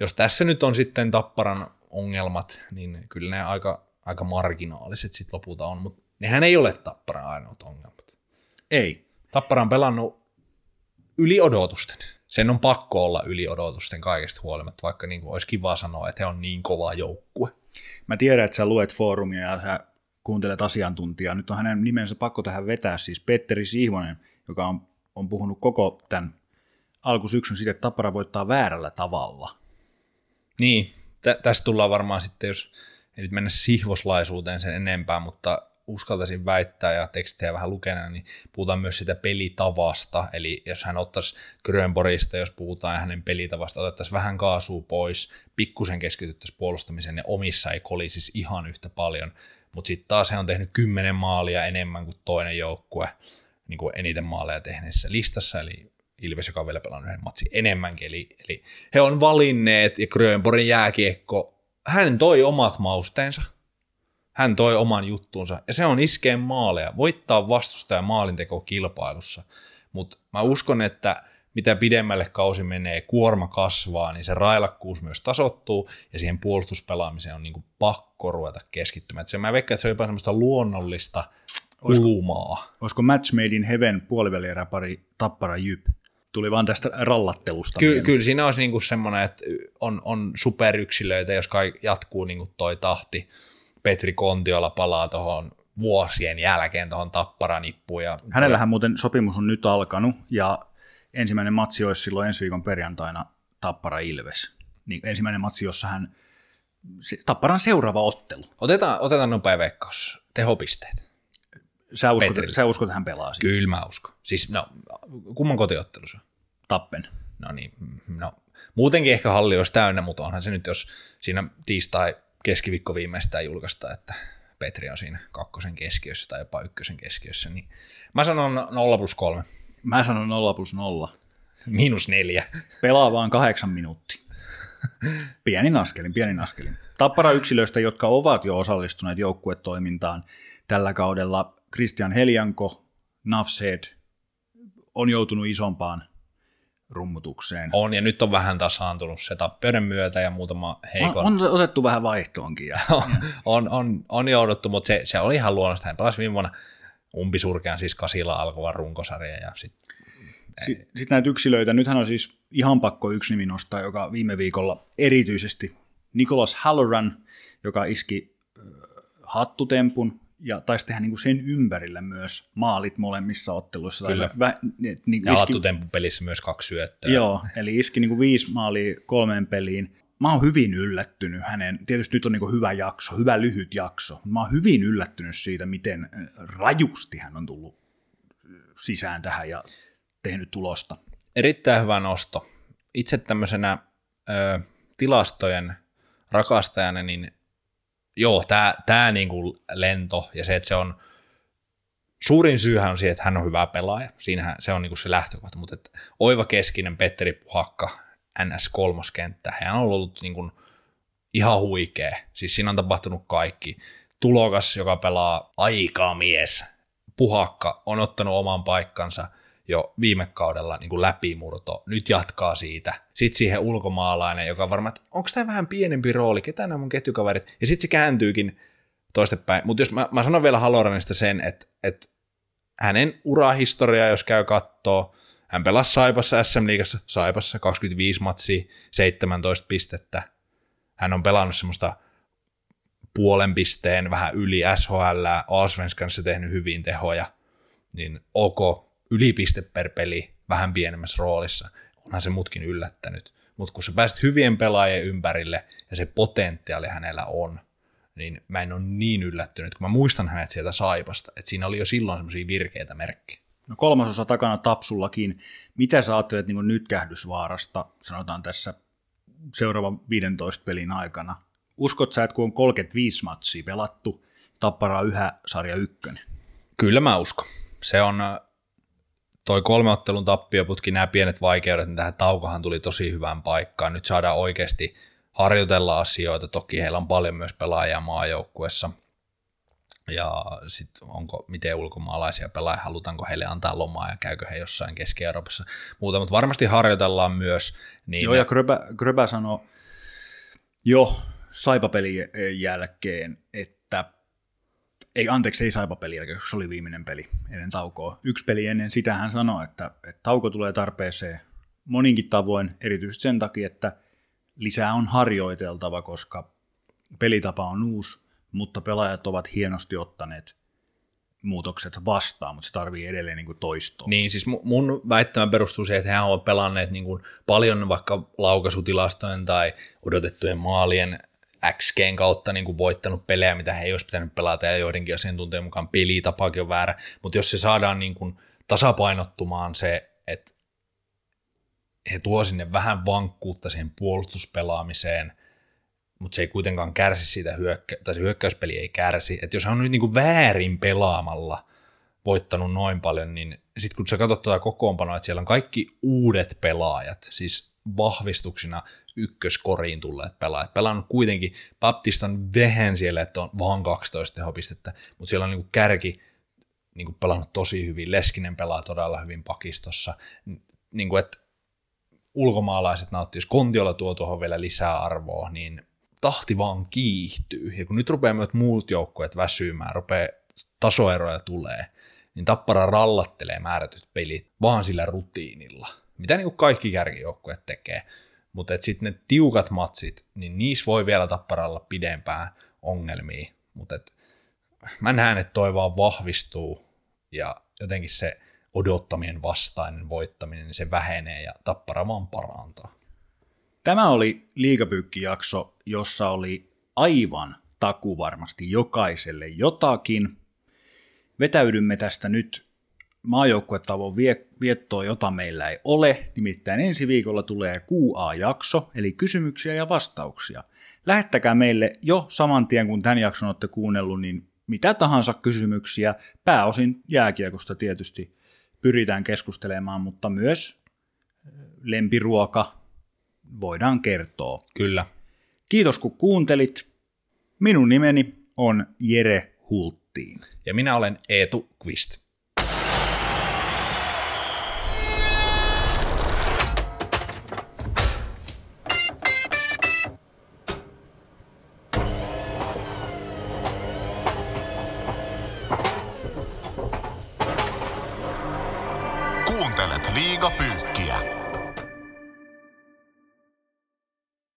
jos tässä nyt on sitten Tapparan ongelmat, niin kyllä ne aika, aika marginaaliset sitten lopulta on, mutta nehän ei ole Tapparan ainoat ongelmat. Ei. Tappara on pelannut yli odotusten sen on pakko olla yli odotusten kaikesta huolimatta, vaikka niin kuin olisi kiva sanoa, että he on niin kova joukkue. Mä tiedän, että sä luet foorumia ja sä kuuntelet asiantuntijaa. Nyt on hänen nimensä pakko tähän vetää, siis Petteri Sihvonen, joka on, on puhunut koko tämän alkusyksyn siitä, että Tappara voittaa väärällä tavalla. Niin, tä- tässä tullaan varmaan sitten, jos ei nyt mennä sihvoslaisuuteen sen enempää, mutta uskaltaisin väittää ja tekstejä vähän lukena, niin puhutaan myös sitä pelitavasta, eli jos hän ottaisi Grönborista, jos puhutaan hänen pelitavasta, otettaisiin vähän kaasua pois, pikkusen keskityttäisiin puolustamiseen, ja omissa ei kolisisi ihan yhtä paljon, mutta sitten taas he on tehnyt kymmenen maalia enemmän kuin toinen joukkue, niin kuin eniten maaleja tehneessä listassa, eli Ilves, joka on vielä pelannut yhden matsin enemmänkin, eli, eli he on valinneet, ja Grönborin jääkiekko, hän toi omat mausteensa, hän toi oman juttuunsa, ja se on iskeen maaleja, voittaa vastustaja maalinteko kilpailussa. Mutta mä uskon, että mitä pidemmälle kausi menee, kuorma kasvaa, niin se railakkuus myös tasottuu, ja siihen puolustuspelaamiseen on niinku pakko ruveta keskittymään. Et se, mä veikkaan, että se on jopa semmoista luonnollista kulumaa. Olisiko Match Made in Heaven puolivälieräpari Tappara Jyp? Tuli vaan tästä rallattelusta. Ky- kyllä siinä olisi niinku semmoinen, että on, on superyksilöitä, jos kai jatkuu niinku toi tahti, Petri Kontiola palaa tuohon vuosien jälkeen tuohon tapparanippuun. Ja Hänellähän muuten sopimus on nyt alkanut ja ensimmäinen matsi olisi silloin ensi viikon perjantaina Tappara Ilves. Niin ensimmäinen matsi, jossa hän, Tapparan seuraava ottelu. Otetaan, otetaan nopea veikkaus, tehopisteet. Sä uskot, sä uskot, että hän pelaa siinä? Kyllä mä uskon. Siis no, kumman kotiottelu se? Tappen. No niin, no muutenkin ehkä halli olisi täynnä, mutta onhan se nyt, jos siinä tiistai keskiviikko viimeistään julkaista, että Petri on siinä kakkosen keskiössä tai jopa ykkösen keskiössä, niin mä sanon 0 plus 3. Mä sanon 0 plus 0. Miinus neljä. Pelaa vaan kahdeksan minuuttia. Pienin askelin, pienin askelin. Tappara yksilöistä, jotka ovat jo osallistuneet joukkuetoimintaan tällä kaudella, Christian Helianko, Nafshed, on joutunut isompaan rummutukseen. On, ja nyt on vähän tasaantunut se tappioiden myötä ja muutama heikon. On, on otettu vähän vaihtoonkin. Ja, on, on, on, jouduttu, mutta se, se oli ihan luonnollista. Hän pelasi viime vuonna umpisurkean siis kasilla alkavan runkosarja. Ja sit, sitten sit näitä yksilöitä, nythän on siis ihan pakko yksi nimi nostaa, joka viime viikolla erityisesti Nicholas Halloran, joka iski hattutempun ja taisi tehdä niin sen ympärillä myös maalit molemmissa otteluissa. Kyllä. Vä, niin ja iski, pelissä myös kaksi syöttöä. Joo, eli iski niin viisi maalia kolmeen peliin. Mä oon hyvin yllättynyt hänen, tietysti nyt on niin hyvä jakso, hyvä lyhyt jakso, mä oon hyvin yllättynyt siitä, miten rajusti hän on tullut sisään tähän ja tehnyt tulosta. Erittäin hyvä nosto. Itse tämmöisenä ö, tilastojen rakastajana, niin joo, tämä tää niinku lento ja se, että se on, suurin syyhän on siihen, että hän on hyvä pelaaja. Siinähän se on niinku se lähtökohta, mutta että oiva keskinen Petteri Puhakka, ns kolmoskenttä, hän on ollut niinku ihan huikea. Siis siinä on tapahtunut kaikki. Tulokas, joka pelaa aikamies. Puhakka on ottanut oman paikkansa – jo viime kaudella niin kuin läpimurto, nyt jatkaa siitä. Sitten siihen ulkomaalainen, joka varmaan, että onko tämä vähän pienempi rooli, ketä nämä mun ketjukaverit, ja sitten se kääntyykin toistepäin. Mutta jos mä, mä sanon vielä Haloranista sen, että, että hänen urahistoria, jos käy kattoo, hän pelasi Saipassa SM-liigassa, Saipassa 25 matsia, 17 pistettä. Hän on pelannut semmoista puolen pisteen vähän yli SHL, Allsvenskanissa tehnyt hyvin tehoja, niin ok, ylipiste per peli vähän pienemmässä roolissa. Onhan se mutkin yllättänyt. Mutta kun sä pääset hyvien pelaajien ympärille ja se potentiaali hänellä on, niin mä en ole niin yllättynyt, kun mä muistan hänet sieltä Saipasta, että siinä oli jo silloin semmoisia virkeitä merkkejä. No kolmasosa takana Tapsullakin. Mitä sä ajattelet niin nytkähdysvaarasta, sanotaan tässä seuraavan 15 pelin aikana? Uskot sä, että kun on 35 matsia pelattu, Tappara yhä sarja ykkönen? Kyllä mä uskon. Se on toi kolmeottelun tappioputki, nämä pienet vaikeudet, niin tähän taukohan tuli tosi hyvään paikkaan. Nyt saadaan oikeasti harjoitella asioita. Toki heillä on paljon myös pelaajia maajoukkuessa. Ja sitten onko, miten ulkomaalaisia pelaajia, halutaanko heille antaa lomaa ja käykö he jossain Keski-Euroopassa muuta, mutta varmasti harjoitellaan myös. Niin Joo, ja Gröbä, Gröbä sanoi jo saipapelin jälkeen, että ei anteeksi, ei saipapeli jälkeen, se oli viimeinen peli ennen taukoa. Yksi peli ennen sitä hän sanoi, että, että tauko tulee tarpeeseen moninkin tavoin, erityisesti sen takia, että lisää on harjoiteltava, koska pelitapa on uusi, mutta pelaajat ovat hienosti ottaneet muutokset vastaan, mutta se tarvii edelleen niin kuin toistoa. Niin, siis mun väittämä perustuu siihen, että he ovat pelanneet niin kuin paljon vaikka laukaisutilastojen tai odotettujen maalien XGn kautta niin kuin voittanut pelejä, mitä he ei olisi pitänyt pelata, ja joidenkin asiantuntijan mukaan pelitapaakin on väärä, mutta jos se saadaan niin kuin tasapainottumaan se, että he tuo sinne vähän vankkuutta siihen puolustuspelaamiseen, mutta se ei kuitenkaan kärsi siitä, hyökkä- tai se hyökkäyspeli ei kärsi. Että jos hän on nyt niin kuin väärin pelaamalla voittanut noin paljon, niin sitten kun sä katsot tuota kokoonpanoa, että siellä on kaikki uudet pelaajat, siis vahvistuksina ykköskoriin tulleet pelaajat. Pelannut kuitenkin, Baptistan vehen siellä, että on vaan 12 tehopistettä, mutta siellä on niin kuin kärki niin kuin pelannut tosi hyvin. Leskinen pelaa todella hyvin pakistossa. Niin kuin, että ulkomaalaiset nauttii, jos Kontiola tuo tuohon vielä lisää arvoa, niin tahti vaan kiihtyy. Ja kun nyt rupeaa myös muut joukkueet väsymään, rupeaa tasoeroja tulee, niin Tappara rallattelee määrätyt pelit vaan sillä rutiinilla, mitä niin kuin kaikki kärkijoukkueet tekee. Mutta sitten ne tiukat matsit, niin niissä voi vielä Tapparalla pidempään ongelmia. Mutta mä näen, että toi vaan vahvistuu ja jotenkin se odottamien vastainen voittaminen, niin se vähenee ja Tappara vaan parantaa. Tämä oli liikapyykkijakso, jossa oli aivan taku varmasti jokaiselle jotakin. Vetäydymme tästä nyt maajoukkuetavon viettoa, jota meillä ei ole. Nimittäin ensi viikolla tulee QA-jakso, eli kysymyksiä ja vastauksia. Lähettäkää meille jo saman tien, kun tämän jakson olette kuunnellut, niin mitä tahansa kysymyksiä, pääosin jääkiekosta tietysti pyritään keskustelemaan, mutta myös lempiruoka voidaan kertoa. Kyllä. Kiitos kun kuuntelit. Minun nimeni on Jere Hulttiin. Ja minä olen Eetu Kvist.